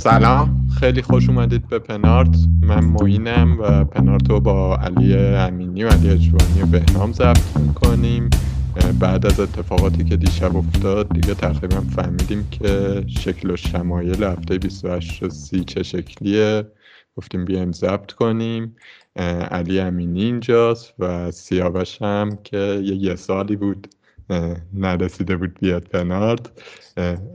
سلام. خیلی خوش اومدید به پنارت. من معینم و پنارت رو با علی امینی و علی اجوانی و بهنام ضبط می‌کنیم. بعد از اتفاقاتی که دیشب افتاد دیگه تقریبا فهمیدیم که شکل و شمایل هفته 28 و 30 چه شکلیه. گفتیم بیایم ضبط کنیم. علی امینی اینجاست و سیاوش هم که یه, یه سالی بود. نرسیده بود بیاد پنارت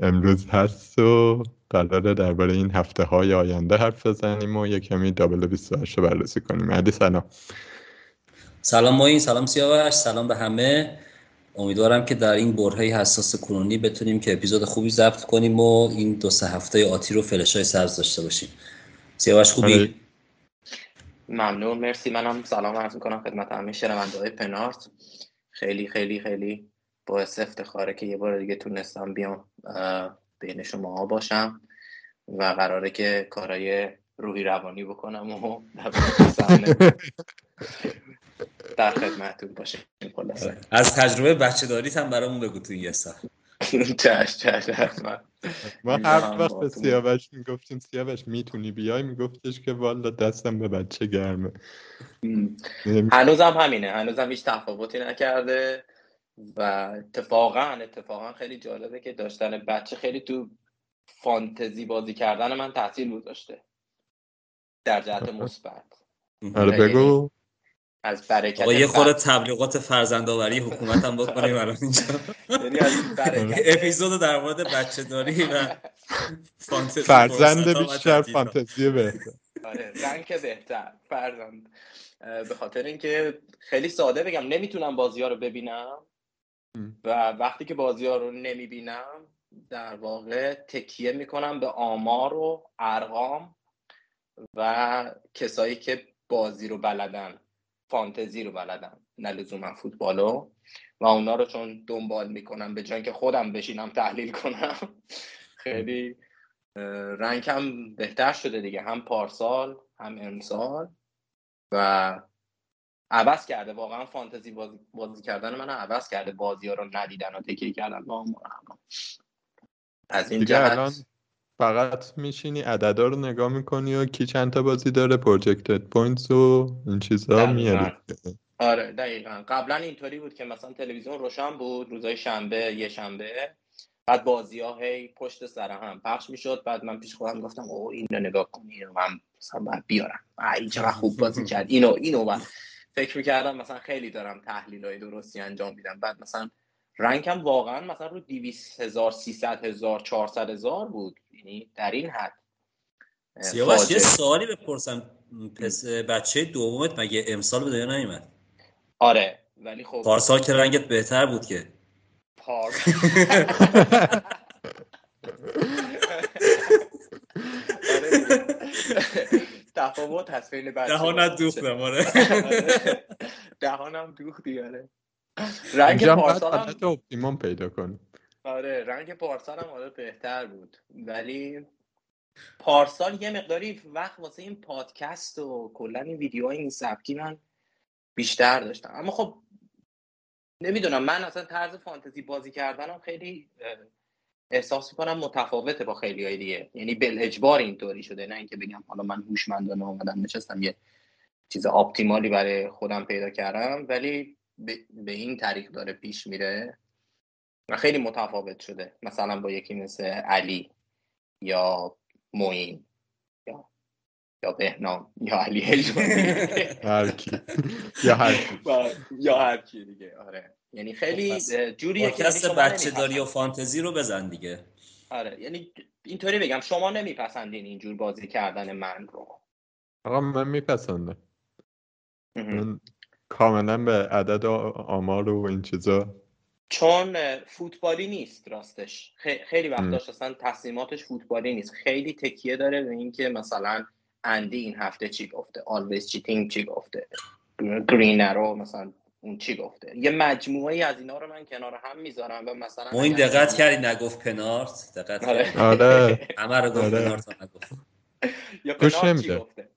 امروز هست و قراره درباره این هفته های آینده حرف بزنیم و یه کمی دابل 28 رو بررسی کنیم. علی سلام. سلام این سلام سیاوش سلام به همه. امیدوارم که در این برهه حساس کرونی بتونیم که اپیزود خوبی ضبط کنیم و این دو سه هفته آتی رو فلش های سبز داشته باشیم. سیاوش خوبی؟ آره. ممنون مرسی. منم سلام عرض می‌کنم خدمت همه شنونده های پنارت. خیلی خیلی خیلی باعث افتخاره که یه بار دیگه تونستم بیام بین شما باشم و قراره که کارهای روحی روانی بکنم و در خدمتتون باشیم از تجربه بچه داریت هم برامون بگو تو یه سال. چش چش ما هر وقت به سیاوش می‌گفتیم سیاوش می‌تونی بیای؟ میگفتش که والا دستم به بچه گرمه. هنوزم همینه هنوزم هیچ تفاوتی نکرده. و اتفاقا اتفاقا خیلی جالبه که داشتن بچه خیلی تو فانتزی بازی کردن من تاثیر گذاشته. در جهت مثبت. آره بگو. از برکت یه خورده تبلیغات فرزندآوری حکومت هم بکنیم الان اینجا. یعنی اپیزود در مورد بچه داری و فانتزی فرزند بیشتر فانتزی بهتر. آره رنگ بهتر. فرزند. به خاطر اینکه خیلی ساده بگم نمی‌تونم بازی ها رو ببینم. و وقتی که بازی ها رو نمی‌بینم در واقع تکیه می‌کنم به آمار و ارقام و کسایی که بازی رو بلدن فانتزی رو بلدن نه لزوما فوتبالو و اونا رو چون دنبال می‌کنم به جای که خودم بشینم تحلیل کنم خیلی rank م بهتر شده دیگه. هم پارسال هم امسال. و عوض کرده. واقعا فانتزی بازی, بازی کردن من عوض کرده. بازی ها رو ندیدن و تکیه کردن. با از این دیگه الان فقط میشینی عددا رو نگاه می‌کنی و کی چند تا بازی داره؟ projected points و این چیزا میاری. آره دقیقا. قبلا اینطوری بود که مثلا تلویزیون روشن بود روزای شنبه یه شنبه. بعد بازی ها هی پشت سر هم پخش می‌شد. بعد من پیش خودم گفتم او این رو نگاه کنی رو من مثلا باید بیارم. این چقدر خوب بازی کرد. اینو اینو بعد فکر می‌کردم مثلا خیلی دارم تحلیل های درستی انجام میدم. بعد مثلا رنگم واقعا مثلا رو 200 هزار 300 هزار 400 هزار بود. یعنی در این حد. سیاوش یه سوالی بپرسم. پس بچه دومت مگه امسال به دنیا نیومد؟ آره ولی خب پارسال که رنگت بهتر بود که. پار تفاوت هست بین بچه دهانت دوختم آره. دهانم دوختی آره. رنگ پارسال هم اپتیموم پیدا کن آره رنگ پارسال هم آره بهتر بود. ولی پارسال یه مقداری وقت واسه این پادکست و کلا این ویدیوهای این سبکی من بیشتر داشتم. اما خب نمی‌دونم من اصلا طرز فانتزی بازی کردنم خیلی احساس می‌کنم متفاوته با خیلی های دیگه. یعنی بل اجبار اینطوری شده. نه اینکه بگم حالا من هوشمندانه اومدم نشستم یه چیز اپتیمالی برای خودم پیدا کردم ولی به این طریق داره پیش میره و خیلی متفاوت شده. مثلا با یکی مثل علی یا موین یا یا بهنام یا علی یا هر کی. یا هر کی دیگه. آره. یعنی خیلی جوری پادکست بچه داری و فانتزی رو بزن دیگه. آره یعنی اینطوری بگم شما نمیپسندین اینجور بازی کردن من رو. آقا من میپسندم. من کاملا به عدد آمار و این چیزا. چون فوتبالی نیست راستش. خیلی وقت داشت اصلا تصمیماتش فوتبالی نیست. خیلی تکیه داره به اینکه مثلا اندی این هفته چی گفته Always Cheating چی گفته گرینرو مثلا اون چی گفته؟ یه مجموعه ای از اینا رو من کنار هم می‌ذارم و مثلا ما این دقت کردی نگفت پنارت؟ دقت آره. آره. همه رو گفت آره. پنارت نگفت. یا پنارت چی گفته؟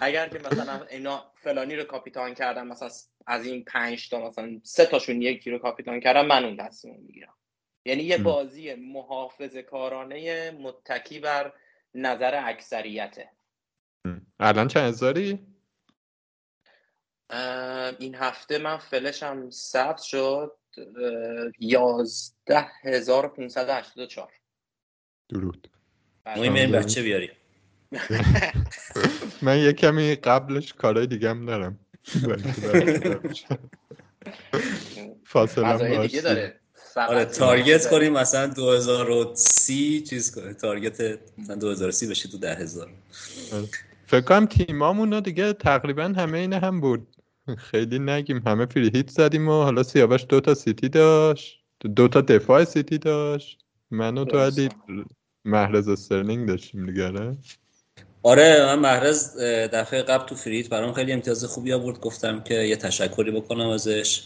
اگر که مثلا اینا فلانی رو کاپیتان کردم مثلا از این پنج تا مثلا سه تاشون یکی رو کاپیتان کردم من اون تصمیم می‌گیرم. یعنی یه بازی محافظ کارانه متکی بر نظر اکثریته. الان چند هزاری؟ این هفته من فلشم ثبت شد یازده هزار پونصد هشتاد و چار درود. مهم این بچه بیاری. من یه کمی قبلش کارهای دیگه هم دارم فاصله دیگه داره. آره target کنیم مثلا 2030 چیز کنیم. target مثلا 2030 بشه تو 10000 آره. فکر کنم تیمامون دیگه تقریبا همه عین هم بود خیلی نگیم. همه free hit زدیم و حالا سیاوش دو تا سیتی داشت. دو تا دفاع سیتی داشت. من و تو علی محرز استرلینگ داشتیم دیگه آره, آره، من محرز دفعه قبل تو free hit برام خیلی امتیاز خوبی آورد. گفتم که یه تشکری بکنم ازش.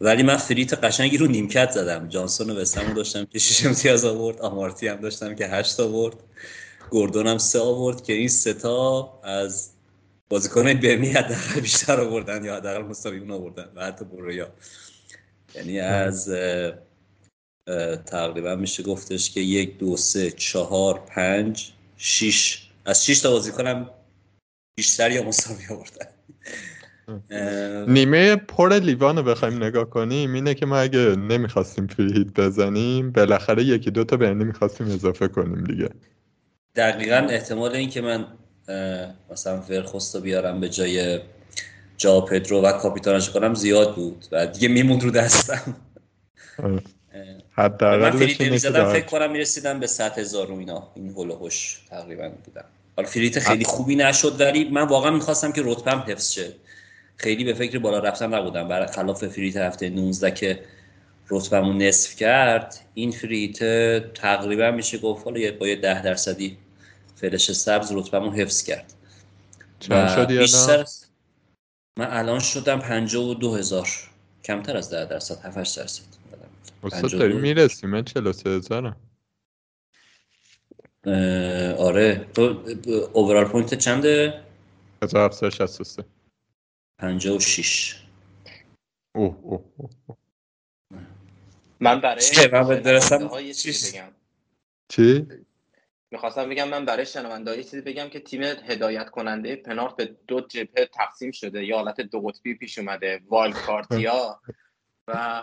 ولی من فریت قشنگی رو نیمکت زدم. جانسون و بستم داشتم که 6 امتیاز آورد. آمارتی هم داشتم که 8 آورد. گوردون هم 3 آورد که این سه تا از بازیکن برنی حداقل بیشتر آوردن یا حداقل مساوی اون آوردن و حتی برویا یعنی از تقریبا میشه گفتش که یک دو سه چهار پنج شیش. از شیش تا بازیکنم بیشتر یا مساوی آوردن. نیمه پر لیوان رو بخوایم نگاه کنیم. اینه که ما اگه نمی‌خواستیم فری بزنیم بالاخره یکی دو تا برنی می‌خواستیم اضافه کنیم دیگه. دقیقا احتمال این که من مثلا ورخوست رو بیارم به جای جا پدرو و کاپیتانش کنم زیاد بود و دیگه میموند رو دستم. من فریت نمی‌زدم فکر کنم می‌رسیدم به 100 هزار و اینا. این هلوهوش تقریبا بودم. حالا فریت خیلی خوبی نشد ولی من واقعا می‌خواستم که رتبم حفظ شه. خیلی به فکر بالا رفتن نبودم. برای خلاف فریت هفته 19 که رتبمون نصف کرد این فریت تقریبا میشه گفت حالا با یه ده درصدی فلش سبز رتبمون حفظ کرد. چند شدی بیشتر من الان شدم پنجه و دو هزار. کمتر از ده درصد هفتش درصد. استاد داری می‌رسی من چلو سه هزارم. آره. overall point چنده؟ 1763 56 اوه اوه اوه من برای چه من برسم بگم. چی؟ می‌خواستم بگم من برای شنونده چیزی بگم که تیم هدایت کننده پنارت به دو جبهه تقسیم شده. یا حالت دو قطبی پیش اومده wild card یا و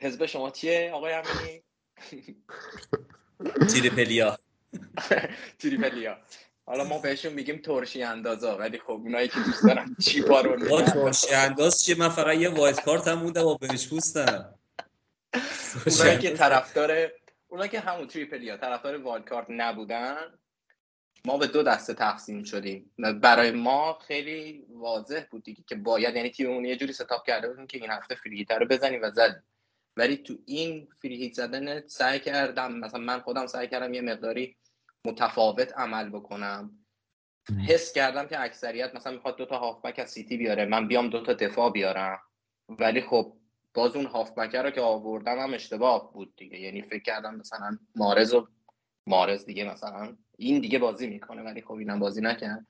حزب شما چیه آقای امینی؟ تیریپلیا تیریپلیا حالا ما بهشون میگیم ترشی اندازا ولی خب اونایی که دوست دارن چی با ترشی انداز چیه؟ من فقط یه وایت کارت هم بودم و بهش پوستم. اونایی که طرفدار اونا که همون تریپلیا طرفدار والکارت نبودن ما به دو دسته تقسیم شدیم. برای ما خیلی واضح بود دیگه که باید یعنی تیممون یه جوری ستاپ کرده بودیم که این هفته فری رو بزنیم و زدیم. ولی تو این فری زدن سعی کردم مثلا من خودم سعی کردم یه مقداری متفاوت عمل بکنم. حس کردم که اکثریت مثلا می‌خواد دو تا هافبک از سیتی بیاره من بیام دو تا دفاع بیارم. ولی خب باز اون هافبک رو که آوردم هم اشتباه بود دیگه. یعنی فکر کردم مثلا مارز و مارز دیگه مثلا این دیگه بازی می‌کنه ولی خب اینم بازی نکرد.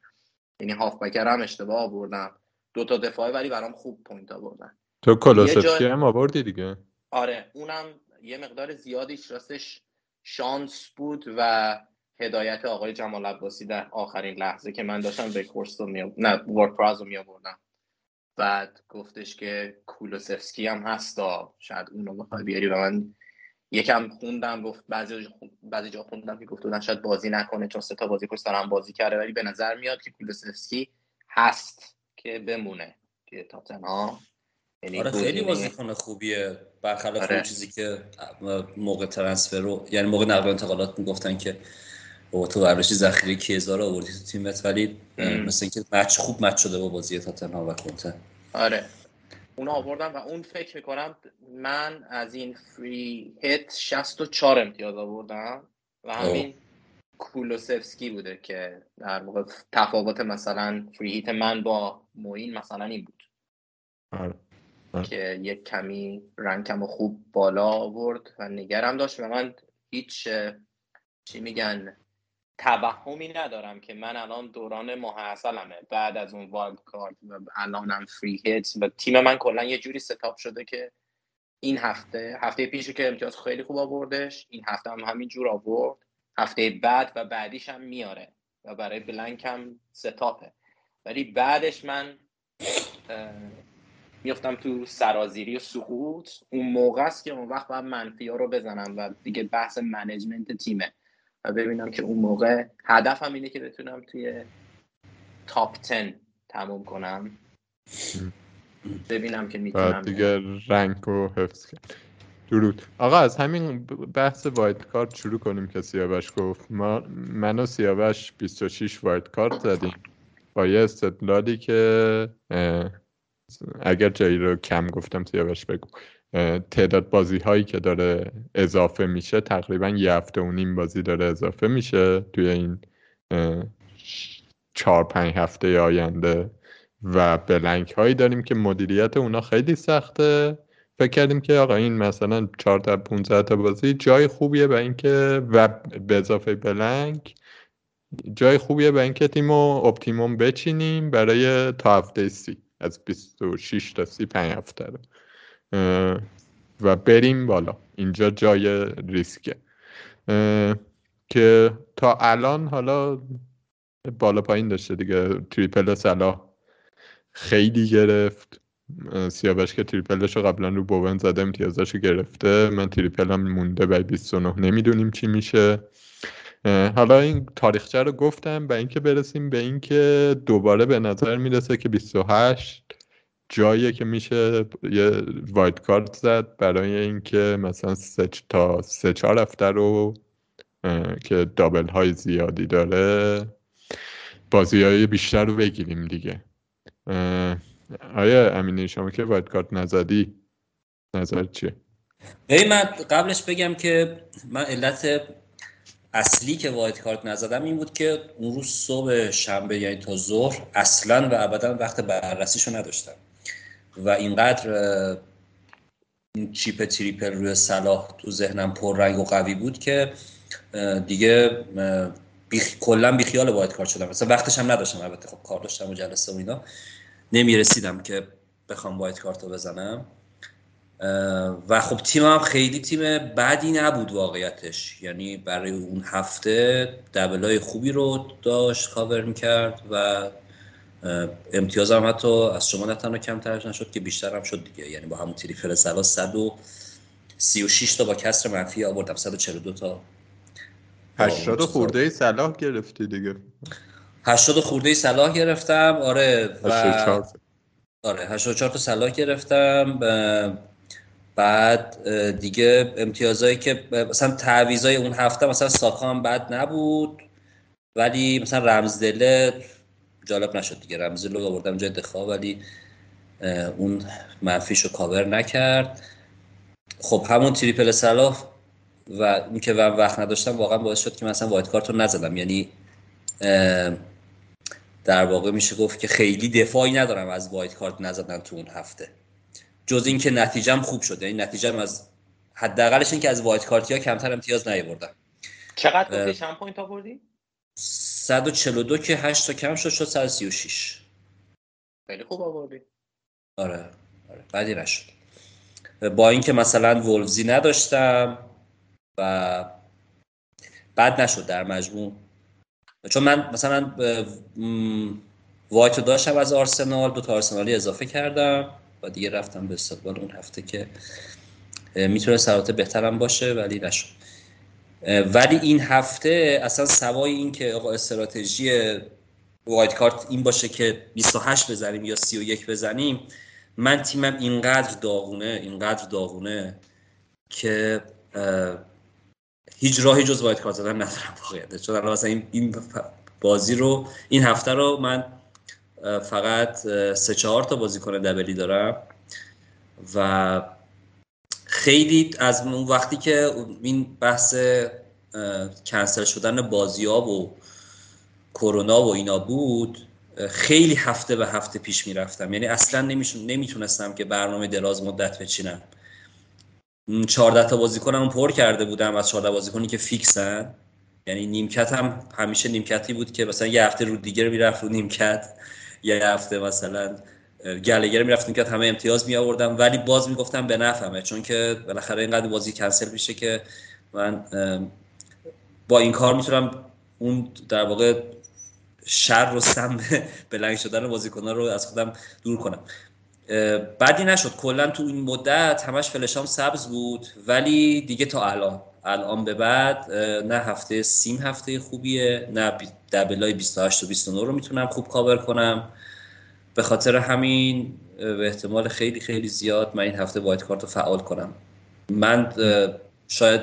یعنی هافبک هم اشتباه آوردم. دو تا دفاعه ولی برام خوب point آوردن. تو کولوسفسکی هم آوردی دیگه؟ آره اونم یه مقدار زیادیش راستش شانس بود و هدایت آقای جمال عباسی در آخرین لحظه که من داشتم وگهورست رو می نه وگهورست رو می آوردم بعد گفتش که کولوسفسکی هم هستا. شاید اون رو بخوای بیاری و من یکم خوندم گفت بعضی بعضی جا خوندم که گفت شاید بازی نکنه چون سه تا بازی هم بازی کرده ولی به نظر میاد که کولوسفسکی هست که بمونه. که تاتنها یعنی آره خیلی بازیکن خوبیه. برخلاف آره. اون چیزی که موقع ترنسفر رو یعنی موقع نقل انتقالات می‌گفتن که با تو ورزشی ذخیره کیزا رو آوردی تو تیمت ولی مثل اینکه مچ خوب مچ شده با بازی تاتنهام و کنته آره. اون آوردم و اون فکر می‌کنم من از این فری هیت 64 امتیاز آوردم و همین کولوسفسکی بوده که در واقع تفاوت مثلا free hit من با موین مثلا این بود. آره. آره. که یک کمی rank م خوب بالا آورد و نگهم داشت و من هیچ چی میگن توهمی ندارم که من الان دوران ماه عسلمه بعد از اون wild card و الانم free hit و تیم من کلا یه جوری setup شده که این هفته هفته پیشی که امتیاز خیلی خوب آوردش این هفته هم همین جور آورد. هفته بعد و بعدیش هم میاره و برای blank هم setup ه ولی بعدش من میفتم تو سرازیری و سقوط. اون موقع است که اون وقت باید منفی ها رو بزنم و دیگه بحث management تیمه. و ببینم که اون موقع هدفم اینه که بتونم توی top 10 تموم کنم. ببینم که می‌تونم دیگه rank رو حفظ کرد درود. آقا از همین بحث وایت کارت شروع کنیم که سیاوش گفت. ما من و سیاوش 26 وایت کارت زدیم. با یه استدلالی که اگر جایی رو کم گفتم سیاوش بگو. تعداد بازی هایی که داره اضافه میشه تقریبا یه هفته و نیم بازی داره اضافه میشه توی این چهار پنج هفته آینده. و بلنک هایی داریم که مدیریت اونا خیلی سخته. فکر کردیم که آقا این مثلا 4 تا 15 تا بازی جای خوبیه به اینکه و به اضافه blank. جای خوبیه به اینکه تیمو optimum بچینیم برای تا هفته سی. از 26 تا 35 هفته رو. و بریم بالا. اینجا جای ریسکه. که تا الان حالا بالا پایین داشته دیگه. triple صلاح خیلی گرفت. سیاوش که تریپلش رو قبلا رو بوون زده امتیازش رو گرفته. من تریپل هم مونده به 29 نمی‌دونیم چی میشه. حالا این تاریخچه رو گفتم به اینکه برسیم به اینکه دوباره به نظر می‌رسه که 28 جایی که میشه یه وایت کارت زد برای اینکه مثلا سه تا سه چهار هفته رو که دابل های زیادی داره بازی های بیشتر رو بگیریم دیگه آیا امینی شما که wild card نزدی نظر چیه؟ من قبلش بگم که من علت اصلی که wild card نزدم این بود که اون روز صبح شنبه یعنی تا ظهر اصلا و ابدا وقت بررسیشو نداشتم. و اینقدر این chip triple روی صلاح تو ذهنم پررنگ و قوی بود که دیگه بیخ... کلا بیخیال wild card شدم. مثلا وقتش هم نداشتم. البته خب کار داشتم و جلسه و اینا. نمی‌رسیدم که بخوام wild card بزنم. و خب تیم هم خیلی تیم بدی نبود واقعیتش. یعنی برای اون هفته double ای خوبی رو داشت کاور می‌کرد و امتیاز هم حتی از شما نه تنها کمترش نشد که بیشتر هم شد دیگه. یعنی با همون triple صلاح 136 تا با کسر منفی آوردم 142 تا 80 خورده صلاح گرفتی دیگه. 80 خورده صلاح گرفتم آره و 84 آره 84 تا صلاح گرفتم بعد دیگه امتیازهایی که مثلا تعویضای اون هفته مثلا ساکا هم بد نبود. ولی مثلا رمزدله جالب نشد دیگه. رمزدله رو آوردم جای دخواه ولی اون منفیش رو کاور نکرد. خب همون triple صلاح و اون که وقت نداشتم واقعا باعث شد که مثلا wild card رو نزدم. یعنی در واقع میشه گفت که خیلی دفاعی ندارم از wild card نزدن تو اون هفته. جز اینکه نتیجهم خوب شد یعنی نتیجهم از حداقلش این که از wild card ی ها کمتر امتیاز نیاوردم. چقدر گفتی چند point آوردی؟ 142 که 8 تا کم شد شد 136 خیلی خوب آوردی. آره آره. بعدی نشد. با اینکه مثلا ولفزی نداشتم و بعد نشد در مجموع. چون من مثلا وایت داشتم از آرسنال دو تا آرسنالی اضافه کردم. و دیگه رفتم به استقبال اون هفته که می‌تونه سرات بهترم باشه ولی نشد. ولی این هفته اصلا سوای این که آقا استراتژی وایت کارت این باشه که 28 بزنیم یا 31 بزنیم من تیمم اینقدر داغونه اینقدر داغونه که هیچ راهی جز وایت کارت زدن ندارم واقعیت چون این این بازی رو این هفته رو من فقط سه چهار تا بازیکن دبلی دارم و خیلی از اون وقتی که این بحث کنسل شدن بازی ها و کرونا و اینا بود خیلی هفته به هفته پیش می‌رفتم. یعنی اصلا نمی‌تونستم که برنامه دراز مدت بچینم. 14 تا بازیکنم پر کرده بودم از 14 بازیکنی که فیکسن. یعنی نیمکت هم همیشه نیمکتی بود که مثلا یه هفته رو دیگر می‌رفت رو نیمکت. یه هفته مثلا گلگر می‌رفت نیمکت همه امتیاز می آوردم ولی باز می‌گفتم به نفهمه چون که بالاخره اینقدر بازی کنسل میشه که من با این کار می‌تونم اون در واقع شر و سم بلنگ شدن بازیکن‌ها رو از خودم دور کنم. بعدی نشد. کلا تو این مدت همش فلشام سبز بود ولی دیگه تا الان الان به بعد نه هفته سیم هفته خوبیه نه دبلای 28 و 29 رو می‌تونم خوب کاور کنم. به خاطر همین به احتمال خیلی خیلی زیاد من این هفته وایت کارت رو فعال کنم. من شاید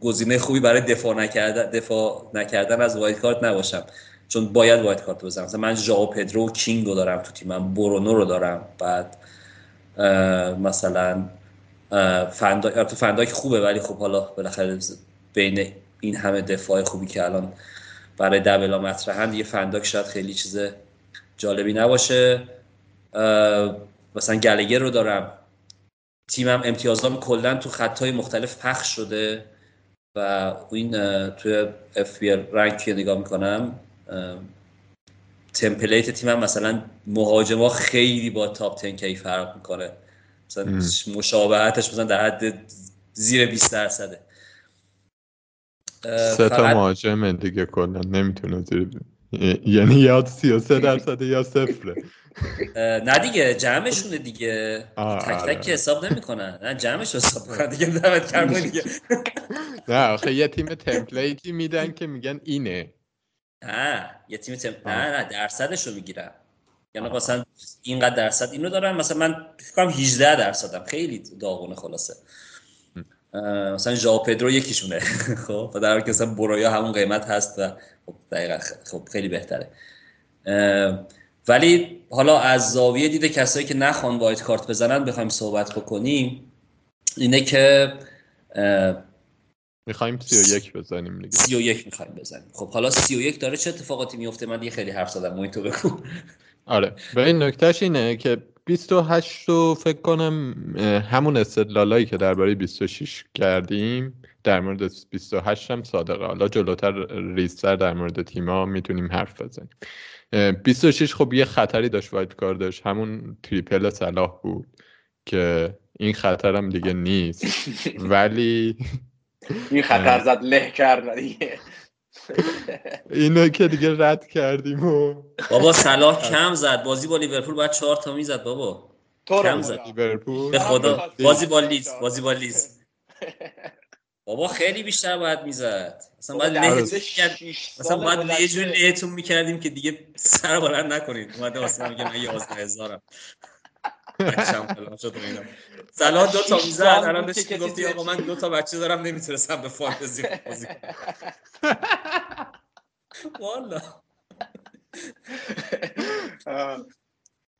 گزینه خوبی برای دفاع نکردن دفاع نکردن از wild card نباشم. چون باید wild card بزنم. مثلا من ژائو پدرو و کینگ رو دارم تو تیمم برونو رو دارم. بعد مثلا فن‌دایک فن‌دایک خوبه ولی خب حالا بالاخره بین این همه دفاع خوبی که الان برای double ا مطرحن یه فن‌دایک شاید خیلی چیز جالبی نباشه. مثلا گلگر رو دارم. تیمم امتیازام کلا تو خطهای مختلف پخش شده و این توی اف بی رنگ که نگاه می‌کنم تمپلیت تیمم مثلا مهاجما خیلی با تاپ 10 کی فرق می‌کنه. مثلا مشابهتش مثلا در حد زیر 20 درصده. سه تا مهاجم دیگه کلا نمی‌تونه زیر یعنی یا 33 درصد یا صفره. نه دیگه جمعشونه دیگه. تک تک آره. حساب نمی‌کنن. نه جمعش حساب می‌کنن دیگه دعوت کردن دیگه. نه آخه یه تیم تمپلیتی میدن که میگن اینه. نه یه تیم تم... نه نه درصدش رو می‌گیرم یعنی مثلا اینقدر درصد اینو دارم. مثلا من فکر کنم 18 درصدم. خیلی داغونه خلاصه. مثلا ژائو پدرو یکیشونه. خب و در حالی که مثلا برویا همون قیمت هست و خب دقیقا خب خیلی بهتره. ولی حالا از زاویه دیده کسایی که نخوان وایت کارت بزنن بخوایم صحبت بکنیم اینه که می‌خوایم 31 بزنیم دیگه. 31 می‌خوایم بزنیم. خب حالا 31 داره چه اتفاقاتی میفته من یه خیلی حرف زدم. تو بگو. آره. به این نکتهش اینه که 28 رو فکر کنم همون استدلالایی که درباره 26 کردیم در مورد 28 هم صادقه. حالا جلوتر ریزتر در مورد تیما می‌تونیم حرف بزنیم. 26 خب یه خطری داشت وایت کاردش همون تریپل صلاح بود که این خطرم دیگه نیست. ولی این خطر زد له کرد دیگه. اینو که دیگه رد کردیم و بابا صلاح کم زد. بازی با لیورپول باید چهار تا می‌زد بابا. کم زد. لیورپول. به خدا. بازی با لیز بازی با لیز بابا خیلی بیشتر باید می‌زد. مثلا باید له مثلا باید یه جوری لهتون می‌کردیم که دیگه سر بلند نکنید. اومده واسه میگه من 11000م سلام دو تا می‌زد. الان داشتی می‌گفتی آقا من دو تا بچه دارم نمی‌تونستم به فانتزی بازی کنم والا.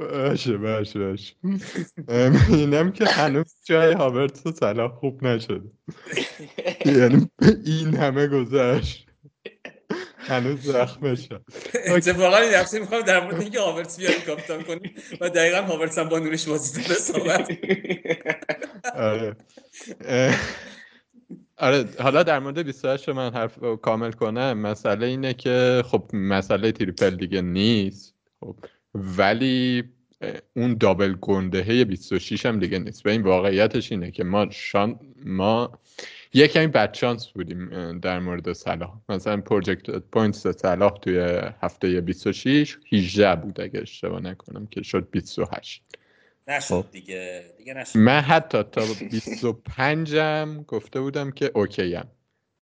باشه باشه باشه. اینم که هنوز جای هاورتس و صلاح خوب نشده. یعنی این همه گذشت. هنوز زخم شد اتفاقا این هفته می‌خوام در مورد اینکه هاورتس بیاریم کاپیتان کنیم و دقیقا هاورتس هم با نورش بازی داره صحبت آره. آره حالا در مورد 28 من حرف کامل کنم. مسئله اینه که خب مسئله تریپل دیگه نیست. خب ولی اون double گندهه 26 هم دیگه نیست. و این واقعیتش اینه که ما شان ما یه کمی بدشانس بودیم در مورد صلاح. مثلا projected points صلاح توی هفته 26 18 بود اگه اشتباه نکنم که شد 28 نشد خب. دیگه. دیگه نشد. من حتی تا 25 هم گفته بودم که OK هم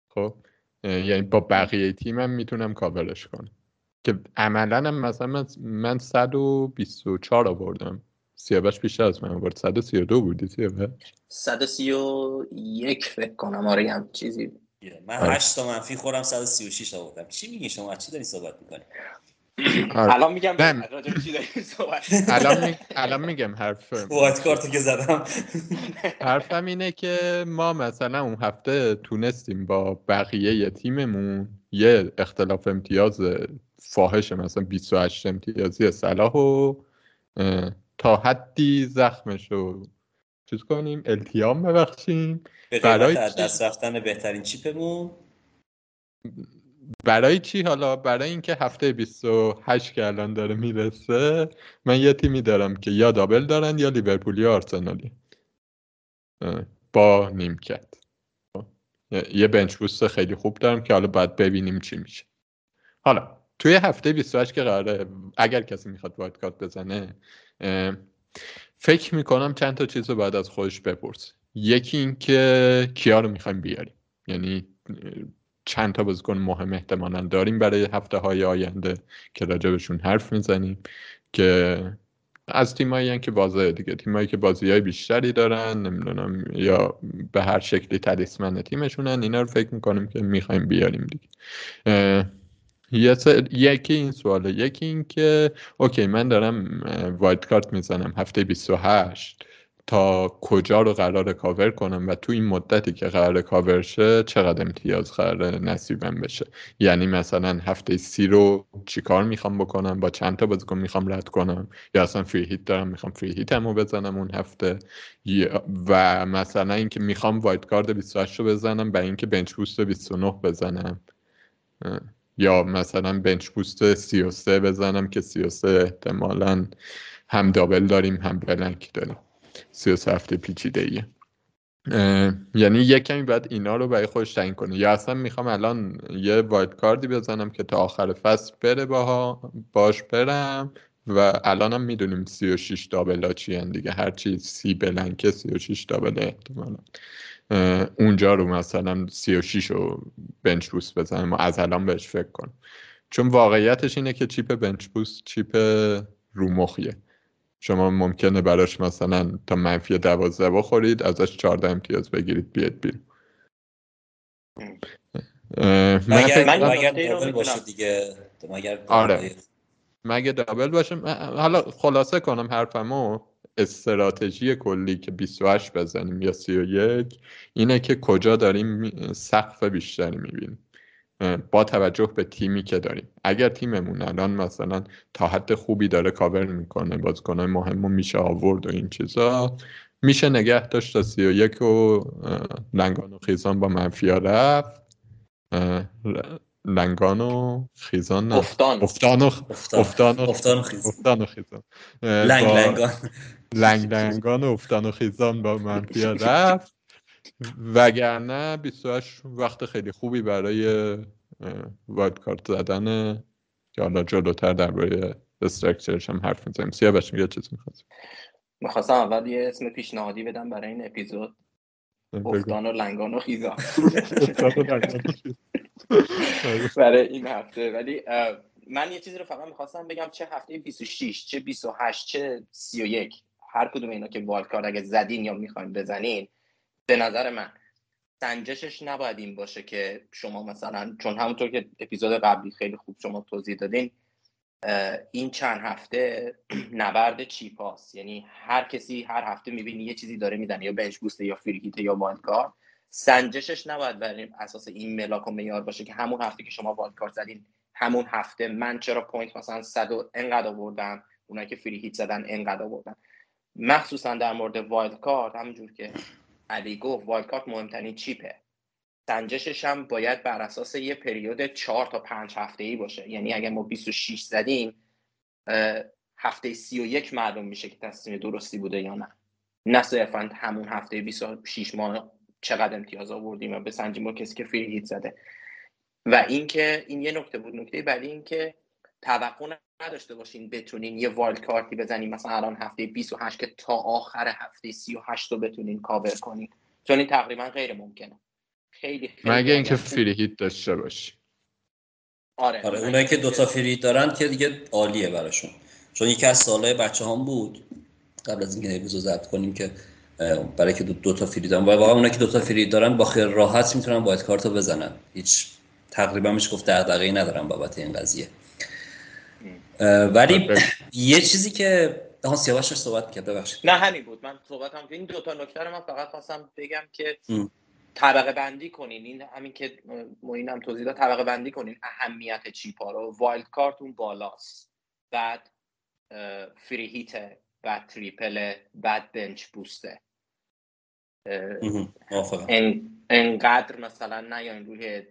خب؟ یعنی با بقیه تیمم می‌تونم کاورش کنم. که عملا هم مثلا من 124 آوردم. سیاوش بیشتر از من آورد. 132 بودی سیاوش؟ 131 فکر کنم. آره هم چیزی من 8 تا منفی خورم 136 آوردم. چی میگی شما؟ چی داری صحبت می‌کنی؟ آره. الان میگم الان الان میگم حرف وایت کارتو که زدم. حرفم اینه که ما مثلا اون هفته تونستیم با بقیه تیممون یه اختلاف امتیاز فاحش مثلا 28 امتیازی صلاح و تا حدی زخمش رو چیز کنیم التیام ببخشیم. برای دست رفتن بهترین چیپمون؟ برای چی؟ حالا برای اینکه هفته 28 که الان داره می‌رسه من یه تیمی دارم که یا دابل دارن یا لیورپول یا آرسنالی. با نیمکت. یه بنچ بوست خیلی خوب دارم که حالا باید ببینیم چی میشه. حالا توی هفته 28 که قراره اگر کسی می‌خواد وایت کارت بزنه فکر می‌کنم چند تا چیز رو باید از خودش بپرس. یکی اینکه کیا رو می‌خوایم بیاریم. یعنی چند تا بازیکن مهم احتمالا داریم برای هفته های آینده که راجبشون حرف می‌زنیم که از تیمایی که واضحه دیگه تیمایی که بازی های بیشتری دارن نمی‌دونم یا به هر شکلی talisman تیمشونن اینا رو فکر می‌کنیم که می‌خوایم بیاریم دیگه. یکی این سواله. یکی این که OK من دارم wild card می‌زنم هفته 28 تا کجا رو قرار کاور کنم و تو این مدتی که قرار کاور شه چقدر امتیاز قرار نصیبم بشه؟ یعنی مثلا هفته سی رو چیکار می‌خوام بکنم؟ با چند تا بازیکن می‌خوام رد کنم؟ یا اصلا free hit دارم می‌خوام free hit همو بزنم اون هفته؟ و مثلا اینکه می‌خوام وایت کارد 28 رو بزنم برای اینکه بنچ بوست 29 بزنم. یا مثلا بنچ بوست 33 بزنم که 33 احتمالا هم دابل داریم هم بلنک داریم. 33 هفته پیچیده ایه یعنی یه کمی باید اینا رو برای خودش تعیین کنه. یا اصلا می‌خوام الان یه وایت کاردی بزنم که تا آخر فصل بره باها باش برم و الانم می‌دونیم 36 دابل ها چی دیگه. هرچی سی بلنکه 36 دابل احتمالا. اونجا رو مثلا 36 رو بنچ بوست بزنم و از الان بهش فکر کنم چون واقعیتش اینه که چیپ بنچ بوست چیپ رومخیه شما ممکنه براش مثلا تا منفی دوازده بخورید ازش چهارده امتیاز بگیرید بیاد بیرون. مگر دابل باشه دیگه. مگر آره. مگه دابل باشه؟ حالا خلاصه کنم حرفمو. استراتژی کلی که 28 بزنیم یا 31 اینه که کجا داریم سقف بیشتری می‌بینیم. با توجه به تیمی که داریم. اگر تیممون الان مثلا تا حد خوبی داره کاور می‌کنه بازیکنهای مهم میشه آورد و این چیزا میشه نگه داشت تا سی و یک و لنگان و خیزان با منفیا رفت. لنگان و خیزان افتان. افتان و افتان. و خیزان. لنگ لنگان. و افتان و خیزان با منفیا رفت. وگرنه 28 وقت خیلی خوبی برای وایت کارت زدن. که حالا جلوتر درباره استرکچرش هم حرف می‌زنیم. سیاوش میگه چیز می‌خواست می‌خواستم اول یه اسم پیشنهادی بدم برای این اپیزود. افتان و لنگان و خیزان. برای این هفته. ولی من یه چیزی رو فقط می‌خواستم بگم چه هفته 26 چه 28 چه 31 هر کدوم اینا که والد کارت اگه زدین یا می‌خواین بزنین به نظر من سنجشش نباید این باشه که شما مثلا چون همونطور که اپیزود قبلی خیلی خوب شما توضیح دادین این چند هفته نبرد chip هاست یعنی هر کسی هر هفته می‌بینی یه چیزی داره میدن یا bench boost ه یا free hit یا wild card. سنجشش نباید بر اساس این ملاک و معیار باشه که همون هفته که شما wild card زدین همون هفته من چرا point مثلا 100 انقدر آوردم اونایی که free hit زدن انقدر آوردن. مخصوصا در مورد wild card همونجور که علی گفت wild card مهمترین chip ه. سنجشش هم باید بر اساس یه پریود چهار تا پنج هفته ای باشه. یعنی اگر ما 26 زدیم هفته 31 معلوم میشه که تصمیم درستی بوده یا نه. نه صرفا همون هفته 26 ما چقدر امتیاز آوردیم و بسنجیم با کسی که hit زده. و اینکه این یه نکته بود. نکته بعدی این که توقع نداشته باشین بتونین یه wild card ی بزنین مثلا الان هفته 28 که تا آخر هفته 38 رو بتونین کاور کنین. چون این تقریبا غیر ممکنه. خیلی خیلی مگه اینکه free hit داشته باشی. آره. آره اونایی که دوتا فری دارن که دیگه عالیه براشون. چون یکی از سالهای بچه هم بود قبل از اینکه اپیزود ضبط کنیم که برای که دو, دو تا فری دارن و واقعا اونا که دو تا فری دارن با خیلی راحت می‌تونن وایت کارت رو بزنن. هیچ تقریبا میشه گفت دغدغه‌ای ندارن بابت این قضیه. ولی یه چیزی که ها سیاوش صحبت کرد ببخشید. نه همین بود. من صحبتم این دو تا نکته رو من فقط خواستم بگم که طبقه بندی کنین. این همین که معینم توضیح داد طبقه بندی کنین. اهمیت chip ا رو. wild card اون بالاست. بعد free hit بعد triple بعد bench boost ه. انقدر مثلا نیاین روی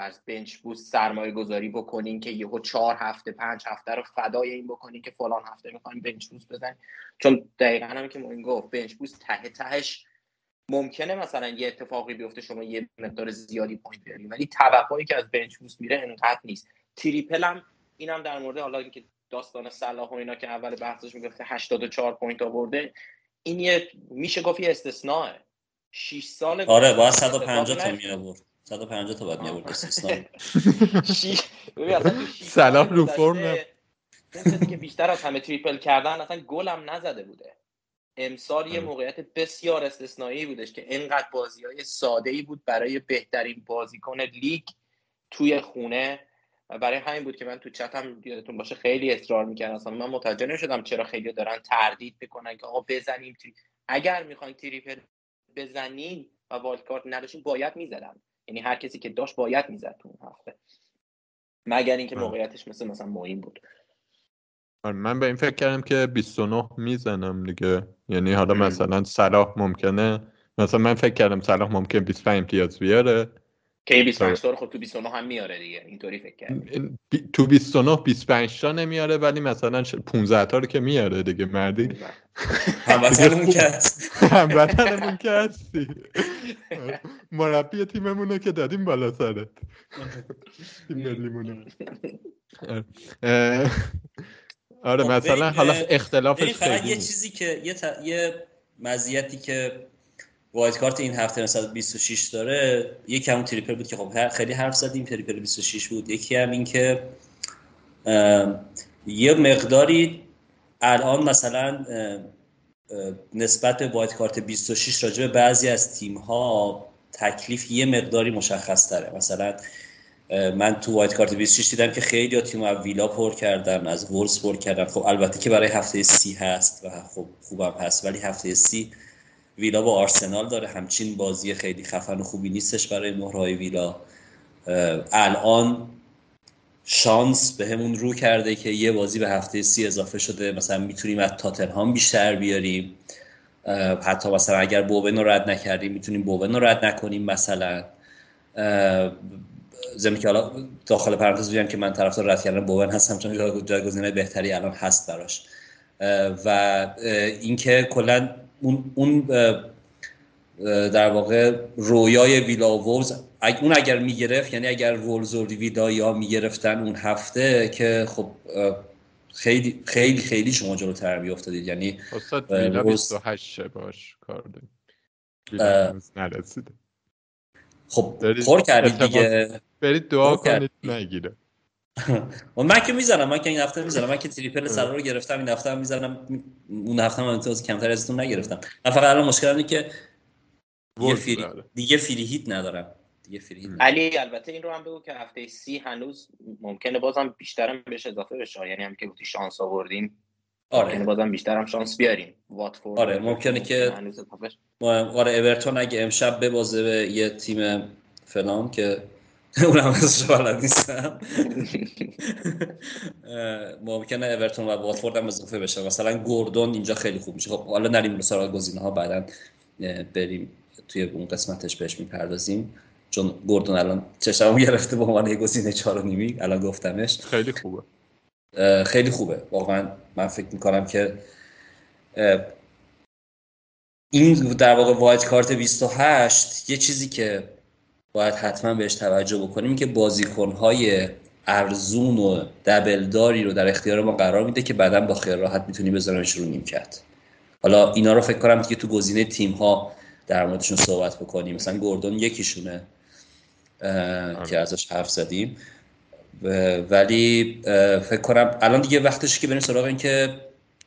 فرض bench boost سرمایه گذاری بکنین که یهو چهار هفته پنج هفته رو فدای این بکنین که فلان هفته می‌خوایم bench boost بزنین چون دقیقا هم که معین گفت bench boost ته تهش ممکنه مثلا یه اتفاقی بیفته شما یه مقدار زیادی point بیارین ولی توقعی که از bench boost میره انقدر نیست. triple هم اینم در مورد حالا اینکه داستان صلاح و اینا که اول بحثش می‌گفته 84 پوینت آورده این یه میشه گفت یه استثناء 6 سال آره باید 150 تا می آورد. 150 تا باید می آورد استثناء صلاح رو فرم که بیشتر از همه triple کردن اصلا گلم نزده بوده. امسال یه موقعیت بسیار استثنایی بودش که اینقدر بازی های ساده ای بود برای بهترین بازیکن لیگ توی خونه. و برای همین بود که من تو چتم یادتون باشه خیلی اصرار می‌کردم. اصلا من متوجه نشدم چرا خیلی دارن تردید می‌کنن که آقا بزنیم tri... اگر می‌خواین triple بزنین و wild card نداشتین باید می‌زدن. یعنی هر کسی که داشت باید می‌زد تو اون هفته. مگر اینکه موقعیتش مثل مثلا معین بود. آره، من به این فکر کردم که 29 می‌زنم دیگه. یعنی حالا مثلا صلاح ممکنه. مثلا من فکر کردم صلاح ممکن 25 امتیاز بیاره. که این 25 تا خب تو 29 هم میاره دیگه. اینطوری فکر کردم. تو 29 25 تا نمیاره ولی مثلا 15 تا رو که میاره دیگه مردی. هموطنمون که هست. هموطنمون که هستی. مربی تیممونو که دادیم بالا سرت. تیم ملیمونو. آره خب، مثلا حالا اختلافش خیلی یه چیزی که یه, یه مزیتی که wild card این هفته 126 داره یکی همون triple بود که خب خیلی حرف زدیم triple 26 بود. یکی هم این که یه مقداری الان مثلا نسبت به wild card 26 راجع به بعضی از تیم ها تکلیف یه مقداری مشخص تره. مثلا من تو وایت کارت 26 دیدم که خیلی تیم از ویلا پر کردن از وولز پر کردن. خب البته که برای هفته سی هست و خب خوبم هست ولی هفته سی ویلا با آرسنال داره. همچین بازی خیلی خفن و خوبی نیستش برای مهرهای ویلا. الان شانس به همون رو کرده که یه بازی به هفته سی اضافه شده. مثلا می‌تونیم از تاتنهام بیشتر بیاریم. حتی مثلا اگر بوون رو رد نکردیم می‌تونیم بوون رو رد نکنیم مثلا. زمین که حالا داخل پرانتز بگم که من طرفدار رد کردن بوون هستم چون جایگزین بهتری الان هست براش. و اینکه کلا اون اون در واقع رویای ویلا وولز اون اگر می‌گرفت یعنی اگر وولز و ویلا یا می‌گرفتن اون هفته که خب خیلی خیلی خیلی شما جلوتر میافتادید. یعنی استاد ویلا 28 باش کار نرسیده. خب پر کردید دیگه. برید دعا کنید نگیره. من که می‌زنم من که این هفته می‌زنم. من که تریپل سرا رو گرفتم این هفته هم می‌زنم. اون هفته هم امتیاز کمتر ازتون نگرفتم. من فقط الان مشکل اینه که دیگه فری دیگه فری هیت ندارم. دیگه فری هیت علی البته این رو هم بگو که هفته سی هنوز ممکنه بازم بیشترم بهش اضافه بشه. یعنی هم که گفتی شانس آوردیم. آره. ممکنه بازم بیشترم شانس بیاریم. واتفورد آره ممکنه که آره اورتون اگه امشب ببازه به یه تیم فلان که اونم ازش بلد نیستم ممکنه اورتون و واتفورد هم اضافه بشه مثلا گوردون اینجا خیلی خوب میشه خب حالا نریم به سراغ گزینه ها بعدا بریم توی اون قسمتش بهش می‌پردازیم چون گوردون الان چشمو گرفته به عنوان گزینه چهار نیمی الان گفتمش خیلی خوبه خیلی خوبه واقعا من فکر می‌کنم که این در واقع وایت کارت 28 یه چیزی که باید حتما بهش توجه بکنیم که بازیکنهای ارزون و دبلداری رو در اختیار ما قرار میده که بعدا با خیال راحت می‌تونی بذاریمش رو نیمکت حالا اینا رو فکر کنم دیگه تو گزینه تیم ها در موردشون صحبت بکنیم. مثلا گوردون یکیشونه که ازش حرف زدیم. ولی فکر کنم الان دیگه وقتش که بریم سراغ این که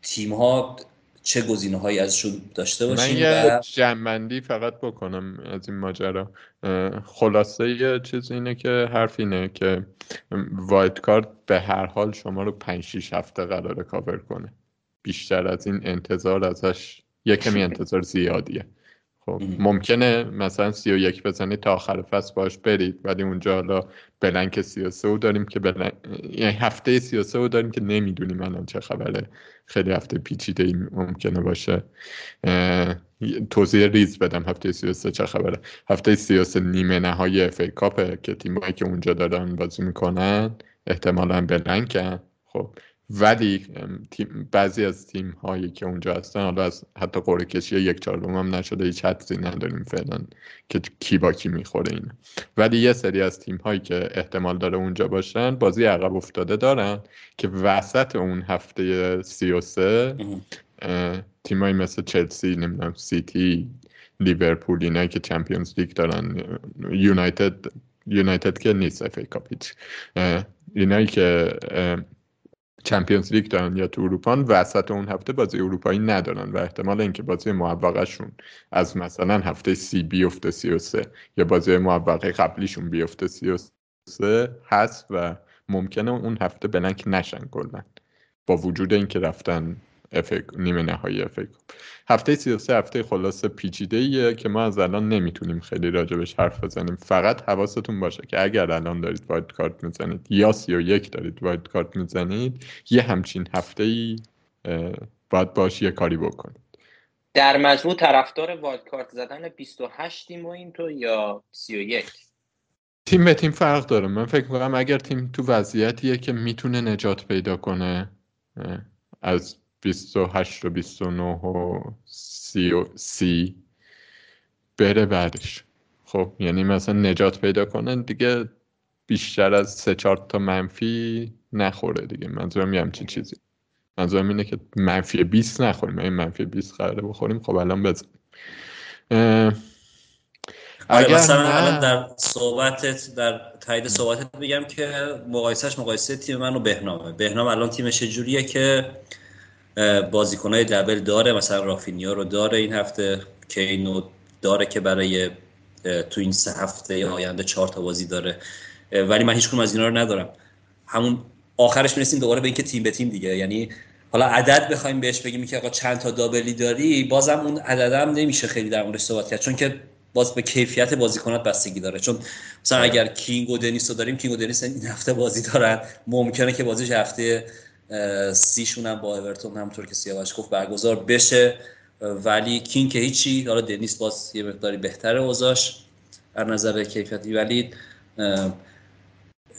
تیم ها چه گزینه هایی ازشون داشته باشیم من یه جنبندی فقط بکنم از این ماجرا. خلاصه یه چیز اینه که حرف اینه که وایت کارت به هر حال شما رو 5 6 هفته قراره کاور کنه. بیشتر از این انتظار ازش یه کمی انتظار زیادیه. خب ممکنه مثلا سی و یک بزنید تا آخر فصل باش برید ولی اونجا حالا blank سی و سه داریم که blan... یعنی هفته سی و سه داریم که نمی‌دونیم الان چه خبره. خیلی هفته پیچیده ای ممکنه باشه. توضیح ریز بدم هفته سی و سه چه خبره. هفته سی و سه نیمه نهایی FA Cup ه که تیمایی که اونجا دارن بازی می‌کنن احتمالا بلنکن خب ولی بعضی از تیم هایی که اونجا هستن حالا از حتی قرعه کشی یک چهارم هم نشده هیچ حدسی نداریم فعلا که کی با کی می‌خوره این ولی یه سری از تیم هایی که احتمال داره اونجا باشن بازی عقب افتاده دارن که وسط اون هفته سی و سه تیمایی مثل چلسی نمی‌دونم سیتی لیورپول اینایی که چمپیونز لیگ دارن یونایتد یونایتد که نیست FA Cup اینایی که Champions League دارن یا تو اروپا وسط اون هفته بازی اروپایی ندارن و احتمال اینکه بازی معوقشون از مثلا هفته سی بیفته سی و سه یا بازی معوقه قبلیشون بیفته سی و سه هست و ممکنه اون هفته blank نشن کلا. با وجود اینکه رفتن نیمه نهایی FA هفته 33 هفته خلاص پیچیده ایه که ما از الان نمی‌تونیم خیلی راجبش حرف بزنیم. فقط حواستون باشه که اگر الان دارید wild card می‌زنید یا 31 دارید wild card می‌زنید یه همچین هفته ای باید باش یه کاری بکنید. در مجموع طرفدار wild card زدن 28 تیم و این تو یا 31 تیم به تیم فرق داره. من فکر می‌کنم اگر تیم تو وضعیتیه که می‌تونه نجات پیدا کنه از 28 و 29 و 30 و 30 بره بعدش. خب یعنی مثلا نجات پیدا کنن دیگه بیشتر از سه چهار تا منفی نخوره دیگه. منظورم یه همچین چیزی. منظورم اینه که منفی 20 نخوریم. این منفی 20 قراره بخوریم خب الان بزن. آره اگر مثلا در صحبتت در تایید صحبتت بگم که مقایسهش مقایسه تیم من و بهنامه. بهنام الان تیمش جوریه که بازیکنهای دبل داره. مثلا رافینیا رو داره این هفته. کینو داره که برای تو این سه هفته آینده چهار تا بازی داره. ولی من هیچ از اینا رو ندارم. همون آخرش می‌رسیم دوباره به اینکه تیم به تیم دیگه. یعنی حالا عدد بخوایم بهش بگیم که آقا چند تا دابلی داری بازم اون عددم نمیشه خیلی در موردش صحبت کرد. چون که باز به کیفیت بازیکنات بستگی داره. چون مثلا آره. اگر کینگ و دنیس رو داریم کینگ و دنیس این هفته بازی دارن. ممکنه که بازیش هفته سیشون هم با اورتون همطور که سیاوش گفت برگزار بشه. ولی کین که هیچی حالا دنیس باز یه مقداری بهتره اوزاش از نظر کیفیتی. ولی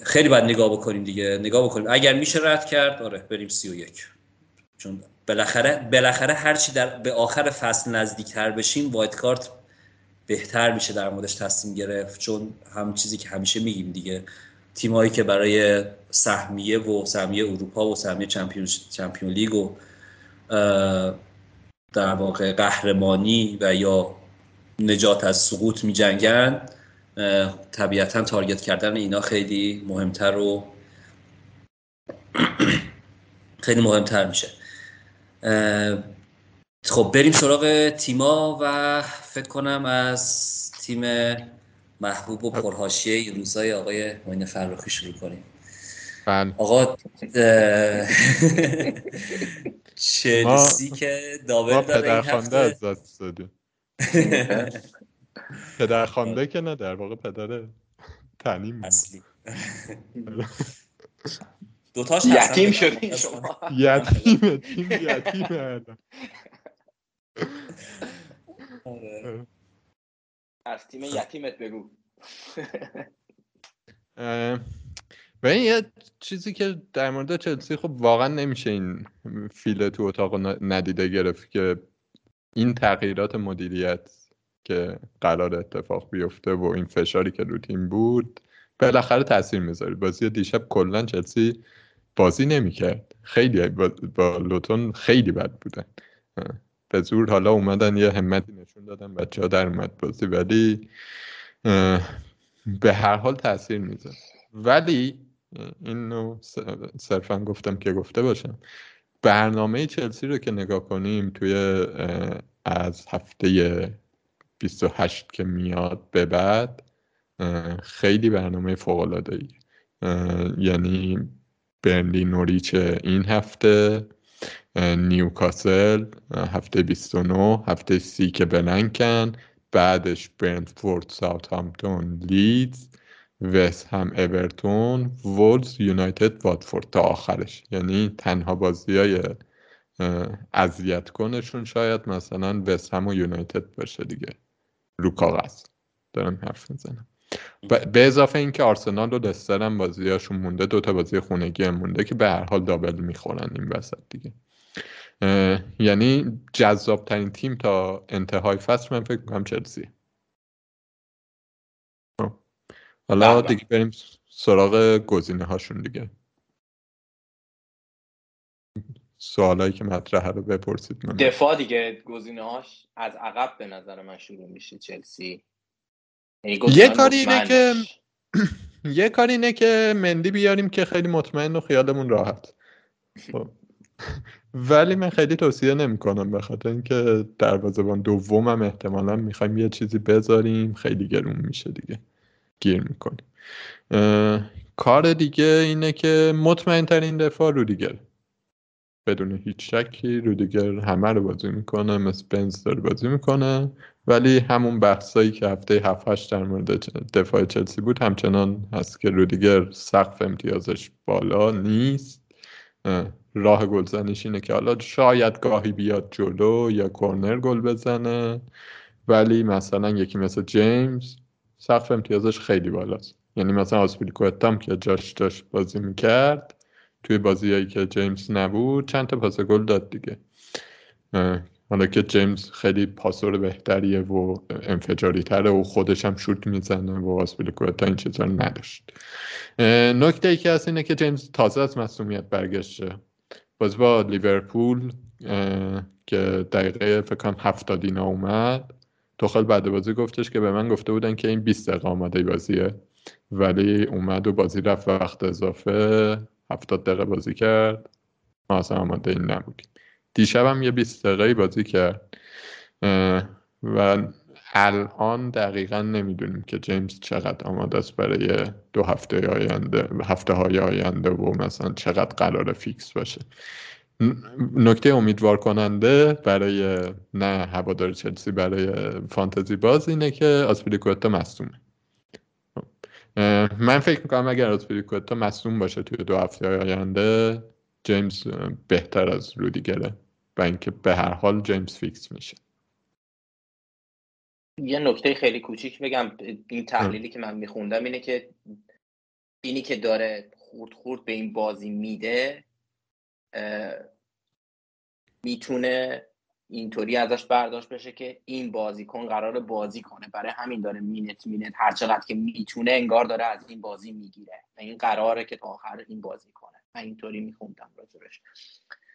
خیلی باید نگاه بکنیم دیگه. نگاه بکنیم. اگر میشه رد کرد آره بریم سی و یک. چون بالاخره بالاخره هرچی در به آخر فصل نزدیکتر بشیم وایت کارت بهتر میشه در موردش تصمیم گرفت. چون هم چیزی که همیشه میگیم دیگه. تیمایی که برای سهمیه و سهمیه اروپا و سهمیه چمپیون چمپیون لیگ و در واقع قهرمانی و یا نجات از سقوط می جنگن طبیعتا تارگت کردن اینا خیلی مهمتر و خیلی مهمتر میشه. خب بریم سراغ تیما و فکر کنم از تیم محبوب و پرهاشیه این روزای آقای معین فرخی شروع کنیم. بله. آقا چلسی که دابل داره این هفته؟ از دست دادیم. پدرخوانده که نه در واقع پدر تعلیم اصلی. دوتاش یتیم شدیم شما. یتیم تیم یتیم. از تیم یتیمت بگو. و این یه چیزی که در مورد چلسی خب واقعا نمیشه این فیل تو اتاق ندیده گرفت که این تغییرات مدیریت که قرار اتفاق بیفته و این فشاری که رو تیم بود بالاخره تاثیر می‌ذاره. بازی دیشب کلا چلسی بازی نمی‌کرد. خیلی با لوتون خیلی بد بودن. به زور حالا اومدن یه همتی نشون دادن بچه ها در اومد بازی ولی به هر حال تاثیر می‌ذاره. ولی اینو صرفا گفتم که گفته باشم. برنامه چلسی رو که نگاه کنیم توی از هفته 28 که میاد به بعد خیلی برنامه فوق العاده یعنی برنلی نوریچ این هفته نیوکاسل هفته 29 هفته سی که blank ن بعدش برنتفورد ساوثهامپتون لیدز وست هم اورتون وولز یونایتد واتفورد تا آخرش. یعنی تنها بازی های اذیت کنشون شاید مثلا وست هم و یونایتد باشه دیگه. رو کاغذ. دارم حرف می‌زنم. به اضافه اینکه آرسنال و لستر هم بازیاشون مونده دوتا بازی خونگی هم مونده که به هر حال double می‌خورن این وسط دیگه. یعنی جذاب ترین تیم تا انتهای فصل من فکر می‌کنم چلسی خب. حالا دیگه بریم سراغ گزینه هاشون دیگه. سوالایی که مطرحه رو بپرسید من دفاع دیگه گزینه هاش از عقب به نظر من شروع میشه چلسی. یه کاری اینه که یه کاری اینه که مندی بیاریم که خیلی مطمئن و خیالمون راحت. خب. ولی من خیلی توصیه نمی‌کنم به خاطر اینکه دروازه‌بان دومم احتمالا می‌خوایم یه چیزی بذاریم خیلی گرون میشه دیگه. گیر می‌کنیم. کار دیگه اینه که مطمئن ترین دفاع رو دیگر بدون هیچ شکی رودیگر همه رو بازی می‌کنه مثل بنز داره بازی می‌کنه. ولی همون بحثایی که هفته 7 در مورد دفاع چلسی بود همچنان هست که رودیگر سقف امتیازش بالا نیست. راه گلزنیش اینه که حالا شاید گاهی بیاد جلو یا کورنر گل بزنه ولی مثلا یکی مثل جیمز سقف امتیازش خیلی بالاست. یعنی مثلا آسپیلیکوتا که جاش داشت بازی می‌کرد توی بازیایی که جیمز نبود چند تا پاس گل داد دیگه. حالا که جیمز خیلی پاسور بهتریه و انفجاری تره و خودش هم شوت می‌زنه و آسپیلیکوتا این چیزا نداشت. نکته ای که هست اینه که جیمز تازه از مسئولیت برگشته. باز با لیورپول که دقیقه فکر کنم هفتاد اینا اومد. توخل بعد بازی گفتش که به من گفته بودن که این 20 دقیقه آماده بازیه. ولی اومد و بازی رفت وقت اضافه. هفتاد دقیقه بازی کرد. ما اصلا آماده این نبودیم. دیشب هم یه 20 دقیقه بازی کرد. و الان دقیقا نمی‌دونیم که جیمز چقدر آماده است برای دو هفته آینده هفته های آینده و مثلا چقدر قرار فیکس باشه. نکته امیدوار کننده برای نه هوادار چلسی برای فانتزی باز اینه که آسپیلیکوتا مصدومه من فکر می‌کنم اگر آسپیلیکوتا مصدوم باشه توی دو هفته آینده جیمز بهتر از رودیگره. و اینکه به هر حال جیمز فیکس میشه. یه نکته خیلی کوچیک بگم. این تحلیلی که من میخوندم اینه که اینی که داره خورد خورد به این بازی میده می‌تونه اینطوری ازش برداشت بشه که این بازیکن قرار بازی کنه. برای همین داره مینت مینت هر چقدر که می‌تونه انگار داره از این بازی می‌گیره. و این قراره که تا آخر این بازی کنه. من اینطوری میخوندم راجبش.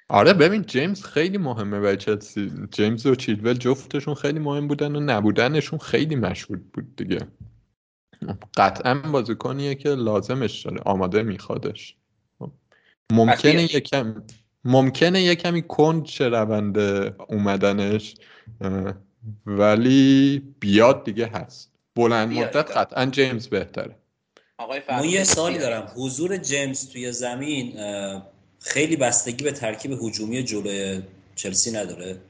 آره ببین جیمز خیلی مهمه برای چلسی جیمز و چیلول جفتشون خیلی مهم بودن و نبودنشون خیلی مشهود بود دیگه. قطعا بازیکنیه که لازمش داره. آماده میخوادش. ممکنه یکم ممکنه یه کمی کند چه روند اومدنش ولی بیاد دیگه هست. بلند مدت قطعا جیمز بهتره. ما یه سالی دارم. حضور جیمز توی زمین خیلی بستگی به ترکیب هجومی جلوی چلسی نداره.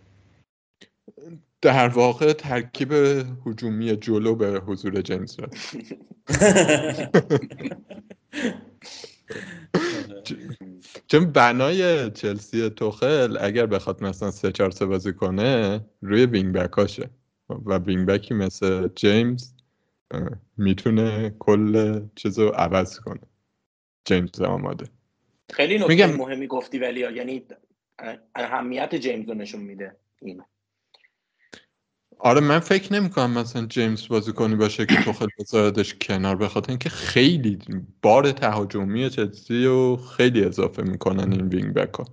در واقع ترکیب هجومی جلو به حضور جیمز چون بنای چلسی توخل اگر بخواد مثلا سه چهار سه بازی کنه روی wing back هاشه و wing back ی مثل جیمز می‌تونه کل چیزو عوض کنه. جیمز آماده. خیلی نکته میگم... مهمی گفتی ولی یعنی اهمیت جیمز رو نشون میده این آره من فکر نمی کنم مثلا جیمز بازیکنی باشه که تو خیلی بذاردش کنار بخاطر اینکه خیلی بار تهاجمی چلسی رو خیلی اضافه می‌کنن این وینگ بک ها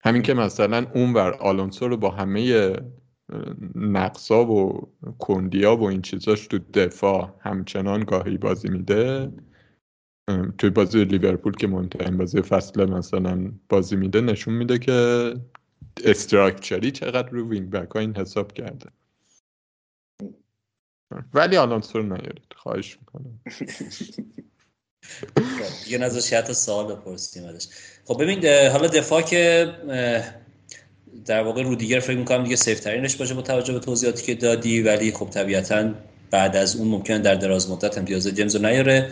همین که مثلا اونور آلونسو رو با همه نقصا و کندیا و این چیزاش تو دفاع همچنان گاهی بازی میده. توی بازی لیورپول که مهمترین بازی فصل مثلا بازی میده نشون میده که structure ی چقدر رو wing back ها این حساب کرده. ولی آلانسو رو نیارید. خواهش می‌کنم. دیگه نظر حتی سوال بپرسیم ازش. خب ببین حالا دفاع که در واقع رودیگر فکر می‌کنم دیگه safe ترینش باشه با توجه به توضیحاتی که دادی ولی خب طبیعتا بعد از اون ممکن در دراز مدت امتیاز جیمز رو نیاره.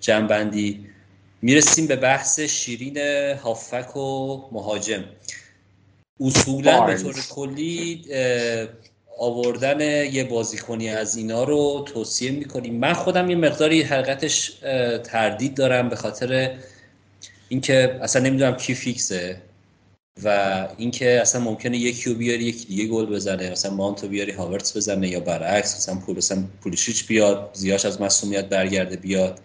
جنبندی. می‌رسیم به بحث شیرین هافک و مهاجم. اصولا به طور کلی آوردن یه بازیکنی از اینا رو توصیه می‌کنیم. من خودم یه مقداری حقیقتش تردید دارم به خاطر اینکه اصلا نمی‌دونم کی فیکسه و اینکه اصلا ممکنه یکی رو بیاری یکی دیگه گل بزنه. مثلا مانتو بیاری هاورتس بزنه یا برعکس مثلا پول مثلا پولیشیچ بیاد زیاش از مسئولیت برگرده بیاد.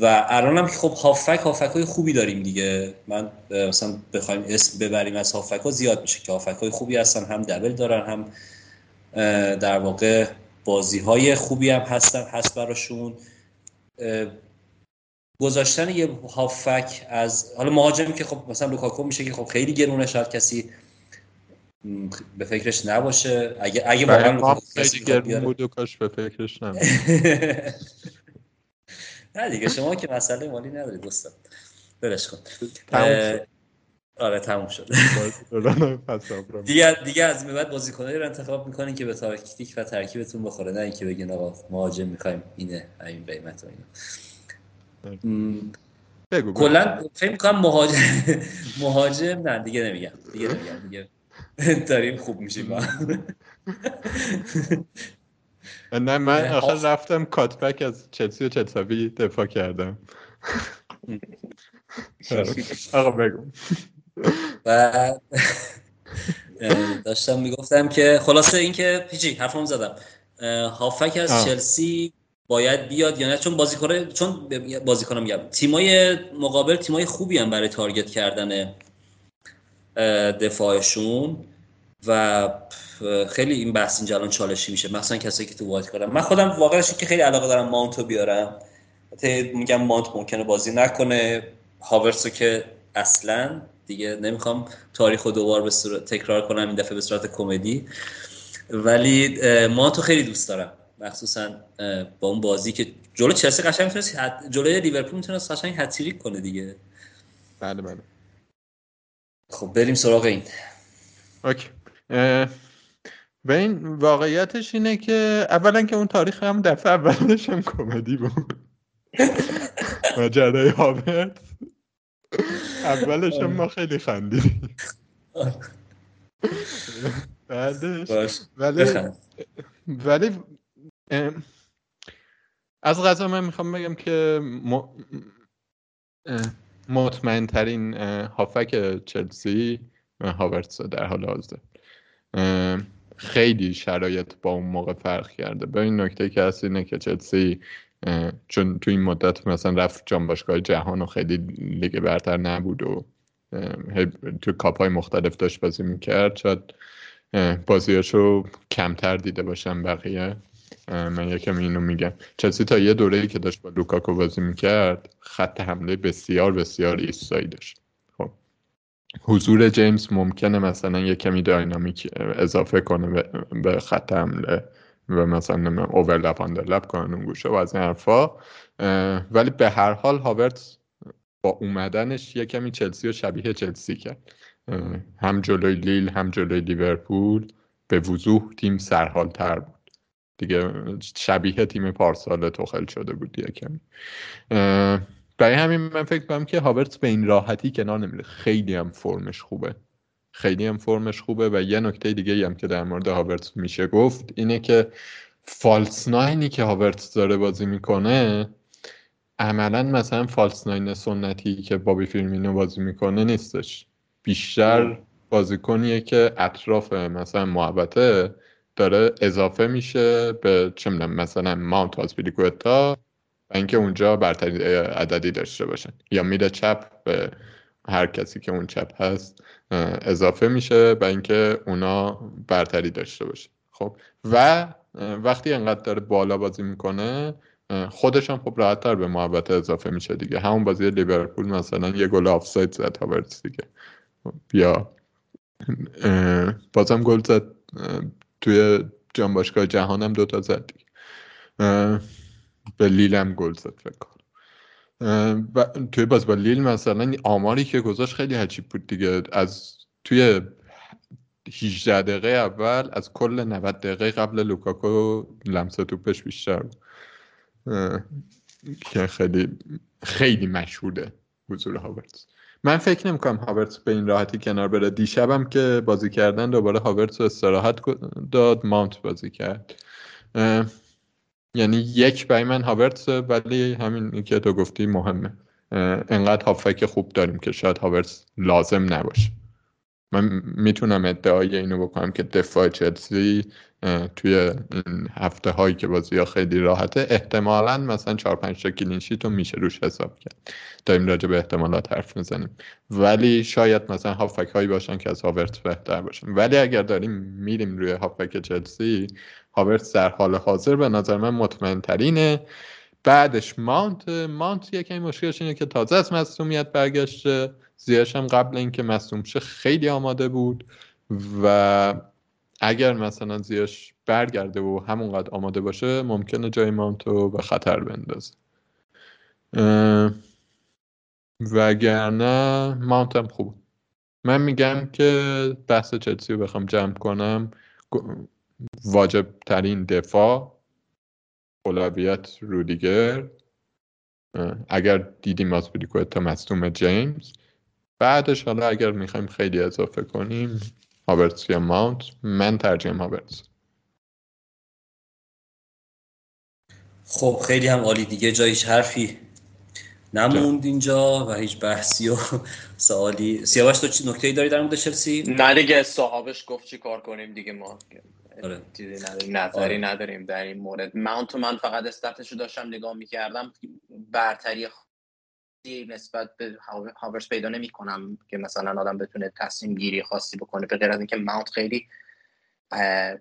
و الان هم که خب هافک هافک های خوبی داریم دیگه. من مثلا بخوایم اسم ببریم از هافک ها زیاد میشه که هافک های خوبی هستن هم دبل دارن هم در واقع بازی های خوبی هم هستن هست براشون. گذاشتن یه هافک از حالا مهاجمی که خب مثلا لوکاکو میشه که خب خیلی گرونه شاید کسی به فکرش نباشه. اگه اگه واقعا خیلی گرون بود و کاش به فکرش نباشه. نه دیگه شما که مسئله مالی نداری دوستان برش کن. آره تموم شد. دیگه دیگه از این بعد بازیکنایی رو انتخاب می‌کنین که به تاکتیک و ترکیبتون بخوره نه اینکه بگین آقا مهاجم می‌خوایم اینه این قیمت و اینو بگو کلا فکر می‌کنم مهاجم مهاجم نه دیگه نمیگم دیگه نمیگم دیگه داریم خوب میشیم. با نه من آخر رفتم کاتبک از چلسی و چلساوی دفاع کردم. آقا بگو. و داشتم می‌گفتم که خلاصه اینکه هیچی حرفم زدم. هافک از چلسی باید بیاد یا نه؟ چون بازیکن چون بازیکنم میگم. تیمای مقابل تیمای خوبی هم برای تارگت کردن دفاعشون و خیلی این بحث اینجا الان چالشی میشه مثلا کسایی که تو وایت کردن من خودم واقعا که خیلی علاقه دارم مانتو بیارم. میگم مانت ممکنه بازی نکنه هاورسو که اصلا دیگه نمی‌خوام تاریخ رو دوبار به صورت تکرار کنم این دفعه به صورت کمدی. ولی مانتو خیلی دوست دارم. مخصوصا با اون بازی که جلو چلسی قشنگ می‌تونست جلوی لیورپول می‌تونست قشنگ هتریک کنه دیگه. بله بله. خب بریم سراغ این. اوکی. به این واقعیتش اینه که اولا که اون تاریخ هم دفعه اولش هم کمدی بود. مجله هابرت اولش هم ما خیلی خندیدیم. بعدش ولی ولی از غذا من می‌خوام بگم که مطمئن ترین هافک چلسی هاورتس در حال حاضر. خیلی شرایط با اون موقع فرق کرده. به این نکته که هست اینه که چلسی چون تو این مدت مثلا رفت جام باشگاه جهان و خیلی لیگ برتر نبود و تو کاپ های مختلف داشت بازی می‌کرد شاید بازیاشو کمتر دیده باشم بقیه. من یکم اینو میگم. چلسی تا یه دوره که داشت با لوکاکو بازی می‌کرد خط حمله بسیار بسیار ایستایی داشت. حضور جیمز ممکنه مثلا یه کمی داینامیک اضافه کنه به خط حمله و مثلا اوورلپ آندرلپ کنن اون گوشه و از این حرفا. ولی به هر حال هاورت با اومدنش یه کمی چلسی و شبیه چلسی کرد. هم جلوی لیل هم جلوی لیورپول به وضوح تیم سرحال تر بود. دیگه شبیه تیم پارسال توخل شده بود یه کمی. برای همین من فکر کنم که هاورتس به این راحتی کنار نمیره. خیلی هم فرمش خوبه. خیلی هم فرمش خوبه و یه نکته دیگه هم که در مورد هاورتس میشه گفت اینه که false nine ی که هاورتس داره بازی می‌کنه عملا مثلا false nine سنتی که بابی فیرمینو بازی می‌کنه نیستش. بیشتر بازیکنیه که اطراف مثلا محبته داره اضافه میشه به چه مثلا ماونت آسپیلیکوتا و اینکه اونجا برتری عددی داشته باشن. یا میره چپ به هر کسی که اون چپ هست اضافه میشه و اینکه اونا برتری داشته باشه خب؟ و وقتی انقدر داره بالا بازی می‌کنه خودش هم خب راحت تر به محبت اضافه میشه دیگه. همون بازی لیورپول مثلا یه گل آفساید زد هاورتس دیگه. بیا بازم گل زد توی جام باشگاه جهانم دوتا زد دیگه. به لیلم گل زد فکر و توی باز با لیل مثلا آماری که گذاشت خیلی عجیب بود دیگه. از توی 18 دقیقه اول از کل 90 دقیقه قبل لوکاکو لمسه توپش بیشتر بود. که خیلی خیلی مشهوده حضور هاورتس من فکر نمی‌کنم هاورتس به این راحتی کنار بره. دیشبم که بازی کردن دوباره هاورتس استراحت داد ماونت بازی کرد. یعنی یک برای من هاورتس ولی همین که تو گفتی مهمه. انقدر هافبک خوب داریم که شاید هاورتس لازم نباشه. من می‌تونم ادعای اینو بکنم که دفاع چلسی توی این هفته هایی که بازی ها خیلی راحته احتمالا مثلا 4 5 تا clean sheet رو میشه روش حساب کرد. داریم راجع به احتمالات حرف می‌زنیم. ولی شاید مثلا هافک هایی باشن که از هاورت بهتر باشن. ولی اگر داریم میریم روی هافک چلسی هاورت در حال حاضر به نظر من مطمئن ترینه بعدش ماونت ماونت یکی مشکلش اینه که تازه از مصومیت برگشته. زیرش هم قبل اینکه مصوم شه خیلی آماده بود و اگر مثلا زیرش برگرده و همونقدر آماده باشه ممکنه جای ماونت رو به خطر بندازه. وگرنه ماونت هم خوب من میگم که بحث چلسی رو بخوام جمع کنم. واجب ترین دفاع اولویت رودیگر اگر دیدیم تا مصدوم جیمز. بعدش حالا اگر می‌خوایم خیلی اضافه کنیم هاورتس یا ماونت. من ترجیم هاورتس خب خیلی هم عالی دیگه جایش حرفی نموند اینجا و هیچ بحثی و سوالی. سیاوش تو چی نکته داری در مورد چلسی؟ نه دیگه صاحبش گفت چی کار کنیم دیگه ما. چیزی نداریم نظری آره. نداریم در این مورد. ماونت من فقط استاتش رو داشتم نگاه می‌کردم برتری نسبت به هاورس پیدا نمی کنم که مثلا آدم بتونه تصمیم گیری خاصی بکنه به غیر از اینکه ماونت خیلی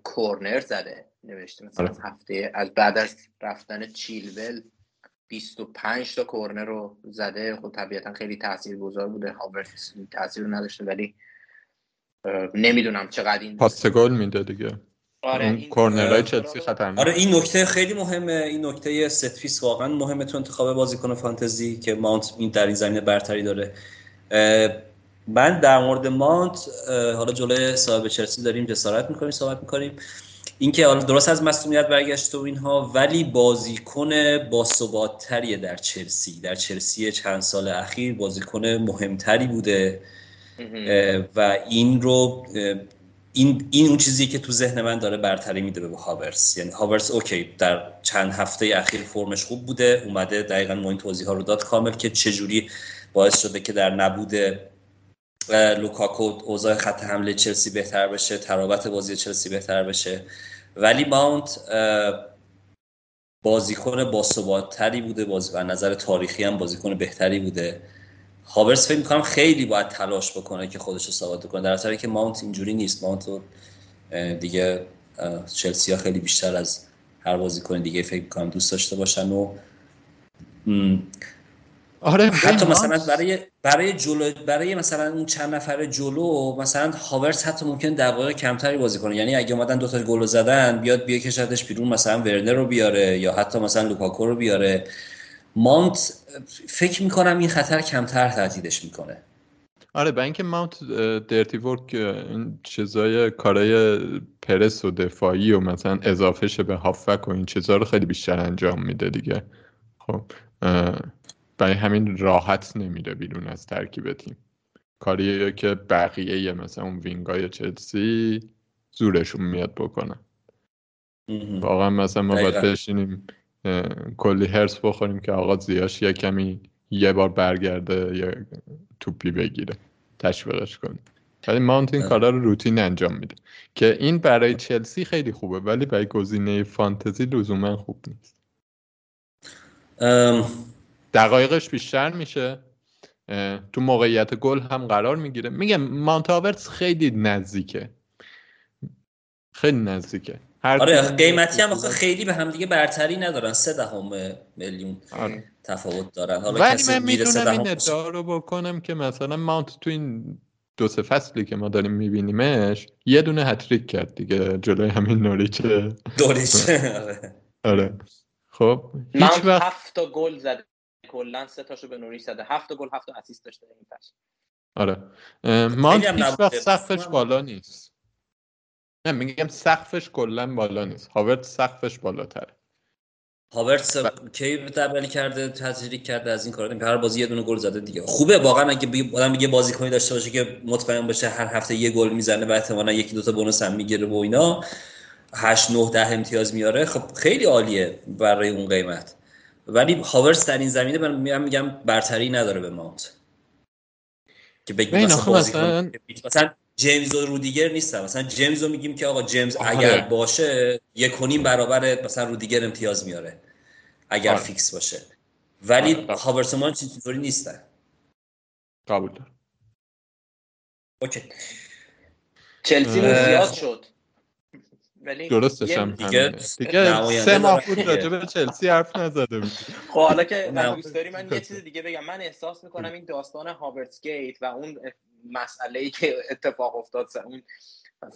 کورنر زده نوشته مثلا آره. هفته از بعد از رفتن چیلول 25 تا کورنر رو زده. خب طبیعتا خیلی تاثیرگذار بوده. هاورس تاثیر رو نداشته ولی نمی‌دونم چقدر این پاس گل میده دیگه. آره این کورنرهای چلسی خطرناک. آره این نکته خیلی مهمه. این نکته ست واقعا مهمه تو انتخاب بازیکن فانتزی که ماونت این در این زمینه برتری داره. من در مورد ماونت حالا جلوی صاحب چلسی داریم جسارت می‌کنیم صحبت می‌کنیم. اینکه حالا درست از مسئولیت برگشت و اینها ولی بازیکن باثباتتریه در چلسی. در چلسی چند سال اخیر بازیکن مهمتری بوده. و این رو این این اون چیزی که تو ذهن من داره برتری میده به هاورس. یعنی هاورس اوکی در چند هفته اخیر فرمش خوب بوده اومده دقیقا ما این توضیح ها رو داد کامل که چجوری باعث شده که در نبود لوکاکو اوضاع خط حمله چلسی بهتر بشه ترابط بازی چلسی بهتر بشه. ولی ماونت بازیکن باثباتتری بوده بازی از نظر تاریخی هم بازیکن بهتری بوده. هاورس فکر می‌کنم خیلی باید تلاش بکنه که خودش رو ثابت کنه. در اصلی که ماونت اینجوری نیست. ماونت دیگه چلسی ها خیلی بیشتر از هر بازیکن دیگه فکر می‌کنم دوست داشته باشن و آره حتی مثلا برای برای جلو برای مثلا اون چند نفر جلو مثلا هاورس حتی ممکن دقایق کمتری بازی کنه. یعنی اگه اومدن دو تا گل زدن بیاد بیکشتش بیرون مثلا ورنر رو بیاره یا حتی مثلا لوکاکو رو بیاره. مانت فکر می‌کنم این خطر کمتر تهدیدش می‌کنه. آره با اینکه ماونت درتی ورک این چیزای کارای پرس و دفاعی و مثلا اضافه شه به هافک و این چیزا رو خیلی بیشتر انجام میده دیگه. خب برای همین راحت نمیره بیرون از ترکیب تیم. کاریه که بقیه مثلا اون وینگای چلسی زورشون میاد بکنن. واقعا مثلا ما باید بشینیم کلی هرس بخوریم که آقا زیاش یه کمی یه بار برگرده یا توپی بگیره تشویقش کنه. ولی ماونت این کارا رو روتین انجام میده. که این برای چلسی خیلی خوبه ولی برای گزینه فانتزی لزوما خوب نیست. دقایقش بیشتر میشه. تو موقعیت گل هم قرار می‌گیره. میگم مانتاورس خیلی نزدیکه. خیلی نزدیکه. هر آره قیمتی هم خیلی به هم دیگه برتری ندارن. سه دهم میلیون آره. تفاوت دارن. حالا ولی من می‌تونم این ادعا رو بکنم که مثلا ماونت تو این دو سه فصلی که ما داریم میبینیمش یه دونه هتریک کرد دیگه جلوی همین نوریچه. دوریچه آره. آره. خب هیچ وقت هفت تا گل زده. کلا سه تاشو به نوریچ زده. هفت گل هفت اسیست داشته این فصل. آره. ماونت هیچ وقت سقفش بالا نیست. نه میگم سقفش کلا بالا نیست. هاورد سقفش بالاتره. هاورتس کی تبدیل کرده تحصیلی کرده از این کارا هر بازی یه دونه گل زده دیگه. خوبه واقعا اگه آدم یه بازیکنی داشته باشه که مطمئن باشه هر هفته یه گل می‌زنه و احتمالاً یکی دوتا بونوس هم می‌گیره و اینا 8 9 10 امتیاز میاره خب خیلی عالیه برای اون قیمت. ولی هاورتس در این زمینه من میگم برتری نداره به ماونت که بگیم مثلا مثلا جیمز و رودیگر نیستن. مثلا جیمز رو میگیم که آقا جیمز آره. اگر باشه یک کنیم برابر مثلا رودیگر امتیاز میاره. اگر آره. فیکس باشه. ولی آره. هاورسمان چیزی نیستن؟ قبول دارم. Okay. چلسی زیاد شد. ولی درستش هم دیگه, دیگه سه ماه بود راجع به چلسی حرف نزده بود. خب حالا که دوست داری من یه چیز دیگه بگم. من احساس می‌کنم این داستان هاورتس gate و اون مسئله ای که اتفاق افتاد اون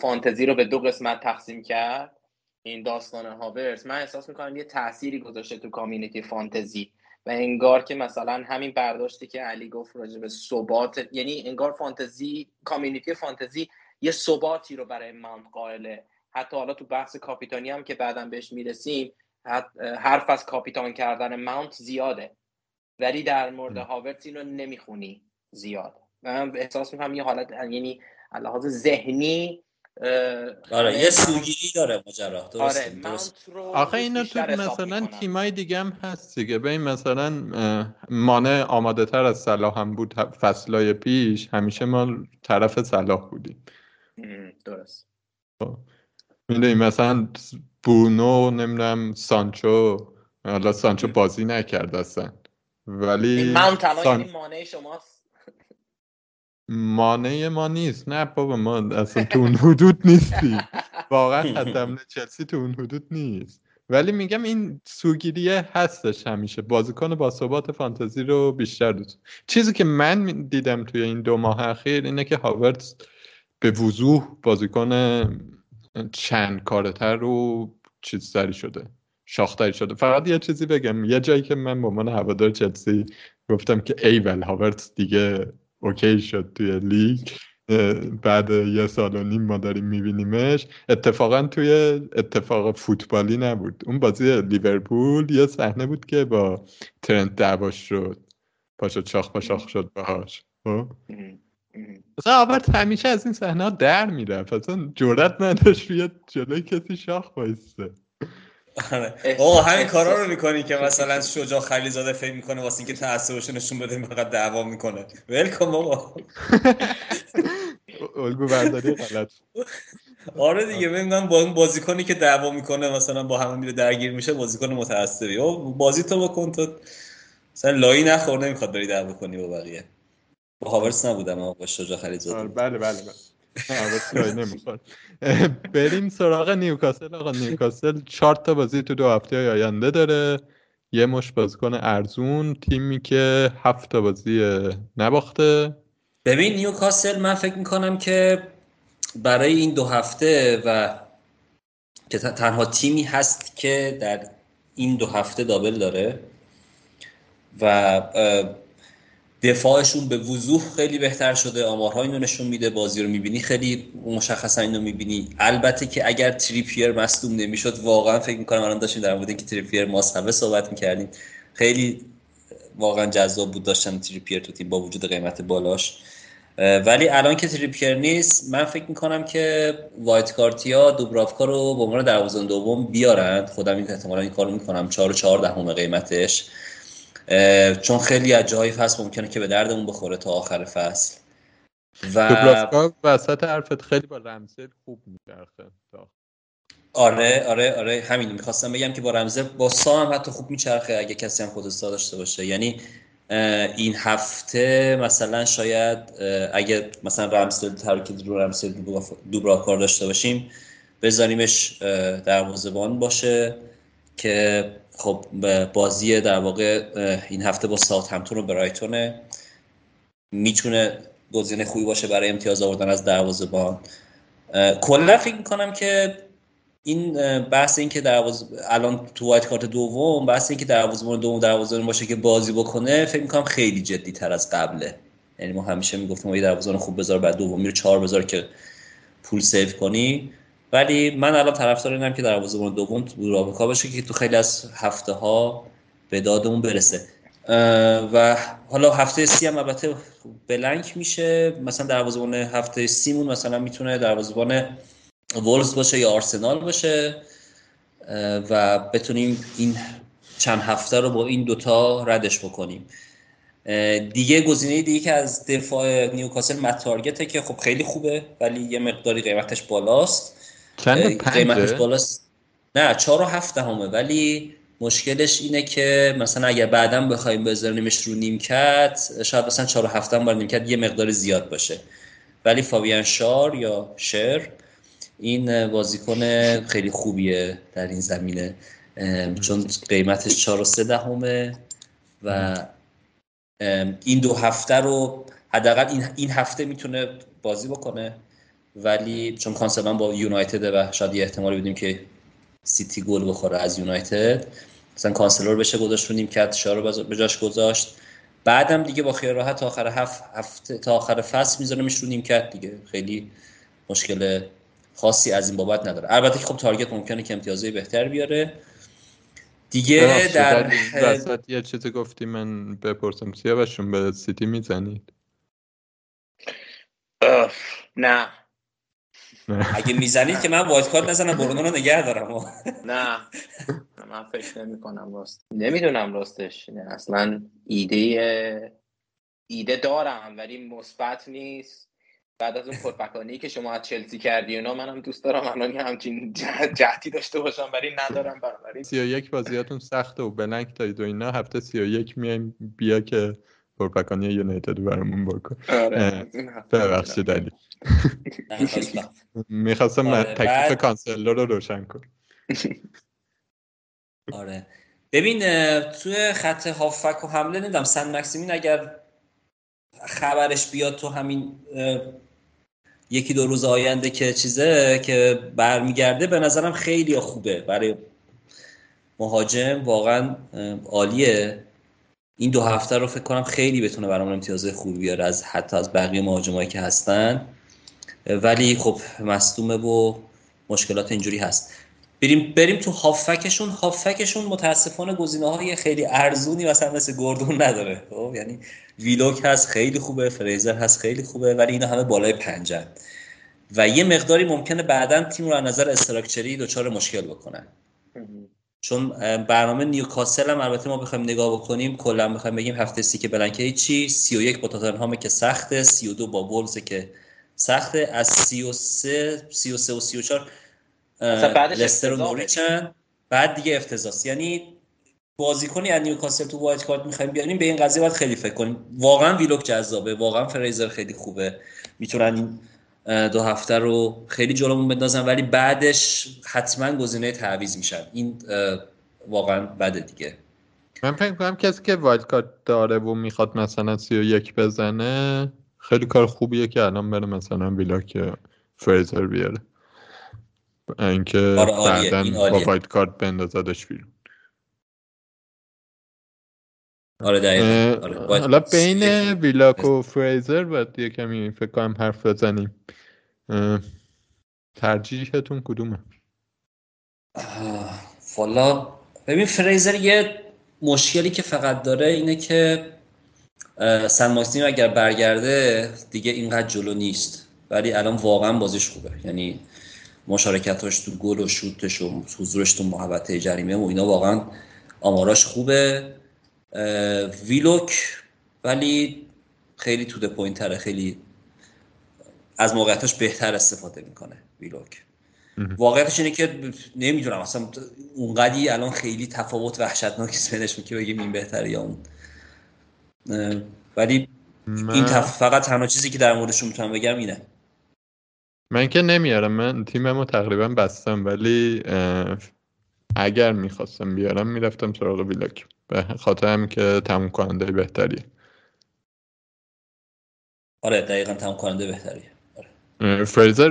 فانتزی رو به دو قسمت تقسیم کرد. این داستان هاورتس من احساس می‌کنم یه تأثیری گذاشته تو community فانتزی و انگار که مثلا همین برداشتی که علی گفت راجع به ثبات یعنی انگار فانتزی community فانتزی یه ثباتی رو برای ماونت قائله. حتی حالا تو بحث کاپیتانی هم که بعدا بهش می‌رسیم حرف از کاپیتان کردن ماونت زیاده. ولی در مورد هاورتس اینو نمی‌خونی زیاد. من احساس می‌کنم یه حالت یعنی لحاظ ذهنی آره یه سوگیری داره ماجرا درست. آره درست. آخه اینا تو مثلا تیمای دیگه هم هست دیگه. ببین مثلا مانع آماده تر از صلاح هم بود فصلای پیش. همیشه ما طرف صلاح بودیم. درست. خب. می‌دونی مثلا بونو نمی‌دونم سانچو حالا سانچو بازی نکرد اصلا. ولی من تنها سان... یعنی مانع شماست. مانع ما نیست. نه بابا ما اصلا تو اون حدود نیستی واقعا خط چلسی تو اون حدود نیست. ولی میگم این سوگیریه هستش همیشه. بازیکن با ثبات فانتزی رو بیشتر دوست. چیزی که من دیدم توی این دو ماه اخیر اینه که هاورتس به وضوح بازیکن چند کارتر رو چیز تری شده. شاخ‌تری شده. فقط یه چیزی بگم. یه جایی که من به عنوان هوادار چلسی گفتم که ایول هاورتس دیگه okay شد توی لیگ. بعد یه سال و نیم ما داریم میبینیمش. اتفاقا توی اتفاق فوتبالی نبود. اون بازی لیورپول یه صحنه بود که با ترنت دعواش شد. پاشو چاخ پاشاخ شد باهاش. خب؟ مثلا آورد همیشه از این صحنه در می‌رفت. اصلا جرات نداشت روی جلوی کسی شاخ بایسته آره. همین کارا رو می‌کنی که مثلا شجاع خلیزاده فکر می‌کنه واسه اینکه تعصبش نشون بده فقط دعوا می‌کنه. ولکام بابا الگو برداری غلط. آره دیگه میگم با اون بازیکنی که دعوا می‌کنه مثلا با همه میره درگیر میشه بازیکن متعصبی او بازی تو بکن تو. مثلا لایی نخور نمی‌خواد بری دعوا کنی با بقیه. با هاورس نبودم با شجاع خلیزاده بله بله بله. بریم سراغ نیوکاسل. آقا نیوکاسل چهار تا بازی تو دو هفته آینده داره. یه مش بازیکن ارزون تیمی که هفت تا بازی نباخته. ببین نیوکاسل من فکر می‌کنم که برای این دو هفته و که تنها تیمی هست که در این دو هفته دابل داره و دفاعشون به وضوح خیلی بهتر شده. آمارها اینو نشون میده بازی رو می‌بینی. خیلی مشخصا اینو می‌بینی. البته که اگر تریپیر مصدوم نمی‌شد واقعا فکر می‌کنم الان داشتیم در مورد که تریپیر مصاحبه صحبت می‌کردیم. خیلی واقعا جذاب بود داشتن تریپیر تو تیم با وجود قیمت بالاش. ولی الان که تریپیر نیست من فکر می‌کنم که وایت کارتیا دوبرافکا رو به عنوان دروازه‌بان دوم بیارن. خودم این احتمالاً این کارو می‌کنم. 4 و 4 دهم قیمتش. چون خیلی از جایی فصل ممکنه که به دردمون بخوره تا آخر فصل. و وسط حرفت خیلی با رمزل خوب میچرخه. آره آره آره همین می‌خواستم بگم که با رمزل با سا هم حتی خوب میچرخه اگه کسی هم خودستا داشته باشه. یعنی این هفته مثلا شاید اگه مثلا رمزل ترکیب رو رمزل دوبرا کار داشته باشیم بذاریمش دروازه‌بان باشه که خب بازی در واقع این هفته با ساوت همتون و برایتونه. می‌تونه گزینه خوبی باشه برای امتیاز آوردن از دروازه‌بان. کلا فکر می‌کنم که این بحث این که دروازه الان تو وایت کارت دوم بحث این که دروازه‌بان دوم دروازه‌بان باشه که بازی بکنه فکر می‌کنم خیلی جدی تر از قبله. یعنی ما همیشه می‌گفتیم یه دروازه‌بان خوب بذار بعد دومی رو چهار بذار که پول save کنی. ولی من الان طرفدار اینم که دروازه‌بان دوم تو باشه که تو خیلی از هفته ها به دادمون برسه. و حالا هفته سی هم البته blank میشه. مثلا دروازه‌بان هفته سیمون مثلا می‌تونه دروازه‌بان وولوز باشه یا آرسنال باشه. و بتونیم این چند هفته رو با این دوتا ردش بکنیم. دیگه گزینه دیگه که از دفاع نیوکاسل مت که خب خیلی خوبه ولی یه مقداری قیمتش بالاست. چند قیمتش بالاست نه چهار و هفت همه ولی مشکلش اینه که مثلا اگر بعدا بخوایم بذاریمش رو نیمکت شاید مثلا چهار و هفت هم نیمکت یه مقدار زیاد باشه. ولی فابیان شار یا شر این بازیکن خیلی خوبیه در این زمینه. چون قیمتش 4 و 3 دهمه و این دو هفته رو حداقل این این هفته می‌تونه بازی بکنه. ولی چون کانسلان با یونایتد و شاید یه احتمالی بدیم که سیتی گل بخوره از یونایتد مثلا کانسلور بشه گذاشت رو نیمکت شار رو به جاش گذاشت. بعدم دیگه با خیال راحت تا آخر هفت هفته تا آخر فصل میذارمش رو نیمکت دیگه. خیلی مشکل خاصی از این بابت نداره. البته که خب تارگت ممکنه که امتیازهای بهتر بیاره. دیگه در وسط یه چیزی گفتی من بپرسم. سیاوشون به سیتی می‌زنید؟ نه. اگه می‌زنید که من وایت کارت نزنم برونو رو نگه دارم. نه. من فکر نمی کنم راست. نمی‌دونم راستش. نه اصلا ایده ایده دارم ولی مثبت نیست. بعد از اون پرپکانی که شما از چلسی کردی اونا منم دوست دارم الان همچین جهتی داشته باشم ولی ندارم بنابراین 31 بازیاتون سخته و بلنک دارید و اینا. هفته 31 میایم بیا که پرپکانی یونایتد برامون بکن آره ببخشید علی. می‌خواستم آره، تکلیف کانسلر رو روشن کن آره. ببین توی خط هافک و حمله نمی‌دونم سن مکسیمین اگر خبرش بیاد تو همین یکی دو روز آینده که چیزه که برمیگرده به نظرم خیلی خوبه. برای مهاجم واقعا عالیه. این دو هفته رو فکر کنم خیلی بتونه برامون امتیاز خوبی بیاره از حتی از بقیه مهاجمایی که هستن. ولی خب مصدومه و مشکلات اینجوری هست. بریم بریم تو هافکشون. هافکشون متاسفانه گزینه های خیلی ارزونی مثلا مثل گوردون نداره. خب یعنی ویلوک هست خیلی خوبه فریزر هست خیلی خوبه ولی اینا همه بالای پنجن. و یه مقداری ممکنه بعدا تیم رو از نظر استراکچری دچار مشکل بکنن. چون برنامه نیوکاسل هم البته ما بخوایم نگاه بکنیم کلا بخوایم بگیم هفته سی که بلنکه چی؟ 31 با تاتنهام که سخته 32 با وولز که سخته از 33 33 و 34 اصلا بعدش لستر و. نوریچن بعد دیگه افتضاح. یعنی بازیکنی از نیوکاسل تو wild card می‌خوایم بیاریم به این قضیه باید خیلی فکر کنیم. واقعا ویلوک جذابه واقعا فریزر خیلی خوبه. می‌تونن این دو هفته رو خیلی جلومون بندازن ولی بعدش حتما گزینه تعویض میشن این واقعا بده دیگه من فکر کنم کسی که wild card داره و می‌خواد مثلا 31 بزنه خیلی کار خوبیه که الان بره مثلا ویلوک فریزر بیاره اینکه آره،. بعدا با. wild card بندازدش بیرون آره دقیقاً. آره. حالا بین ویلوک و فریزر باید یه کمی فکر کنم حرف بزنیم. ترجیحتون کدومه؟ والا ببین فریزر یه مشکلی که فقط داره اینه که سن ماکسیم اگر برگرده دیگه اینقدر جلو نیست. ولی الان واقعا بازیش خوبه. یعنی مشارکتاش تو گل و شوتش و حضورش تو محوطه جریمه و اینا واقعا آماراش خوبه. ویلوک ولی خیلی تو point تره خیلی از موقعیتاش بهتر استفاده می‌کنه ویلوک. واقعیتش اینه که نمی‌دونم اصلا اونقدی الان خیلی تفاوت وحشتناکی بینشون که بگیم این بهتره یا اون. ولی این من تف... فقط تنها چیزی که در موردشون می‌تونم بگم اینه. من که نمیارم من تیممو تقریبا بستم ولی اگر می‌خواستم بیارم می‌رفتم سراغ ویلاک به خاطر هم که تموم کننده بهتریه. آره دقیقا تموم کننده بهتریه. آره. فریزر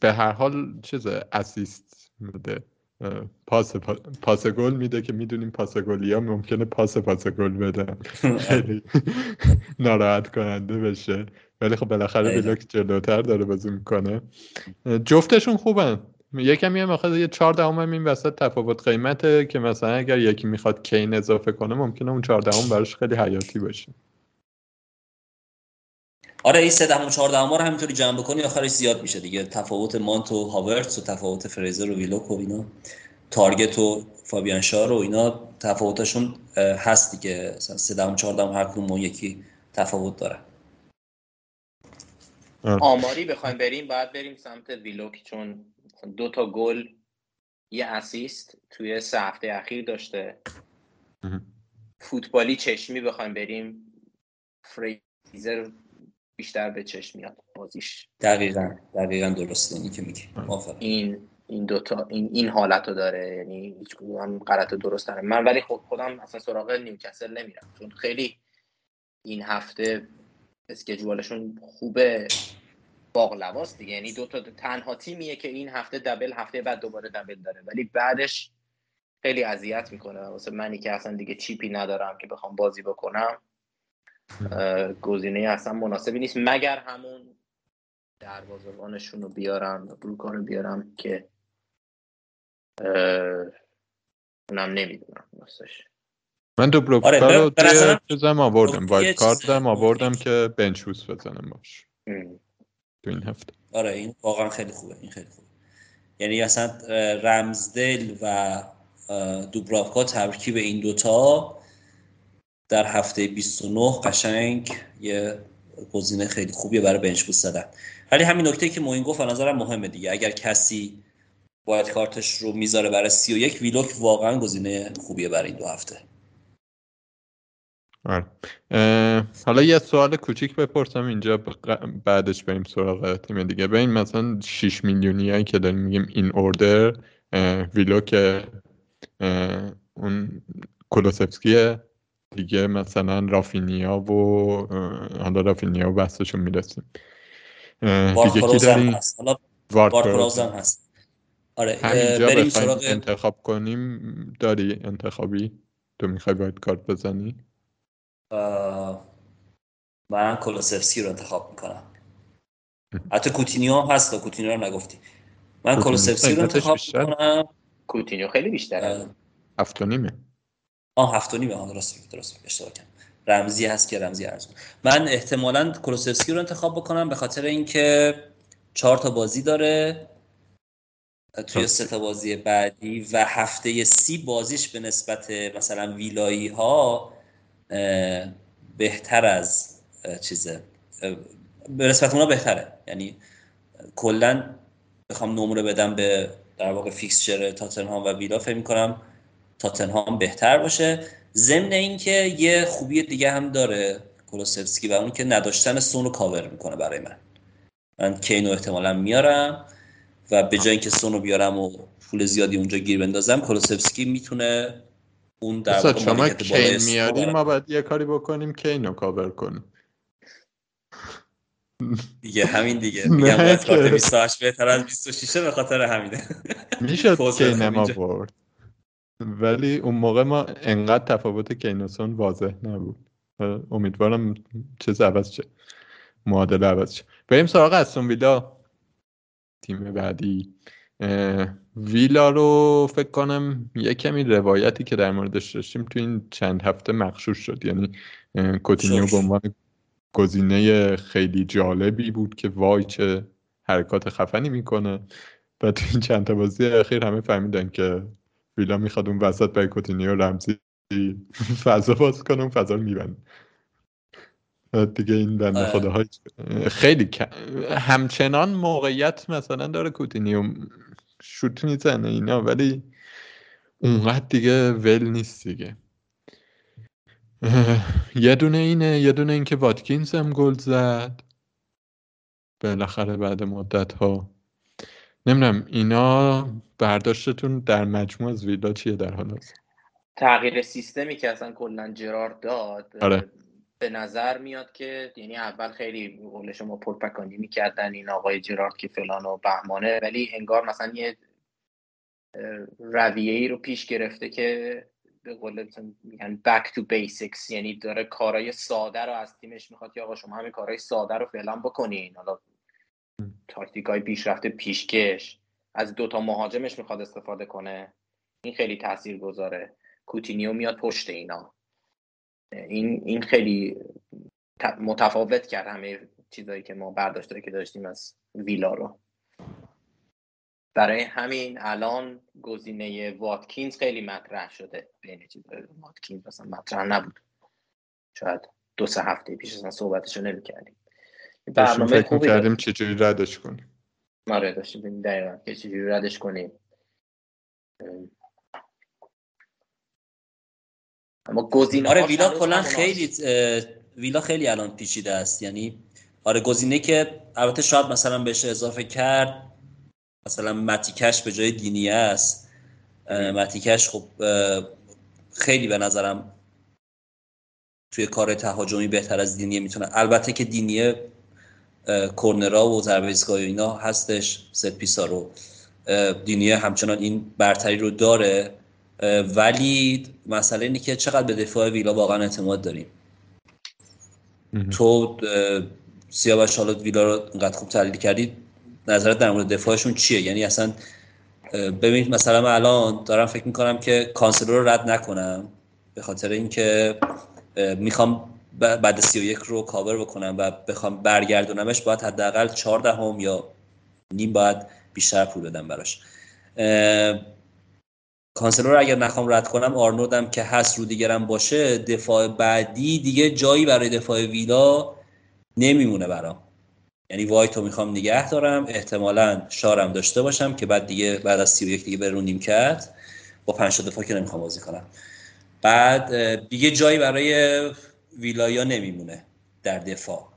به هر حال چیز اسیست میده. پاس پاس گل میده که می‌دونیم پاس گلی ها ممکنه پاس پاس گل بدن. خیلی ناراحت کننده بشه. ولی خب بالاخره بلاک جلوتر داره بازی می‌کنه. جفتشون خوبن. یکم هم آخه یه چهار دهم هم این وسط تفاوت قیمته که مثلا اگر یکی می‌خواد کین اضافه کنه ممکنه اون چهار دهم براش خیلی حیاتی باشه. آره این سه دهم و چهار دهم رو همینطوری جمع بکنی آخرش زیاد میشه دیگه. تفاوت مانت و هاورتس و تفاوت فریزر و ویلوک و اینا تارگت و فابیان شار و اینا تفاوتشون هست دیگه. سه دهم چهار دهم هر کدوم یکی تفاوت داره. آماری بخوایم بریم باید بریم سمت ویلوک چون دو تا گل یه اسیست توی سه هفته اخیر داشته. فوتبالی چشمی بخوایم بریم. فریزر بیشتر به چشم میاد بازیش. دقیقا دقیقا درسته اینی که میگی. این این دوتا این این حالت رو داره. یعنی هیچ هم غلط درست داره من ولی خود خودم اصلا سراغ نیوکاسل نمیرم. چون خیلی این هفته اسکجوالشون خوبه. باقلواست دیگه. یعنی دو تا تنها تیمیه که این هفته دبل هفته بعد دوباره دبل داره. ولی بعدش خیلی اذیت می‌کنه. واسه منی که اصلا دیگه چیپی ندارم که بخوام بازی بکنم. گزینه اصلا مناسبی نیست. مگر همون دروازه‌بانشون رو بیارم بروکا رو بیارم که اونم نمی‌دونم راستش. من دو بروکا آره رو توی چیزم آوردم. وایت کاردم آوردم که بنچوس بزنم باش. تو این هفته. آره این واقعا خیلی خوبه این خیلی خوبه. یعنی اصلا رمزدل و دوبراوکا ترکیب این دوتا در هفته 29 قشنگ یه گزینه خیلی خوبیه برای بنچ بوست زدن. ولی همین نکته که موین گفت نظرم مهمه دیگه. اگر کسی باید کارتش رو می‌ذاره برای 31 ویلوک واقعا گزینه خوبیه برای این دو هفته. آره. حالا یه سوال کوچیک بپرسم اینجا بعدش بریم سراغ تیم دیگه. به این مثلا 6 میلیونی که داریم میگیم این اوردر ویلوک اون کولوسفسکی دیگه مثلا رافینیا و حالا رافینیا و بحثشون می‌رسیم دیگه کی داریم؟ هست. آره بریم سراغ انتخاب کنیم. داری انتخابی؟ تو می‌خوای wild card بزنی؟ من کولوسفسکی رو انتخاب می‌کنم. حتی کوتینیو هم هست کوتینیو رو نگفتی. من کولوسفسکی رو انتخاب می‌کنم. کوتینیو خیلی بیشتره. هفت و نیمه. آه هفت و نیمه. آه درست درست اشتباه کردم. رمزی هست که رمزی ارزون. من احتمالا کولوسفسکی رو انتخاب بکنم به خاطر اینکه چهار تا بازی داره. توی سه تا بازی بعدی و هفته سی بازیش به نسبت مثلا ویلایی ها بهتر از چیزه. به نسبت اونا بهتره. یعنی کلا بخوام نمره بدم به در واقع فیکسچر تاتنهام و ویلا فکر می‌کنم تاتنهام بهتر باشه. ضمن اینکه یه خوبی دیگه هم داره کولوسفسکی و اون که نداشتن سون رو کاور می‌کنه برای من. من کینو احتمالا میارم و به جای اینکه سون رو بیارم و پول زیادی اونجا گیر بندازم کولوسفسکی می‌تونه اون در واقع شما کین میاریم ما باید یه کاری بکنیم کین رو کاور کنیم. دیگه همین دیگه. میگم باید کارت 28 بهتر از 26 به خاطر همینه. می‌شد کین ما برد. ولی اون موقع ما انقدر تفاوت کینوسون واضح نبود. امیدوارم چه عوض چه معادله عوض شه. بریم سراغ استون ویلا تیم بعدی. ویلا رو فکر کنم یه کمی روایتی که در موردش داشتیم تو این چند هفته مخشوش شد. یعنی کوتینیو به عنوان گزینه خیلی جالبی بود که وای چه حرکات خفنی می‌کنه. و تو این چند تا بازی اخیر همه فهمیدن که ویلا می‌خواد اون وسط برای کوتینیو رمزی فضا باز کنه اون فضا رو میبنده. دیگه این بنده آره. خداهای خیلی همچنان موقعیت مثلا داره کوتینیو شوت می‌زنه اینا ولی اونقدر دیگه ول نیست دیگه. یه دونه اینه یه دونه اینکه واتکینز هم گل زد. بالاخره بعد مدت ها نمی‌دونم اینا برداشتتون در مجموع از ویلا چیه در حال تغییر سیستمی که اصلا کلا جرارد داد آره. به نظر میاد که یعنی اول خیلی قول شما پرپکانی می‌کردن این آقای جرارد که فلان و بهمانه ولی انگار مثلا یه رویه ای رو پیش گرفته که به قول میگن back to basics یعنی داره کارهای ساده رو از تیمش می‌خواد که آقا شما همین کارهای ساده رو فعلا بکنین. حالا تاکتیک های پیشرفته پیشکش از دوتا مهاجمش می‌خواد استفاده کنه. این خیلی تاثیر گذاره کوتینیو میاد پشت اینا. این این خیلی متفاوت کرد همه چیزایی که ما برداشته که داشتیم از ویلا رو. برای همین الان گزینه واتکینز خیلی مطرح شده. بین چیزای واتکینز مثلا مطرح نبود. شاید دو سه هفته پیش اصلا صحبتشو نمی‌کردیم. برنامه فکر کردیم چجوری ردش کنیم. آره داشتیم دقیقا که چجوری ردش کنیم. اما گزینه آره ویلا کلا خیلی ویلا خیلی الان پیچیده است. یعنی آره گزینه که البته شاید مثلا بهش اضافه کرد مثلا متیکش به جای دینیه است. متیکش خب خیلی به نظرم توی کار تهاجمی بهتر از دینیه می‌تونه. البته که دینیه کورنرا و ضربه اینا هستش ست پیسا رو دینیه همچنان این برتری رو داره. ولی مسئله اینه که چقدر به دفاع ویلا واقعا اعتماد داریم. تو سیاوش حالا ویلا رو انقدر خوب تحلیل کردید نظرت در مورد دفاعشون چیه؟ یعنی اصلا ببینید مثلا من الان دارم فکر می‌کنم که کانسلو رو رد نکنم به خاطر اینکه می‌خوام بعد 31 رو کاور بکنم و بخوام برگردونمش باید حداقل چهار دهم یا نیم باید بیشتر پول بدم براش. کانسلو رو اگر نخوام رد کنم آرنولدم که هست رودیگرم باشه دفاع بعدی دیگه جایی برای دفاع ویلا نمیمونه برام. یعنی وایتو می‌خوام نگه دارم. احتمالا شارم داشته باشم که بعد دیگه بعد از 31 دیگه برونیم کرد با پنج دفاع که نمی‌خوام بازی کنم. بعد دیگه جایی برای ویلایا نمیمونه در دفاع.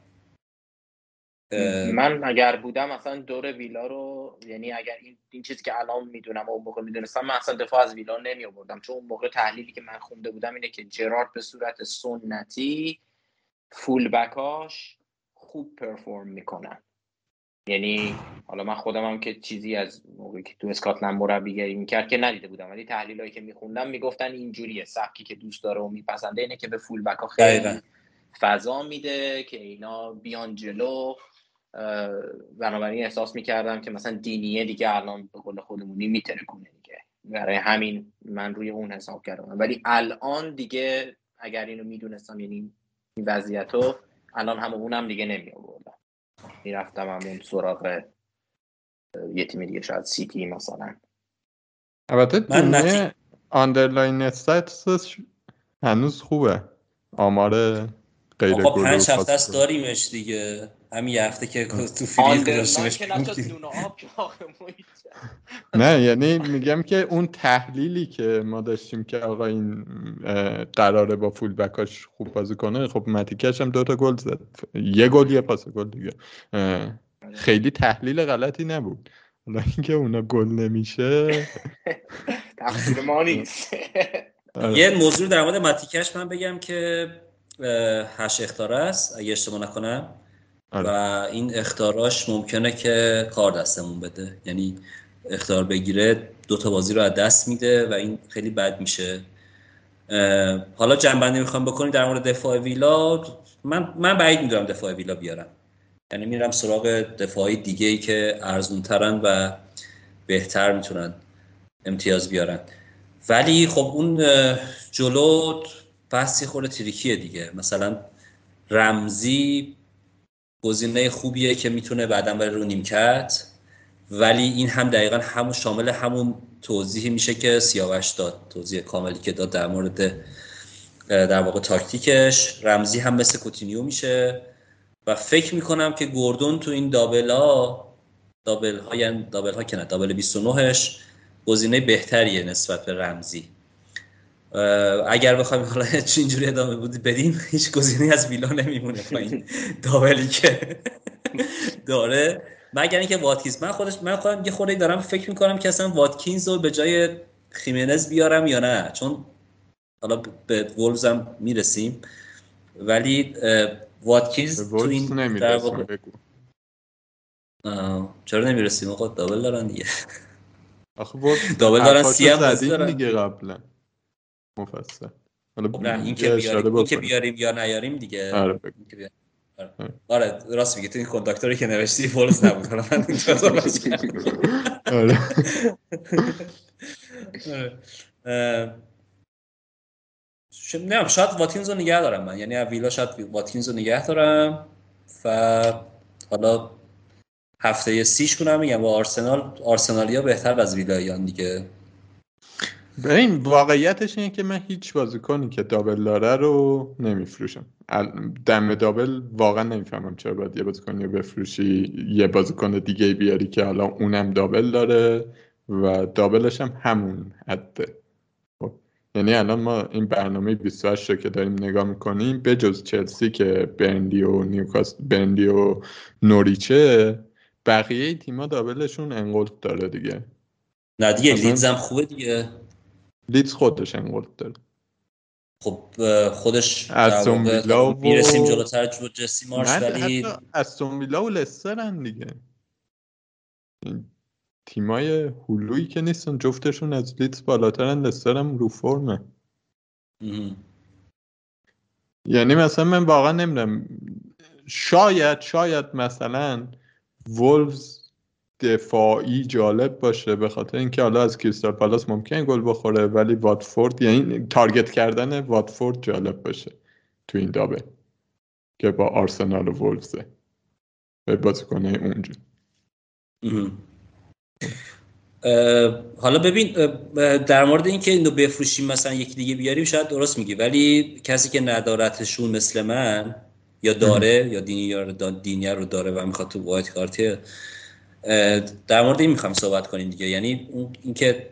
من اگر بودم اصلا دور ویلا رو یعنی اگر این, این چیزی که الان می‌دونم اون موقع می‌دونستم من اصلا دفاع از ویلا نمی آوردم چون اون موقع تحلیلی که من خونده بودم اینه که جرارد به صورت سنتی فول بکاش خوب پرفورم می‌کنن. یعنی حالا من خودم هم که چیزی از موقعی که تو اسکاتلند مربیگری می‌کرد که ندیده بودم. ولی تحلیلایی که میخوندم می‌گفتن اینجوریه. سبکی که دوست داره و میپسنده اینه که به فول بکا خیلی فضا میده که اینا بیان جلو. بنابراین احساس می‌کردم که مثلا دینیه دیگه الان به قول خودمونی میتره کنه دیگه. برای همین من روی اون حساب کردم. ولی الان دیگه اگر اینو می‌دونستم یعنی این وضعیت رو الان هم اونم دیگه نمی آوردم می‌رفتم همون سراغ یه تیم دیگه شاید سیتی مثلا. البته دینیه underlying stats ش هنوز خوبه. آمار غیر پنج هفته است داریمش دیگه. همین یه هفته که تو free hit داشتیمش نه یعنی میگم که اون تحلیلی که ما داشتیم که آقا این قراره با فول بکاش خوب بازی کنه خب متیکش هم دوتا گل زد. یه گل یه پاس گل دیگه. خیلی تحلیل غلطی نبود. حالا اینکه اونا گل نمیشه. تقصیر ما نیست. یه موضوع در مورد متیکش من بگم که هشت اختاره است اگه اشتباه نکنم. آره. و این اختاراش ممکنه که کار دستمون بده. یعنی اختار بگیره دو تا بازی رو از دست میده و این خیلی بد میشه. حالا جنبندی می‌خوام بکنی در مورد دفاع ویلا. من من بعید می‌دونم دفاع ویلا بیارم یعنی میرم سراغ دفاعی دیگه ای که ارزون ترن و بهتر می‌تونن امتیاز بیارن. ولی خب اون جلو بحثی خورده تریکیه دیگه. مثلا رمزی گزینه خوبیه که می‌تونه بعدا برای رو نیمکت. ولی این هم دقیقا همون شامل همون توضیحی میشه که سیاوش داد توضیح کاملی که داد در مورد در واقع تاکتیکش. رمزی هم مثل کوتینیو میشه. و فکر می‌کنم که گوردون تو این دابل ها دابل ها یعنی دابل ها که نه دابل 29ش گزینه بهتریه نسبت به رمزی. اگر بخوایم حالا اینجوری ادامه بودی بدیم هیچ گزینه از ویلا نمیمونه با این دابلی که داره. مگر اینکه واتکینز من خودش من خودم یه خورده دارم فکر می‌کنم که اصلا واتکینز رو به جای خیمنز بیارم یا نه. چون حالا به وولز هم می‌رسیم. ولی واتکینز تو این در واقع چرا نمی‌رسیم؟ آقا دابل دارن دیگه. آخه دابل دارن سی هم دارن. دیگه قبلا. مفصل. خب نه این که بیاریم این که بیاریم یا نیاریم دیگه. آره آره. آره. راست میگی. تو این کنداکتوری که نوشتی فولز نبود. حالا من آره. نمی‌دونم شاید واتینز رو نگه دارم من. یعنی ویلا شاید واتینز رو نگه دارم. و حالا هفته سیش کنم میگم با آرسنال. آرسنالیا بهتر از ویلایان دیگه. این واقعیتش اینه که من هیچ بازیکنی که دابل داره رو نمیفروشم. دم دابل واقعا نمی‌فهمم چرا باید یه بازیکنی رو بفروشی یه بازیکن دیگه بیاری که حالا اونم دابل داره و دابلش هم همون حده. خب. یعنی الان ما این برنامه 28 رو که داریم نگاه می‌کنیم به جز چلسی که برندی و نیوکاست برندی و نوریچه بقیه تیما دابلشون انقلت داره دیگه. نه دیگه لیدز هم خوبه دیگه. لیدز خودش انقلت داره. خب خودش استون ویلا و می‌رسیم جلوتر جو جسی مارش ولی استون ویلا و لسترن دیگه. تیمای هلویی که نیستن جفتشون از لیدز بالاترن لستر هم رو فرمه. یعنی مثلا من واقعا نمی‌دونم شاید شاید مثلا وولفز دفاعی جالب باشه به خاطر اینکه حالا از کریستال پالاس ممکن گل بخوره ولی واتفورد یعنی تارگت کردن واتفورد جالب باشه تو این دابه که با آرسنال و وولفزه به بازیکنه اونجا. حالا ببین در مورد اینکه اینو بفروشیم مثلا یکی دیگه بیاریم شاید درست میگی ولی کسی که ندارتشون مثل من یا داره یا دینی رو داره و می‌خواد تو وایت کارتی در مورد این می‌خوام صحبت کنیم دیگه. یعنی اینکه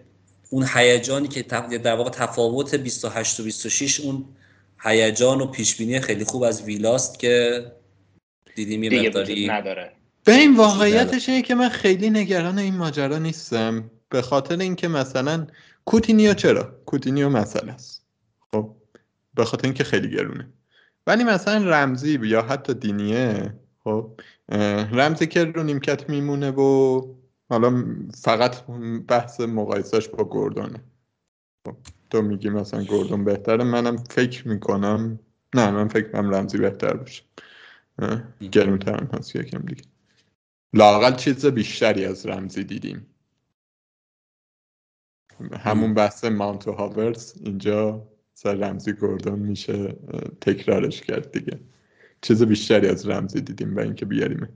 اون هیجانی که در واقع تفاوت 28 و 26 اون هیجان و پیش بینی خیلی خوب از ویلاست که دیدیم یه مقداری نداره. به این واقعیتش اینه که من خیلی نگران این ماجرا نیستم به خاطر اینکه مثلا کوتینیو چرا؟ کوتینیو مسئله است. خب به خاطر اینکه خیلی گرونه. ولی مثلا رمزی یا حتی دینیه خب رمزی که رو نیمکت میمونه و حالا فقط بحث مقایسهش با گردونه خب تو میگی مثلا گردون بهتره منم فکر می‌کنم نه من فکر کنم رمزی بهتر باشه. گرونتر هم هست یکم دیگه. لاقل چیز بیشتری از رمزی دیدیم. همون بحث ماونت و هاورز اینجا سر رمزی گردون میشه تکرارش کرد دیگه. چیز بیشتری از رمزی دیدیم و اینکه بیاریم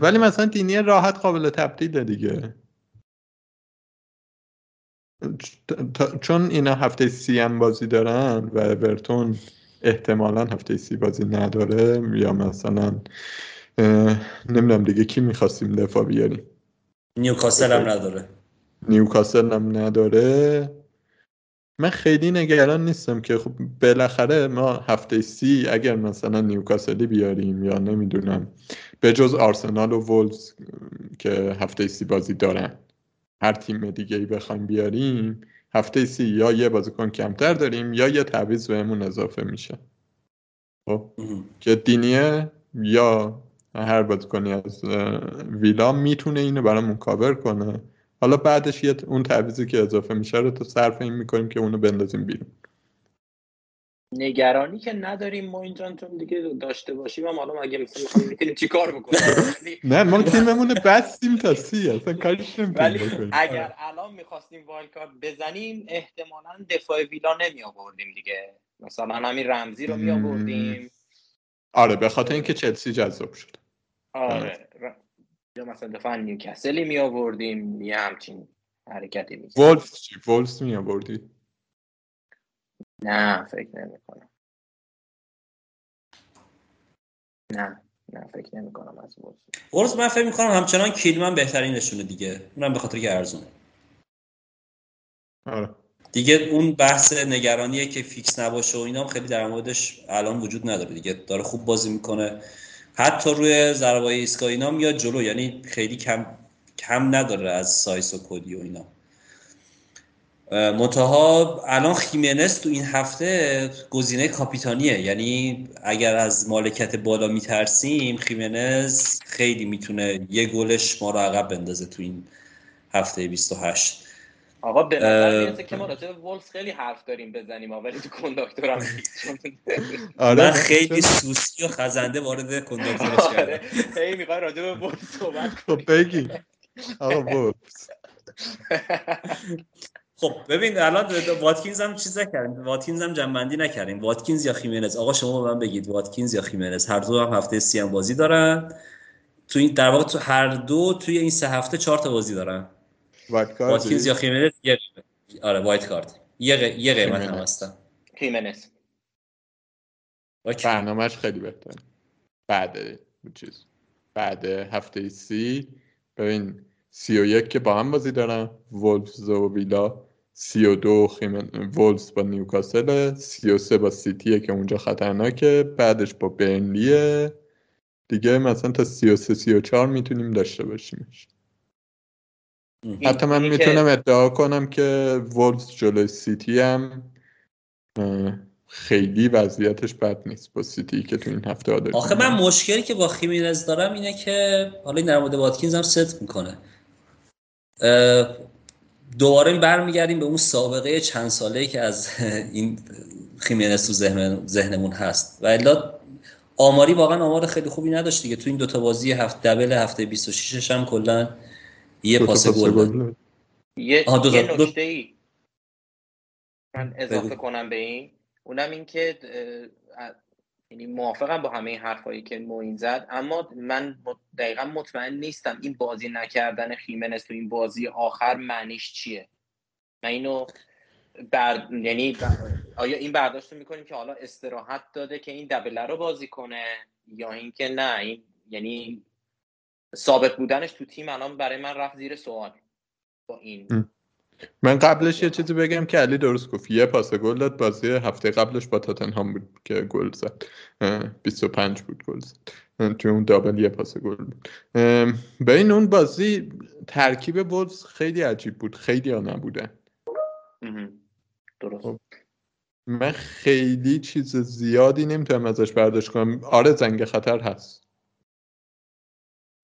ولی مثلا دینی راحت قابل تبدیل دیگه. چون اینا هفته سی هم بازی دارن و برتون احتمالا هفته سی بازی نداره یا مثلا نمی‌دونم دیگه کی می‌خواستیم دفاع بیاریم. نیوکاسل هم نداره. نیوکاسل هم نداره. من خیلی نگران نیستم که خب بالاخره ما هفته سی اگر مثلا نیوکاسلی بیاریم یا نمی‌دونم به جز آرسنال و وولز که هفته سی بازی دارن هر تیم دیگه ای بخوایم بیاریم هفته سی یا یه بازیکن کمتر داریم یا یه تعویض بهمون اضافه میشه. خب؟ که دینیه یا هر بازیکنی از ویلا می‌تونه اینو برامون کاور کنه؟ حالا بعدش یه اون تعویضی که اضافه میشه رو تو صرف این می‌کنیم که اونو بندازیم بیرون. نگرانی که نداریم ما اینجا چون دیگه داشته باشیم هم حالا مگه مثلا می‌تونیم چیکار بکنیم؟ نه ما تیممون بستیم تا سی اصلا کارش ولی اگر الان می‌خواستیم wild بزنیم احتمالا دفاع ویلا نمی آوردیم دیگه. مثلا همین رمزی رو می آوردیم آره به خاطر اینکه چلسی جذاب شد. آره. یا مثلا دفاع نیوکسلی می آوردیم یه همچین حرکتی می ولفز چی؟ می آوردی؟ نه فکر نمی کنم. نه نه فکر نمی کنم از ولفز. ولفز من فکر می کنم همچنان کیلمن بهترین نشونه دیگه. اونم به خاطر که ارزونه آره. دیگه اون بحث نگرانیه که فیکس نباشه و اینا خیلی در موردش الان وجود نداره دیگه. داره خوب بازی می‌کنه. حتی روی ضربای ایستگاه اینا میاد جلو یعنی خیلی کم کم نداره از سایس و کدی و اینا. منتها الان خیمنس تو این هفته گزینه کاپیتانیه. یعنی اگر از مالکت بالا میترسیم خیمنز خیلی می‌تونه یه گلش ما رو عقب بندازه تو این هفته 28 آقا به نظر که ما راجع وولز خیلی حرف داریم بزنیم ولی تو کنداکتورم آره من خیلی سوسی و خزنده وارد کنداکتورش آره، کردم. هی می‌خوای راجع به وولز صحبت خب بگی. آقا وولز خب ببین الان واتکینز هم چیز نکردیم. واتکینز هم جمع‌بندی نکردیم. واتکینز یا خیمنز؟ آقا شما من بگید واتکینز یا خیمنز. هر دو هم هفته سی هم بازی دارن. تو این در واقع تو هر دو توی این سه هفته چهار تا بازی دارن. واتکینز یا خیمنز یه آره wild card یه یه قیمت هم هستن. خیمنز برنامهش خیلی بهتره. بعد چیز. بعد هفته سی. ببین سی و یک که با هم بازی دارن. وولفز و ویلا سی و دو خیمن وولفز با نیوکاسل سی و سه با سیتیه که اونجا خطرناکه. بعدش با برنلیه دیگه مثلا تا سی و سه سی و چهار می‌تونیم داشته باشیمش. حتی من می‌تونم ادعا کنم که وولفز جلوی سیتی هم خیلی وضعیتش بد نیست با سیتی که تو این هفته ها آخه من مشکلی که با خیمینز دارم اینه که حالا این در مورد واتکینز هم ست می‌کنه. دوباره برمیگردیم به اون سابقه چند ساله که از این خیمینز تو ذهن ذهنمون هست. و الا آماری واقعا آمار خیلی خوبی نداشت دیگه. تو این دوتا بازی هفت دبل هفته 26 هم کلا یه پاس گل یه, یه نکته ای من اضافه کنم به این. اونم این که یعنی موافقم با همه حرفایی که موین زد اما من دقیقا مطمئن نیستم این بازی نکردن خیمنس تو این بازی آخر معنیش چیه. من اینو بر... یعنی آیا این برداشت می‌کنیم که حالا استراحت داده که این دبله رو بازی کنه یا اینکه نه؟ این یعنی ثابت بودنش تو تیم الان برای من رفت زیر سوال با این من قبلش یه چیزی بگم که علی درست گفت. یه پاس گل داد. بازی هفته قبلش با تاتنهام بود که گل زد. 25 بود گل زد. توی اون دابل یه پاس گل بود. بین اون بازی ترکیب وولز خیلی عجیب بود. خیلی ها نبودن. درست. خب. من خیلی چیز زیادی نمی‌تونم ازش برداشت کنم. آره زنگ خطر هست.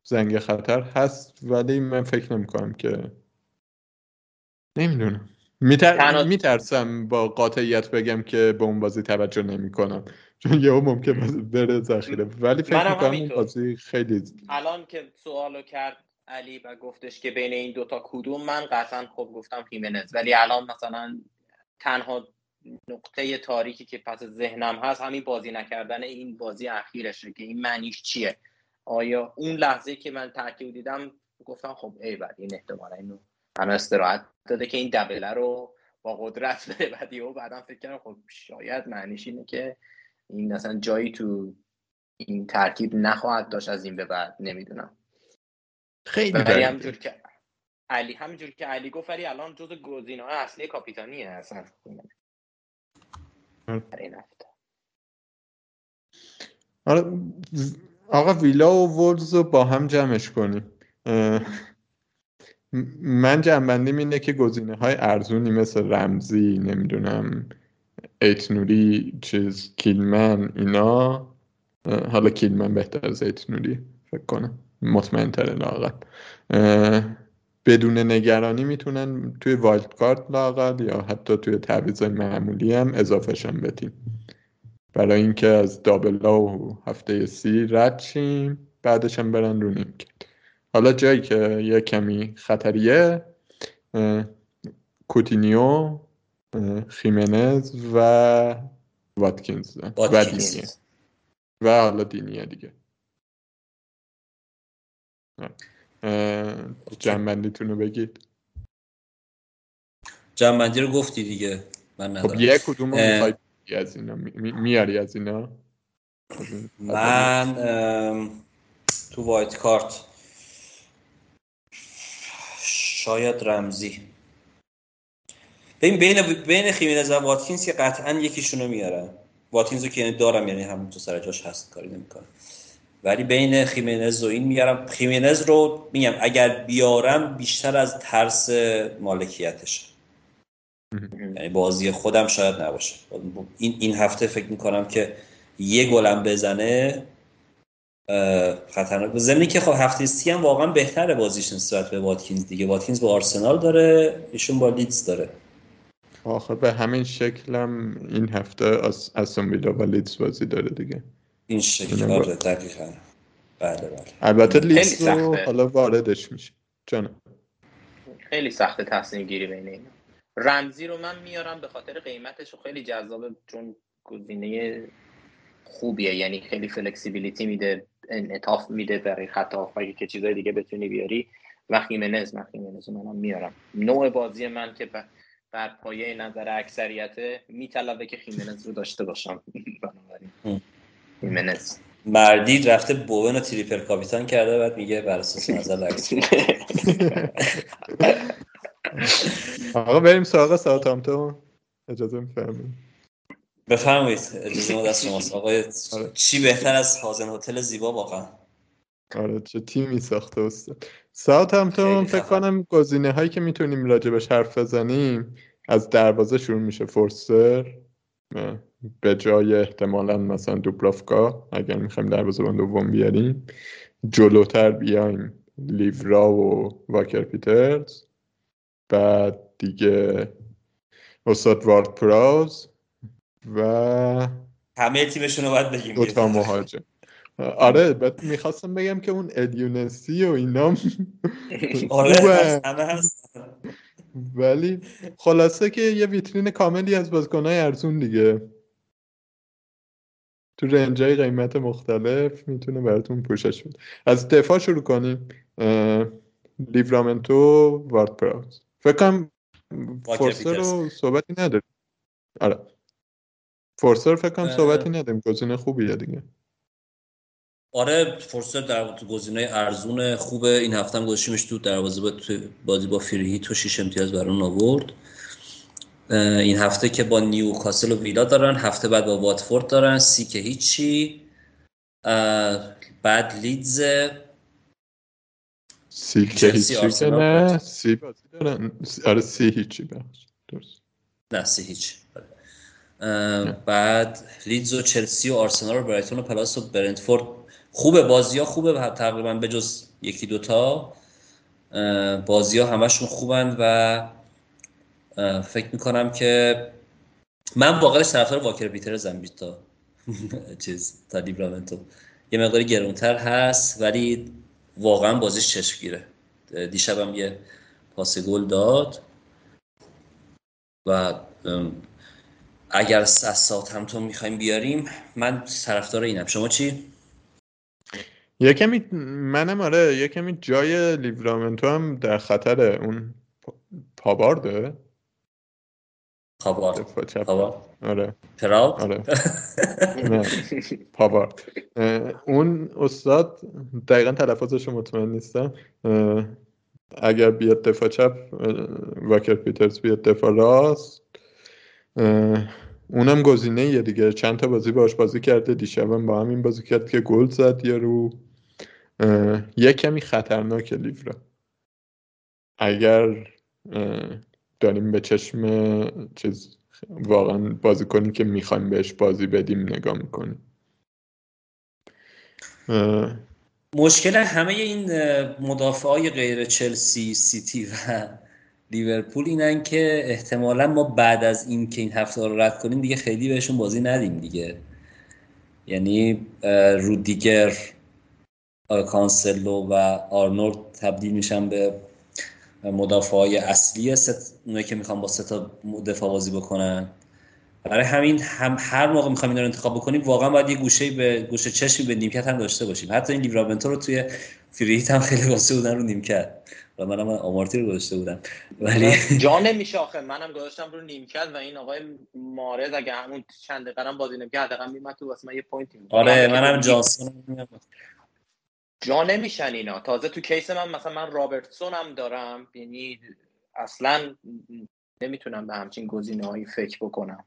زنگ خطر هست ولی من فکر نمی کنم که نمی‌دونم. میتر... میترسم با قاطعیت بگم که به اون بازی توجه نمی کنم چون یهو ممکن بره ذخیره. ولی فکر می‌کنم اون بازی خیلی الان که سوالو کرد علی و گفتش که بین این دوتا کدوم من قطعا خب گفتم خیمنز. ولی الان مثلا تنها نقطه تاریکی که پس ذهنم هست همین بازی نکردن این بازی اخیرشه که این معنیش چیه. آیا اون لحظه که من ترکیب دیدم گفتم خب ای بعد این احتمالا اینو من استراحت داده که این دبله رو با قدرت بره بعدی و بعدا فکر کردم خب شاید معنیش اینه که این اصلا جایی تو این ترکیب نخواهد داشت از این به بعد نمی‌دونم. خیلی همجور که علی همینجور که علی گفت ولی الان جز گزینه‌های اصلی کاپیتانیه اصلا. آره آقا ویلا و ولز رو با هم جمعش کنیم. من جمع‌بندیم اینه که گزینه های ارزونی مثل رمزی نمی‌دونم ایتنوری چیز کیلمن اینا حالا کیلمن بهتر از ایتنوری فکر کنم. مطمئن تره لااقل بدون نگرانی می‌تونن توی wild card لااقل یا حتی توی تعویض معمولی هم اضافهشن بدیم برای اینکه از دابلا و هفته سی رد شیم بعدش هم برن رو حالا جایی که یه کمی خطریه کوتینیو خیمنز و واتکینز و دینیه. و حالا دینیه دیگه. جنبندیتون رو بگید. جنبندی رو گفتی دیگه من ندارم. خب یه کدوم رو از اینا میاری از اینا من تو وایت کارت شاید رمزی ببین بین بین خیمینز و واتکینز که قطعا یکیشونو میارن واتکینز رو که یعنی دارم یعنی همون تو سر جاش هست کاری نمی‌کنه ولی بین خیمنز و این میارم خیمنز رو میگم اگر بیارم بیشتر از ترس مالکیتش یعنی بازی خودم شاید نباشه. این این هفته فکر می‌کنم که یه گلم بزنه خطرناک. زمینی که خب هفته سی هم واقعا بهتره بازیش نسبت به واتکینز دیگه. واتکینز با آرسنال داره ایشون با لیدز داره. آخر به همین شکلم این هفته از ویلا با لیدز بازی داره دیگه. این شکل آره دقیقا. بله بله. البته لیدز رو حالا واردش میشه. جانم. خیلی سخته تصمیم گیری بین اینا. رمزی رو من میارم به خاطر قیمتش و خیلی جذابه چون گزینه خوبیه. یعنی خیلی فلکسیبیلیتی میده انعطاف میده برای خط که چیزای دیگه بتونی بیاری و خیمنز من خیمنز منم میارم. نوع بازی من که بر پایه نظر اکثریت میطلبه که خیمنز رو داشته باشم. بنابراین. خیمنز مردی رفته بوون و تریپل کاپیتان کرده بعد میگه بر اساس نظر آقا بریم سراغ ساوثهامپتون اجازه میفرمایید. بفرمایید اجازه ما دست شماست. آقای آره. چی بهتر از هازن هتل زیبا واقعا؟ آره چه تیمی ساخته استاد ساعت همتون فکر کنم گزینه هایی که می‌تونیم راجبش حرف بزنیم از دروازه شروع میشه. فورستر به جای احتمالا مثلا دوبلافکا اگر می‌خوایم دروازه بان دوم بیاریم جلوتر بیایم. لیورا و واکر پیترز. بعد دیگه استاد وارد پراز و همه تیمشون رو باید بگیم دوتا مهاجم. آره بعد می‌خواستم بگم که اون ادیونسی و اینام آره همه هست. ولی خلاصه که یه ویترین کاملی از بازیکنهای ارزون دیگه. تو رنجای قیمت مختلف می‌تونه براتون پوشش بده. از دفاع شروع کنیم. لیورامنتو وارد پراوز فکر کنم فورسر رو صحبتی نداریم. آره. فورسر فکر کنم صحبتی نداریم. گزینه خوبیه دیگه. آره فرصت در گزینه ارزون خوبه این هفته هم گذاشتیمش تو دروازه با بازی با free hit تو شیش امتیاز برون آورد. این هفته که با نیوکاسل و ویلا دارن هفته بعد با واتفورد دارن سی که هیچی. بعد لیدز سی هیچی که نه. سی بازی دارن آره سی هیچی درست. نه سی هیچی بعد لیدز و چلسی و آرسنال و برایتون و پالاس و برنتفورد. خوبه بازی ها خوبه تقریبا به جز یکی دوتا بازی ها همشون خوبن و فکر می‌کنم که من واقعا طرفدار واکر پیترزم بیت تا چیز تا لیبرامنتو. یه مقداری گرونتر هست ولی واقعا بازیش چشمگیره. دیشبم یه پاس گل داد و اگر از ساعت همتون می‌خوایم بیاریم من طرفدار اینم. شما چی؟ یه منم آره یه جای لیورامنتو هم در خطر اون پابارده. پابارد پابارد آره. آره. نه. پابارد اون استاد دقیقا تلفظش مطمئن نیستم. اگر بیاد دفاع چپ واکر پیترز بیاد دفاع راست. اونم گزینه یه دیگه. چند تا بازی باش بازی کرده. دیشبم با همین بازی کرد که گل زد یا رو. یه کمی خطرناک لیورا اگر داریم به چشم چیز واقعا بازی کنیم که می‌خوایم بهش بازی بدیم نگاه می‌کنیم. مشکل همه این مدافع های غیر چلسی سیتی و لیورپول اینن که احتمالا ما بعد از این که این هفته رو رد کنیم دیگه خیلی بهشون بازی ندیم دیگه. یعنی رودیگر کانسلو و آرنولد تبدیل میشن به مدافع های اصلی ست... اونایی که می‌خوان با ستا دفاع بازی بکنن. برای همین هم هر موقع می‌خوایم این رو انتخاب بکنیم واقعا باید یه گوشه به گوشه چشمی به نیمکت هم داشته باشیم. حتی این لیورامنتو رو توی free hit هم خیلی واسه بودن رو نیمکت. و منم آمارتی رو گذاشته بودم. ولی جا نمیشه آخه. منم گذاشتم رو نیمکت و این آقای محرز اگه همون چند دقیقه بازی نمی‌کرد حداقل میمد تو واسه من یه point ی آره منم جانسون جا نمیشن اینا. تازه تو case من مثلا من رابرتسون هم دارم یعنی اصلا نمی‌تونم به همچین گزینه هایی فکر بکنم.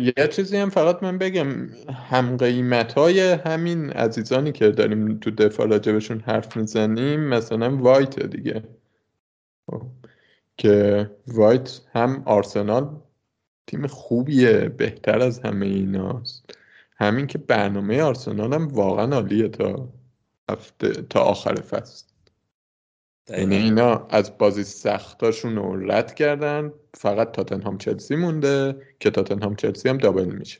یه چیزی هم فقط من بگم. هم قیمت های همین عزیزانی که داریم تو دفاع راجبشون حرف می‌زنیم مثلا وایت دیگه. خب. که وایت هم آرسنال تیم خوبیه بهتر از همه ایناست. همین که برنامه آرسنال هم واقعا عالیه تا هفته تا آخر فصل. یعنی اینا از بازی سختاشون رو رد کردن. فقط تاتنهام چلسی مونده که تاتنهام چلسی هم دابل میشه.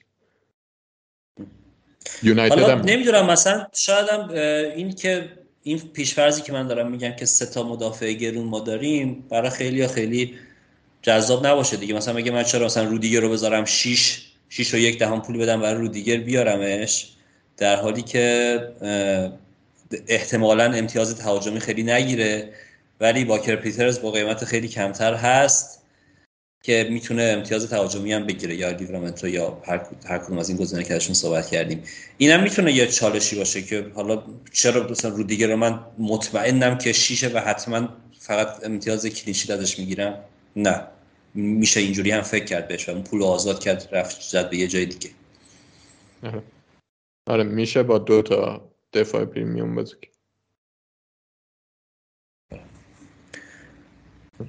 یونایتد هم نمی‌دونم مثلا شاید هم این که این پیشفرزی که من دارم میگم که سه تا مدافع گرون ما داریم برای خیلی خیلی جذاب نباشه دیگه. مثلا مگه من چرا مثلا رودیگر رو بذارم 6 6 و یک دهم پول بدم برای رودیگر بیارمش. در حالی که احتمالا امتیاز تهاجمی خیلی نگیره ولی باکر پیترز با قیمت خیلی کمتر هست که می‌تونه امتیاز تهاجمی هم بگیره یا لیورامنتو یا هر هر کدوم از این گزینه که ازشون صحبت کردیم. اینم می‌تونه یه چالشی باشه که حالا چرا مثلا رو دیگه رو من مطمئنم که شیشه و حتما فقط امتیاز کلینشیت ازش می‌گیرم؟ نه. میشه اینجوری هم فکر کرد بهش و پول آزاد کرد رفت زد به یه جای دیگه. آره, آره، میشه با دو تا دفاع پریمیوم بازی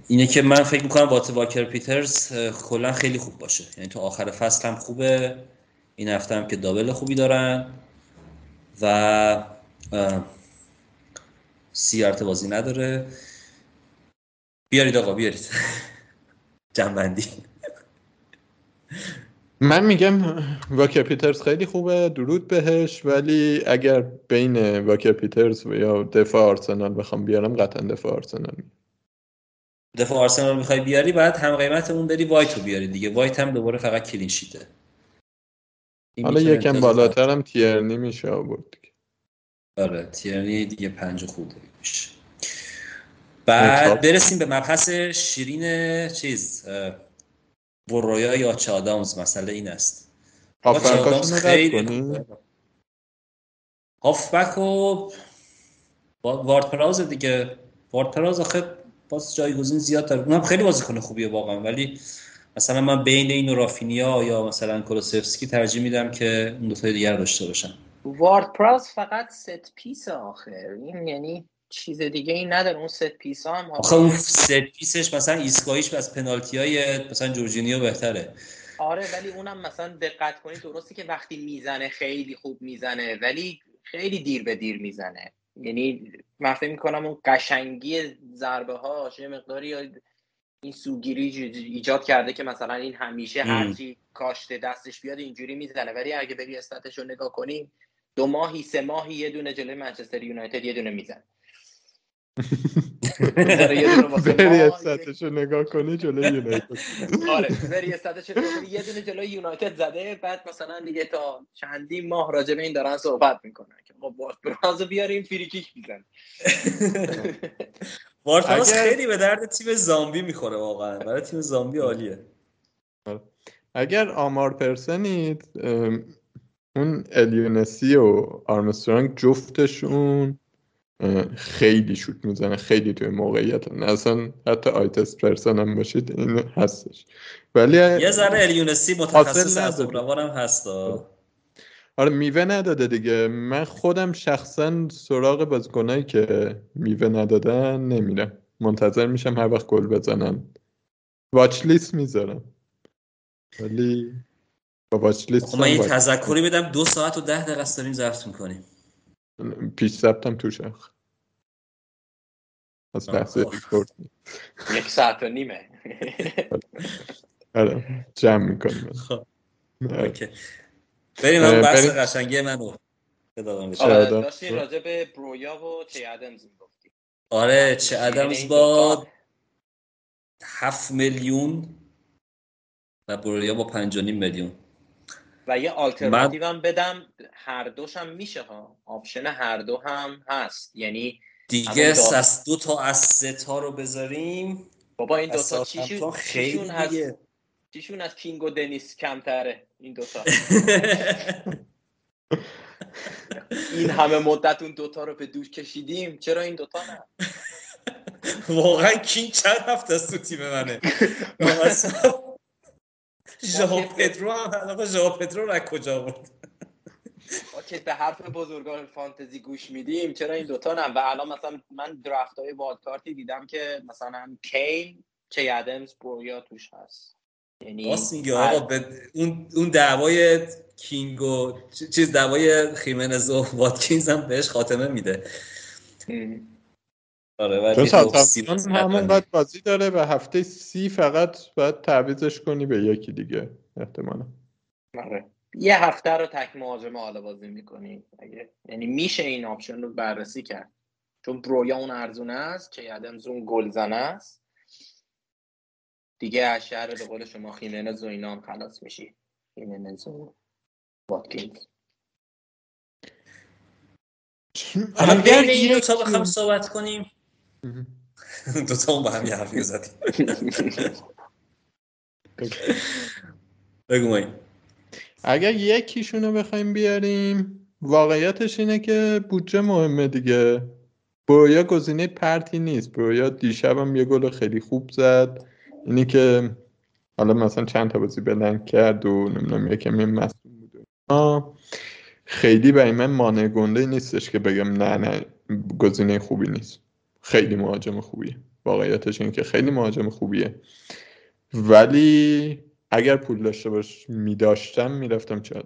اینه که من فکر می‌کنم وات واکر پیترز کلا خیلی خوب باشه. یعنی تو آخر فصل هم خوبه. این هفته هم که double خوبی دارن. و سیارت بازی نداره. بیارید آقا بیارید. جمع‌بندی. من میگم واکر پیترز خیلی خوبه درود بهش ولی اگر بین واکر پیترز و یا دفاع آرسنال بخوام بیارم قطعا دفاع آرسنال دفاع آرسنال می‌خوای بیاری بعد هم قیمت اون بن وایت رو بیاری دیگه. وایت هم دوباره فقط clean sheet ه. حالا یکم بالاتر هم تیرنی میشه آورد آره تیرنی دیگه پنج خوده میشه بعد برسیم به مبحث شیرین چیز برویا یا چادامز مسئله این است. هافبک خیلی هافبک و وارد پراز دیگه. وارد پراز آخه باز جایگزین زیاد داره اونم خیلی بازیکن خوبیه واقعا. ولی مثلا من بین این و رافینیا یا مثلا کولوسفسکی ترجیح میدم که اون دو تا دیگر داشته باشن. وارد پراوز فقط set piece آخر این یعنی چیز دیگه این نداره اون set piece هم آخه اون set piece ش مثلا ایستگاهیش از پنالتی های مثلا جورجینیو بهتره. آره ولی اونم مثلا دقت کنید درستی که وقتی می‌زنه خیلی خوب می‌زنه ولی خیلی دیر به دیر می‌زنه. یعنی من فکر می‌کنم اون قشنگی ضربه هاش یه مقداری این سوگیری ایجاد کرده که مثلا این همیشه هرچی کاشته دستش بیاد اینجوری می‌زنه. ولی اگه بری استاتش رو نگاه کنیم دو ماهی سه ماهی یه دونه جلوی منچستر یونایتد یه دونه می‌زنه. بری استاتش رو نگاه کنی جلوی یونایتد. آره بری استاتش رو یه دونه جلوی یونایتد زده بعد مثلا دیگه تا چندین ماه راجع به این دارن صحبت می‌کنن که خب برازو بیاریم فریکیک میزن وارتاس خیلی به درد تیم زامبی می‌خوره واقعا. برای تیم زامبی عالیه. اگر آمار پرسنید اون الیونسی و آرمسترانگ جفتشون خیلی شوت می‌زنه خیلی توی موقعیت. اصلا حتی آیتس پرسن هم باشید این هستش. ولی یه ذره الیونسی متخصص از هم هست آره میوه نداده دیگه. من خودم شخصا سراغ بازیکنایی که میوه ندادن نمیرم. منتظر میشم هر وقت گل بزنن. واچ لیست می‌ذارم. ولی با واچ لیست خب من یه تذکری بدم دو ساعت و ده دقیقه داریم ضبط می‌کنیم. پیش ثبتم تو شخ از بحث ریکورد یک ساعت و نیمه. آره. جمع می‌کنیم. خب. اوکی. بریم اون بحث قشنگی منو آره داشتی راجع به برویا و چه ادمز می‌گفتی. آره چه ادمز با هفت میلیون و برویا با پنج میلیون. و یه آلترناتیو هم بدم. هر دوش هم میشه ها. option هر دو هم هست. یعنی دیگه از دو تا از سه تا رو بذاریم. بابا این دوتا چیشون خیلی از چیشون از کینگ و دنیس کمتره؟ این دوتا این همه مدت اون دوتا رو به دوش کشیدیم. چرا این دوتا نه؟ واقعا کینگ چند هفته از تو تیم منه ژاو پدرو هم حالا ژاو پدرو رو کجا بود ما که به حرف بزرگان فانتزی گوش میدیم چرا این دوتا نه؟ و الان مثلا من درفت های وادکارتی دیدم که مثلا کین چه ادمز برویا توش هست. یعنی میگه آقا به اون اون دعوای کینگ و چیز دعوای خیمنز و واتکینز هم بهش خاتمه میده. آره ولی همون قد بازی داره و هفته سی فقط باید تعویزش کنی به یکی دیگه احتمالا. آره. یه هفته رو تک مهاجم حالا بازی می‌کنی. اگه یعنی میشه این option رو بررسی کرد. چون برویا اون ارزونه است که ادمز اون گلزنه است. دیگه از شهر به قول شما خیمنز و اینا هم خلاص میشی. خیمنز و واتکینز. حالا بین این دو تا بخوام صحبت کنیم. دو تا با هم یه حرفی زدیم. بگو اگر یکیشون رو بخوایم بیاریم واقعیتش اینه که بودجه مهمه دیگه. برویا گزینه پرتی نیست. برویا دیشب یه گل خیلی خوب زد. اینی که حالا مثلا چند تا بازی بلنگ کرد و نمی‌دونم یکم مصوم بود خیلی برای من مانع گنده نیستش که بگم نه نه گزینه خوبی نیست. خیلی مهاجم خوبیه. واقعیتش این که خیلی مهاجم خوبیه. ولی اگر پول داشته باش میداشتم می‌رفتم چه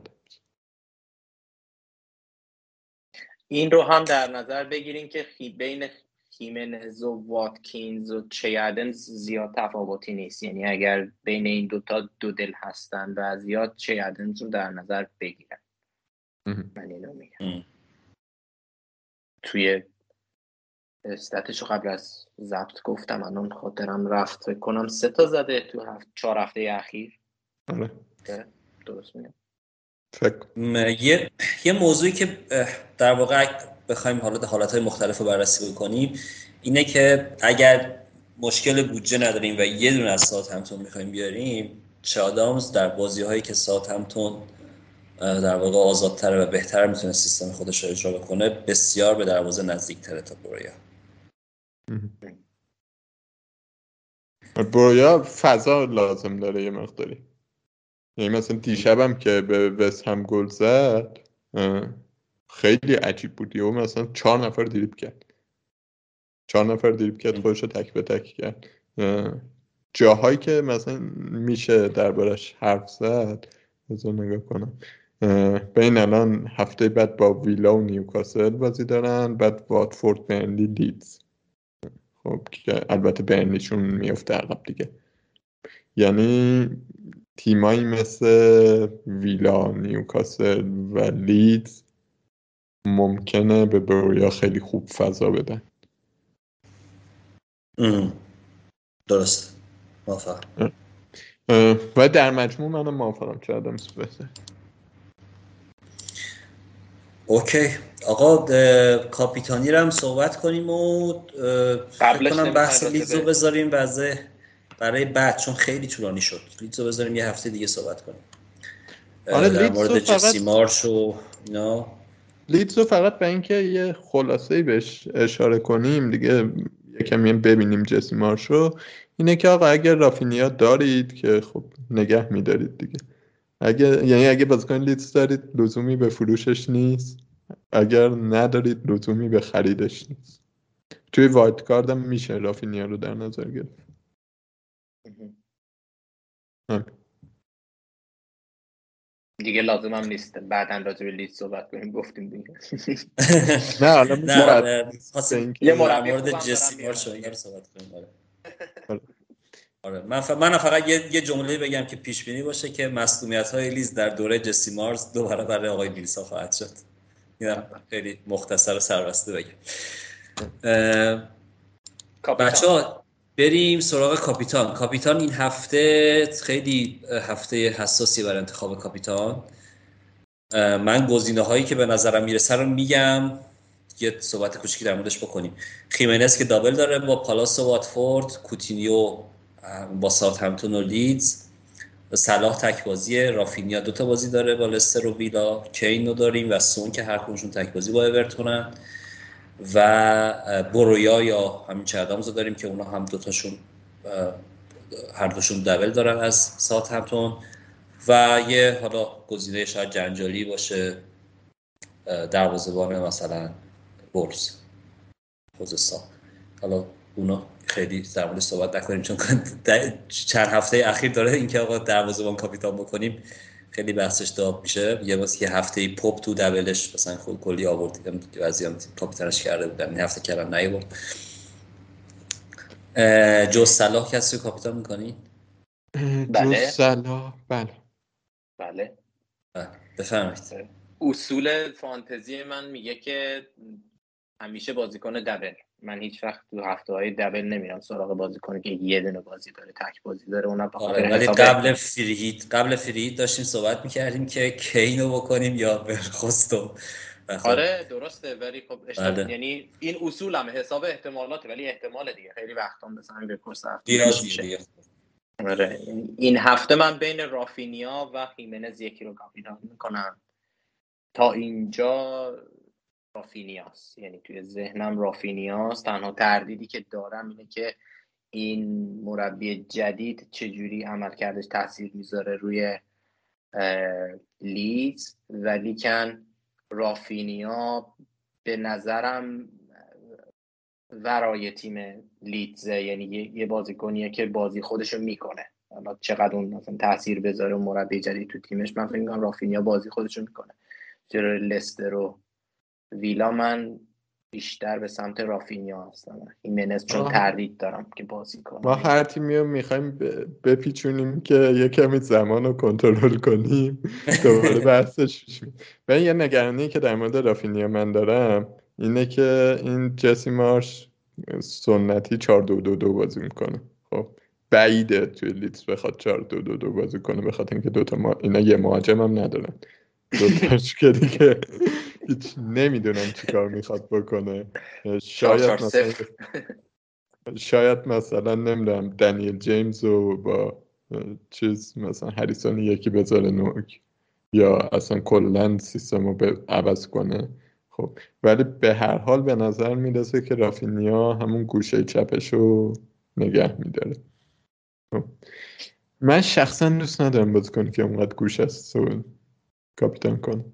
این رو هم در نظر بگیریم که بین خیمنز و واتکینز و چیادن زیاد تفاوتی نیست. یعنی اگر بین این دوتا دو دل هستن و زیاد چیادنز رو در نظر بگیرن. من اینو میگم. توی استاتش قبل از ضبط گفتم الان خاطرم رفت فکر کنم سه تا زده تو هفت چهار هفته اخیر. آره. درست میگم. یه یه موضوعی که در واقع بخوایم حالت حالت های مختلف رو بررسی بکنیم اینه که اگر مشکل بودجه نداریم و یه دونه از ساعت همتون می‌خوایم بیاریم چادامز در بازی هایی که ساعت همتون در واقع آزادتره و بهتر می‌تونه سیستم خودش رو اجرا بکنه بسیار به دروازه نزدیک تره تا برویا برویا فضا لازم داره یه مقداری. یعنی مثلا دیشبم که به وست هم گل زد خیلی عجیب بود. یهو مثلا چهار نفر دریب کرد. چهار نفر دریب کرد خودش رو تک به تک کرد. جاهایی که مثلا میشه دربارش حرف زد بذار نگاه کنم. به این الان هفته بعد با ویلا و نیوکاسل بازی دارن بعد واتفورد برنلی لیدز. خب که البته برنلیشون میفته عقب دیگه. یعنی تیمایی مثل ویلا نیوکاسل و لیدز ممکنه به برویا خیلی خوب فضا بدن. درست. موافق و در مجموع منم موافقم. چه آدم بهتر اوکی. آقا کاپیتانی رو هم صحبت کنیم و کنم بحث لیدزو بذاریم وزه برای بعد چون خیلی طولانی شد. لیدزو بذاریم یه هفته دیگه صحبت کنیم. آره در مورد جسی مارش و اینا. لیدزو فقط به اینکه یه خلاصه بهش اشاره کنیم دیگه یکم ببینیم جسی مارشو اینه که آقا اگر رافینیا دارید که خب نگه میدارید دیگه. اگه یعنی اگه بازیکن لیدز دارید لزومی به فروشش نیست. اگر ندارید لزومی به خریدش نیست. توی وایت کارد هم میشه رافینیا رو در نظر گرفت. دیگه لازم هم نیست. بعدا راجع به لیست صحبت کنیم. گفتیم دیگه. نه حالا یه مورد جسی صحبت کنیم. آره. من, ف... من فقط یه, یه جمله بگم که پیش بینی باشه که مصدومیت های لیز در دوره جسی مارز دوباره برای آقای بیلسا خواهد شد. اینم خیلی مختصر و سربسته بگم. بچه ها بریم سراغ کاپیتان. کاپیتان این هفته خیلی هفته حساسی بر انتخاب کاپیتان. من گزینه هایی که به نظرم می‌رسه رو میگم. یه صحبت کوچیکی در موردش بکنیم. خیمنز که دابل داره با پالاس و واتفورد کوتینیو با ساوت همتون و لیدز. صلاح تک بازیه رافینیا دوتا بازی داره با لستر و ویلا. کین رو داریم و سون که هر کدومشون تک بازی با اورتونن. و برویا یا همین چردامز رو داریم که اونا هم دوتاشون هر دوشون دبل دارن از ساعت همتون و یه حالا گزینه شاید جنجالی باشه. دروازه‌بان مثلا بولز. خوزستان حالا اونا؟ خیلی در مورد صحبت نکنیم چون چند هفته اخیر داره اینکه آقا دروازه‌بان کاپیتان بکنیم خیلی بحثش داب میشه. یه واسه یه هفته پاپ تو دبلش مثلا خود کلی آورد بعضی هم کاپیتانش کرده بودن. این هفته کردم نیورد جو صلاح کسی رو کاپیتان می‌کنی؟ بله. صلاح بله. بله, بله. بفرمایید. اصول فانتزی من میگه که همیشه بازیکن double. من هیچ وقت تو هفته های double نمیرم سراغ بازیکن که یه دونه بازی داره تک بازی داره اونم آره ولی قبل free hit قبل free hit داشتیم صحبت می‌کردیم که کینو بکنیم یا برخواستو آره درسته ولی خب بله. یعنی این اصول هم حساب احتمالاته ولی احتمال دیگه. خیلی وقتا مثلا رکورس میشه. آره این هفته من بین رافینیا و خیمنز یکی رو کاپیتان می‌کنم. تا اینجا رافینیاست یعنی توی ذهنم رافینیاست تنها تردیدی که دارم اینه که این مربی جدید چجوری عمل کردش تاثیر می‌ذاره روی لیدز. ولی کن رافینیا به نظرم ورای تیم لیدزه. یعنی یه بازیکنیه که بازی خودشو می‌کنه. حالا چقدر اون مثلا تاثیر بذاره اون مربی جدید تو تیمش من فکر رافینیا بازی خودشو می‌کنه. جلوی لستر و ویلا من بیشتر به سمت رافینیا هستم. ایمنز چون تردید دارم که بازی کنم. ما هر تیمی رو می‌خوایم بپیچونیم که یه کمی زمان رو کنترل کنیم. دوباره بحثش بشیم و یه نگرانی که در مورد رافینیا من دارم اینه که این جسی مارش سنتی 4 دو دو دو بازی می‌کنه. خب بعیده توی لیتس بخواد 4 دو دو دو بازی کنه بخاطر اینکه دوتا ما اینا یه مهاجم هم ندارن. دوتاش که دیگه؟ هیچ نمی‌دونم چیکار می‌خواد بکنه. شاید مثلا شاید مثلا نمی‌دونم دنیل جیمز رو با چیز مثلا هریسون یکی بذاره نوک یا اصلا کلا سیستم رو عوض کنه. خب ولی به هر حال به نظر می‌رسه که رافینیا همون گوشه چپش رو نگه میداره. خب. من شخصا دوست ندارم بازی کنی که اونقدر گوش است. کاپیتان کنه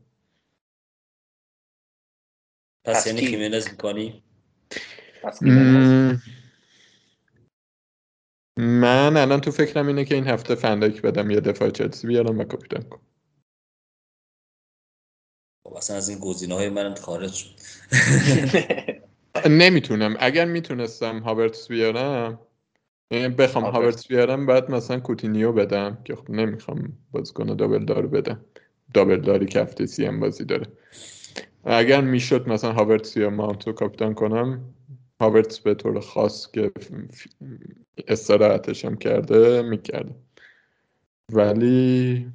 پس یعنی خیمنز می‌کنی من الان تو فکرم اینه که این هفته فندک بدم یه دفاع چلسی بیارم و کاپیتان کنم خب اصلا از این گزینه های من خارج شد. نمی‌تونم. اگر می‌تونستم هاورتس بیارم یعنی بخوام هاورتس بیارم بعد مثلا کوتینیو بدم که خب نمی‌خوام بازیکن double دار بدم. double داری که هفته سی هم بازی داره. اگر می‌شد مثلا هاورتس یا ماونتو کاپیتان کنم هاورتس به طور خاص که استراحتش هم کرده می‌کرده ولی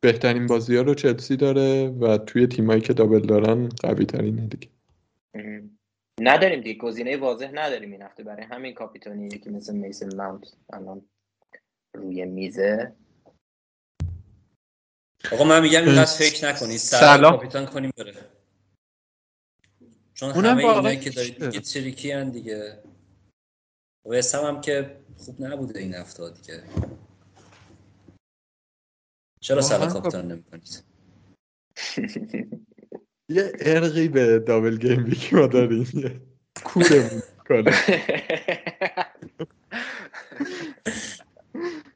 بهترین بازی ها رو چلسی داره و توی تیمایی که دابل دارن قوی ترینه دیگه نداریم دیگه. گزینه واضح نداریم این هفته. برای همین کاپیتانی یکی مثل میسن ماونت الان روی میزه. آقا من میگم اینقدر فکر نکنید. سلام. کاپیتان کنیم بره. چون همه اینایی که دارید دیگه تریکی هن دیگه. و هم که خوب نبوده این هفته دیگه چرا سلام کاپیتان نمی کنید یه ارقی به دابل گیم بیکی ما داریم. یه کورمون کنه.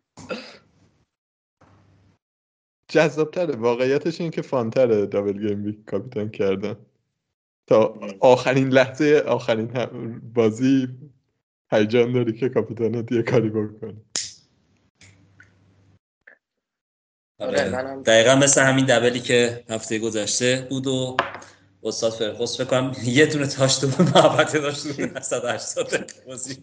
جذابتره. واقعیتش این که فانتره دابل گیم بیک کاپیتان کردن. تا آخرین لحظه آخرین بازی هیجان داری که کاپیتانت یه کاری بکنه. آره, آره، دقیقا مثل همین دبلی که هفته گذشته بود و استاد فرخوست بکنم یه دونه تاش تو محبته داشت دونه 180 بازی.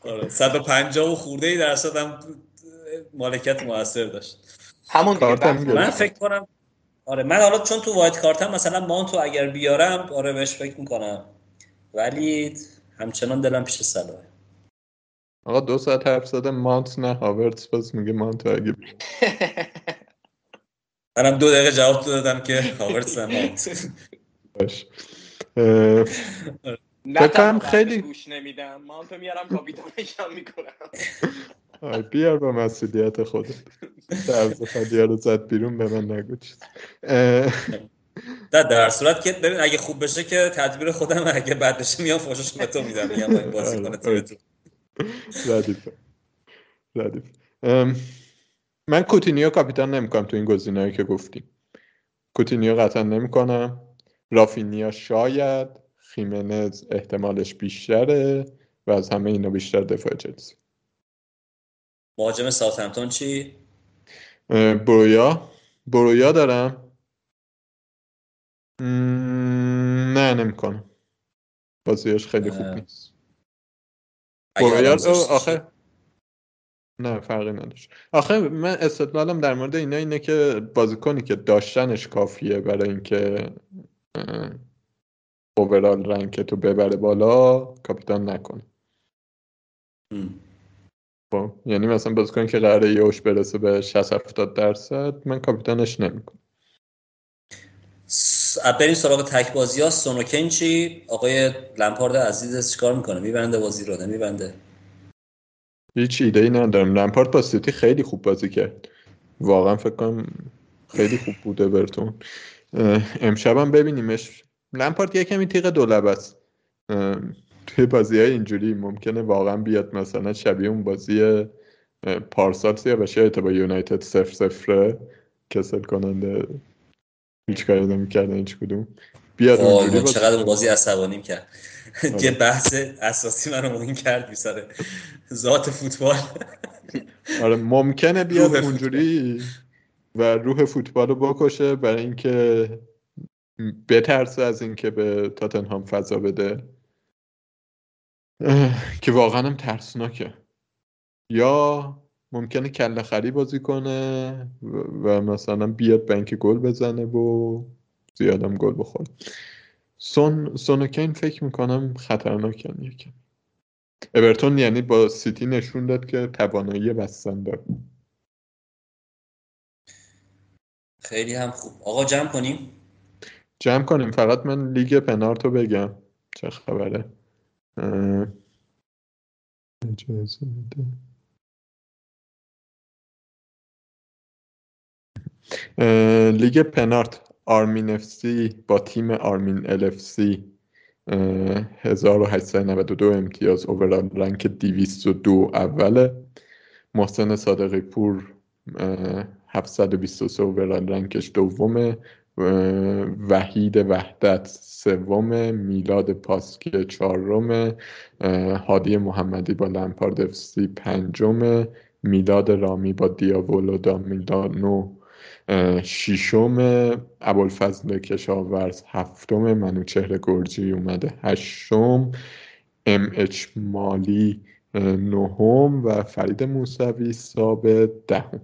آره 150 و خورده ای درصد هم مالکیت موثر داشت. همون من فکر کنم آره من حالا چون تو وایت کارتم مثلا مانتو اگر بیارم آره بهش فکر می‌کنم. ولی همچنان دلم پیش سلامه آقا دو ساعت حرف زده مانت نه هاورتس باز میگه مانتو اگه منم دو دقیقه جواب دادم که هاورتس نه مانت. باش. نه خیلی گوش نمیدم. مانتو میارم کاپیتانش هم می‌کنم بیار با مسئولیت خودت. درز خالی رو زد بیرون به من نگو چیز. در در صورت که ببین اگه خوب بشه که تدبیر خودم اگه بد بشه میام فوشش به تو میدم این بازی کنه تیمتون ردیف ردیف. من کوتینیو کاپیتان نمی‌کنم تو این گزینه‌ای که گفتیم. کوتینیو قطعا نمی‌کنم. رافینیا شاید خیمنز احتمالش بیشتره و از همه اینا بیشتر دفاع چلسی. مهاجم ساوثهمپتون چی؟ برویا. برویا دارم. نه نمی‌کنم. بازیش خیلی خوب نیست. برویا آخه نه فرقی نداشت. آخه من استدلالم در مورد اینا اینه که بازیکنی که داشتنش کافیه برای اینکه اوورال رنک تو ببره بالا کاپیتان نکنه. یعنی مثلا بازیکن که قراره یهوش برسه به 60 70 درصد من کاپیتانش نمی‌کنم. بریم سراغ تک بازی ها. سونوکن چی آقای لمپارد عزیز چیکار می‌کنه؟ میبنده بازی رو نمیبنده. هیچ ایده ای ندارم. لمپارد با سیتی خیلی خوب بازی کرد. واقعا فکر کنم خیلی خوب بوده برتون امشبم ببینیمش. لمپارد یه کمی تیغ دولب است. توی بازی های اینجوری ممکنه واقعا بیاد مثلا شبیه اون بازی پارسال سیا بشه با یونایتد سفر سفره کسل کننده. هیچ کاری نمی‌کردن هیچ کدوم. بیاد اونجوری چقدر اون بازی عصبانیم کرد. یه بحث اساسی منو مهم کرد بیساره ذات فوتبال. آره ممکنه بیاد اونجوری و روح فوتبال رو بکشه برای اینکه بترسه از اینکه به تاتنهام فضا بده. که واقعا هم ترسناکه. یا ممکنه کله خری بازی کنه و مثلا بیاد بنک گل بزنه و زیادم گل بخوره. سون سونکین فکر می‌کنم خطرناکن یکم اورتون یعنی با سیتی نشون داد که توانایی بستن داره. خیلی هم خوب. آقا جمع کنیم؟ جمع کنیم. فقط من لیگ پنارتو بگم. چه خبره. اجازه میده لیگ پنارت آرمین اف سی با تیم آرمین ال اف سی 1892 امتیاز اوورال رنک 202 اوله. محسن صادقی پور 723 اوورال رنکش دومه. وحید وحدت سوم میلاد پاسکی چهارم هادی محمدی با لمپارد افسی پنجم میلاد رامی با دیاولو دا میلانو شیشم ابوالفضل کشاورز هفتم منوچهر گرجی اومده هشتم ام اچ مالی نهم و فرید موسوی ثابت دهم.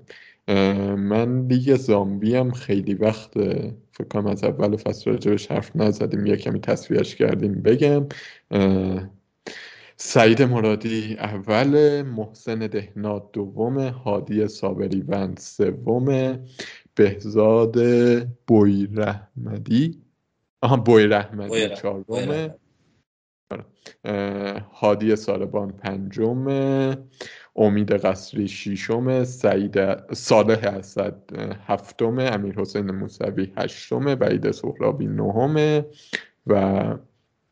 من لیگ زامبی هم خیلی وقت فکر کنم از اول فصل راجبش حرف نزدیم یه کمی تصویرش کردیم بگم. سعید مرادی اول محسن دهنات دوم هادی صابری وند سوم بهزاد بوی رحمدی آها بوی رحمدی چهارم. هادی سالبان پنجم. امید قصری ششم سعید صالح اسد هفتم امیر حسین موسوی هشتم بعید سهرابی نهم و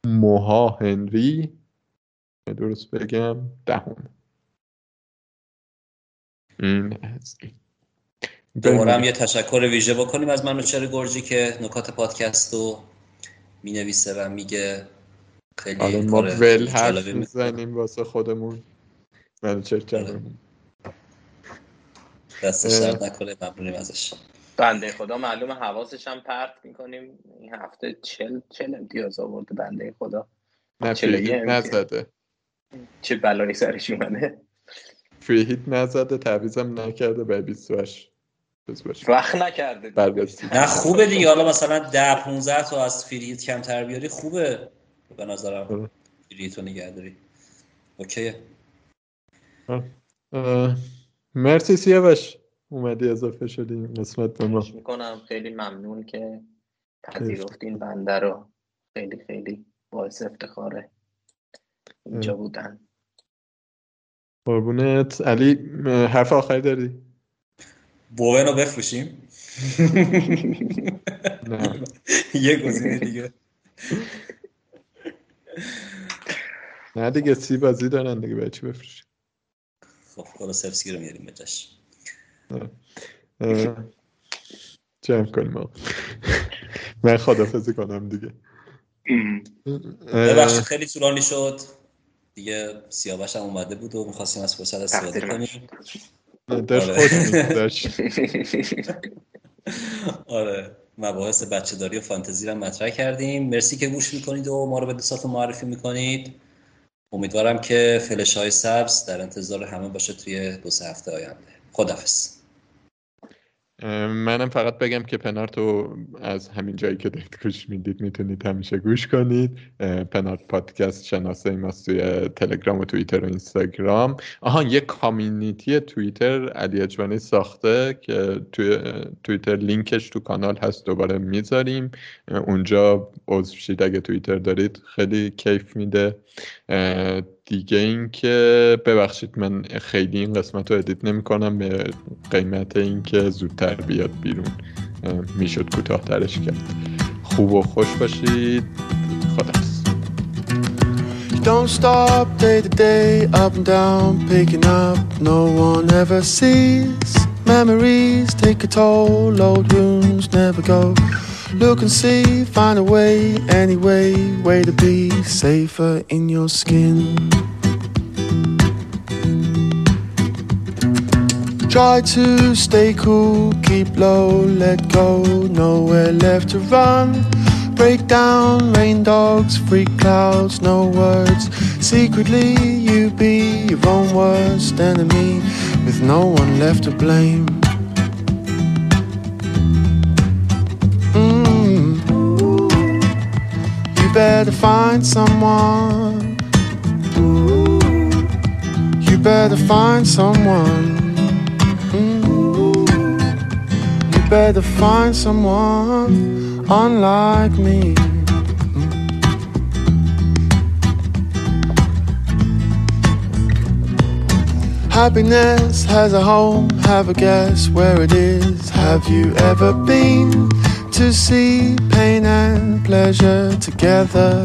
موها هنری درست بگم دهم. این از این. دوباره هم یه تشکر ویژه بکنیم از منوچهر گرجی که نکات پادکست رو می نویسه و میگه خیلی آره ما ول حرف می‌زنیم واسه خودمون. منوچهر کردم. دستش درد نکنه ممنونیم ازش. بنده خدا معلوم حواسش هم پرت می‌کنیم. این هفته چل چل امتیاز آورده بنده خدا. نه نزده. چه بلایی سرش اومده. free hit نزده تعویضم نکرده به 28 وقت نکرده نه خوبه دیگه. حالا مثلا ده 15 تا از free hit کمتر بیاری خوبه. به نظرم. free hit و نگه داری. okay مرسی سیاوش. اومدی اضافه شدیم قسمت به ما. می‌کنم. خیلی ممنون که پذیرفتین بنده رو. خیلی خیلی باعث افتخاره. اینجا بودن. قربونت. علی حرف آخری داری؟ بوون رو بفروشیم. نه. یه گزینه دیگه. نه دیگه سی بازی دارن دیگه به چی بفروشیم خب کولوسفسکی رو میاریم به جاش اه، جمع کنیم آقا. من خدافزی کنم دیگه ببخشید خیلی طولانی شد دیگه سیاوش هم اومده بود و می‌خواستیم از فرصت استفاده کنیم داشت آره. خوش میگذشت آره مباحث بچه داری و فانتزی رو مطرح کردیم مرسی که گوش می‌کنید و ما رو به دوستاتون معرفی می‌کنید امیدوارم که فلش های سبز در انتظار همه باشه توی دو سه هفته آینده. خدافز منم فقط بگم که پنارتو از همین جایی که دارید گوش می‌دید می‌تونید همیشه گوش کنید. پنارت پادکست شناسه ماست توی تلگرام و توییتر و اینستاگرام. آها یه کامیونیتی توییتر علی اجوانی ساخته که توی توییتر لینکش تو کانال هست دوباره می‌ذاریم. اونجا عضو شید اگه توییتر دارید خیلی کیف میده. دیگه اینکه ببخشید من خیلی این قسمت رو ادیت نمی کنم به قیمت اینکه زودتر بیاد بیرون می‌شد کوتاهترش کرد خوب و خوش باشید خداحافظ Don't stop day to day, up and down, picking up. No one ever sees. Memories take a toll, old wounds never go. Look and see, find a way, anyway, way to be safer in your skin. Try to stay cool, keep low, let go, nowhere left to run. Break down, rain dogs, freak clouds, no words. Secretly, you be your own worst enemy, with no one left to blame. Better find someone. You better find someone. Mm. You better find someone unlike me. Happiness has a home, have a guess where it is. Have you ever been to see pain and pleasure together?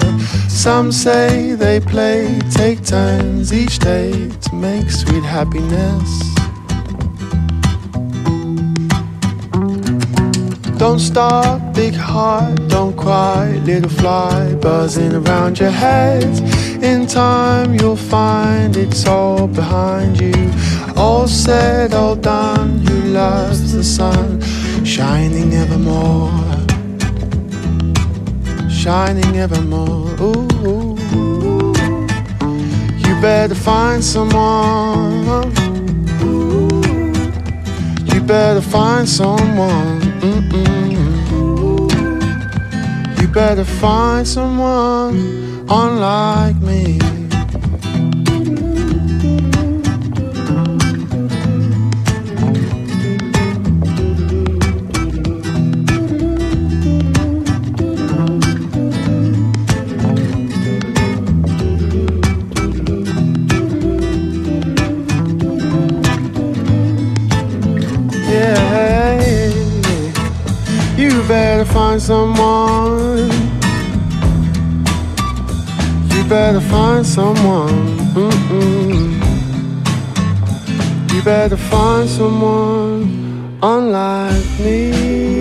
Some say they play, take turns each day to make sweet happiness. Don't stop, big heart, don't cry, little fly buzzing around your head. In time, you'll find it's all behind you. All said, all done, you loves the sun, shining evermore, shining evermore. Ooh, ooh, ooh. you better find someone. You better find someone. Mm-mm. You better find someone unlike me. Someone. You better find someone. Mm-mm. You better find someone unlike me.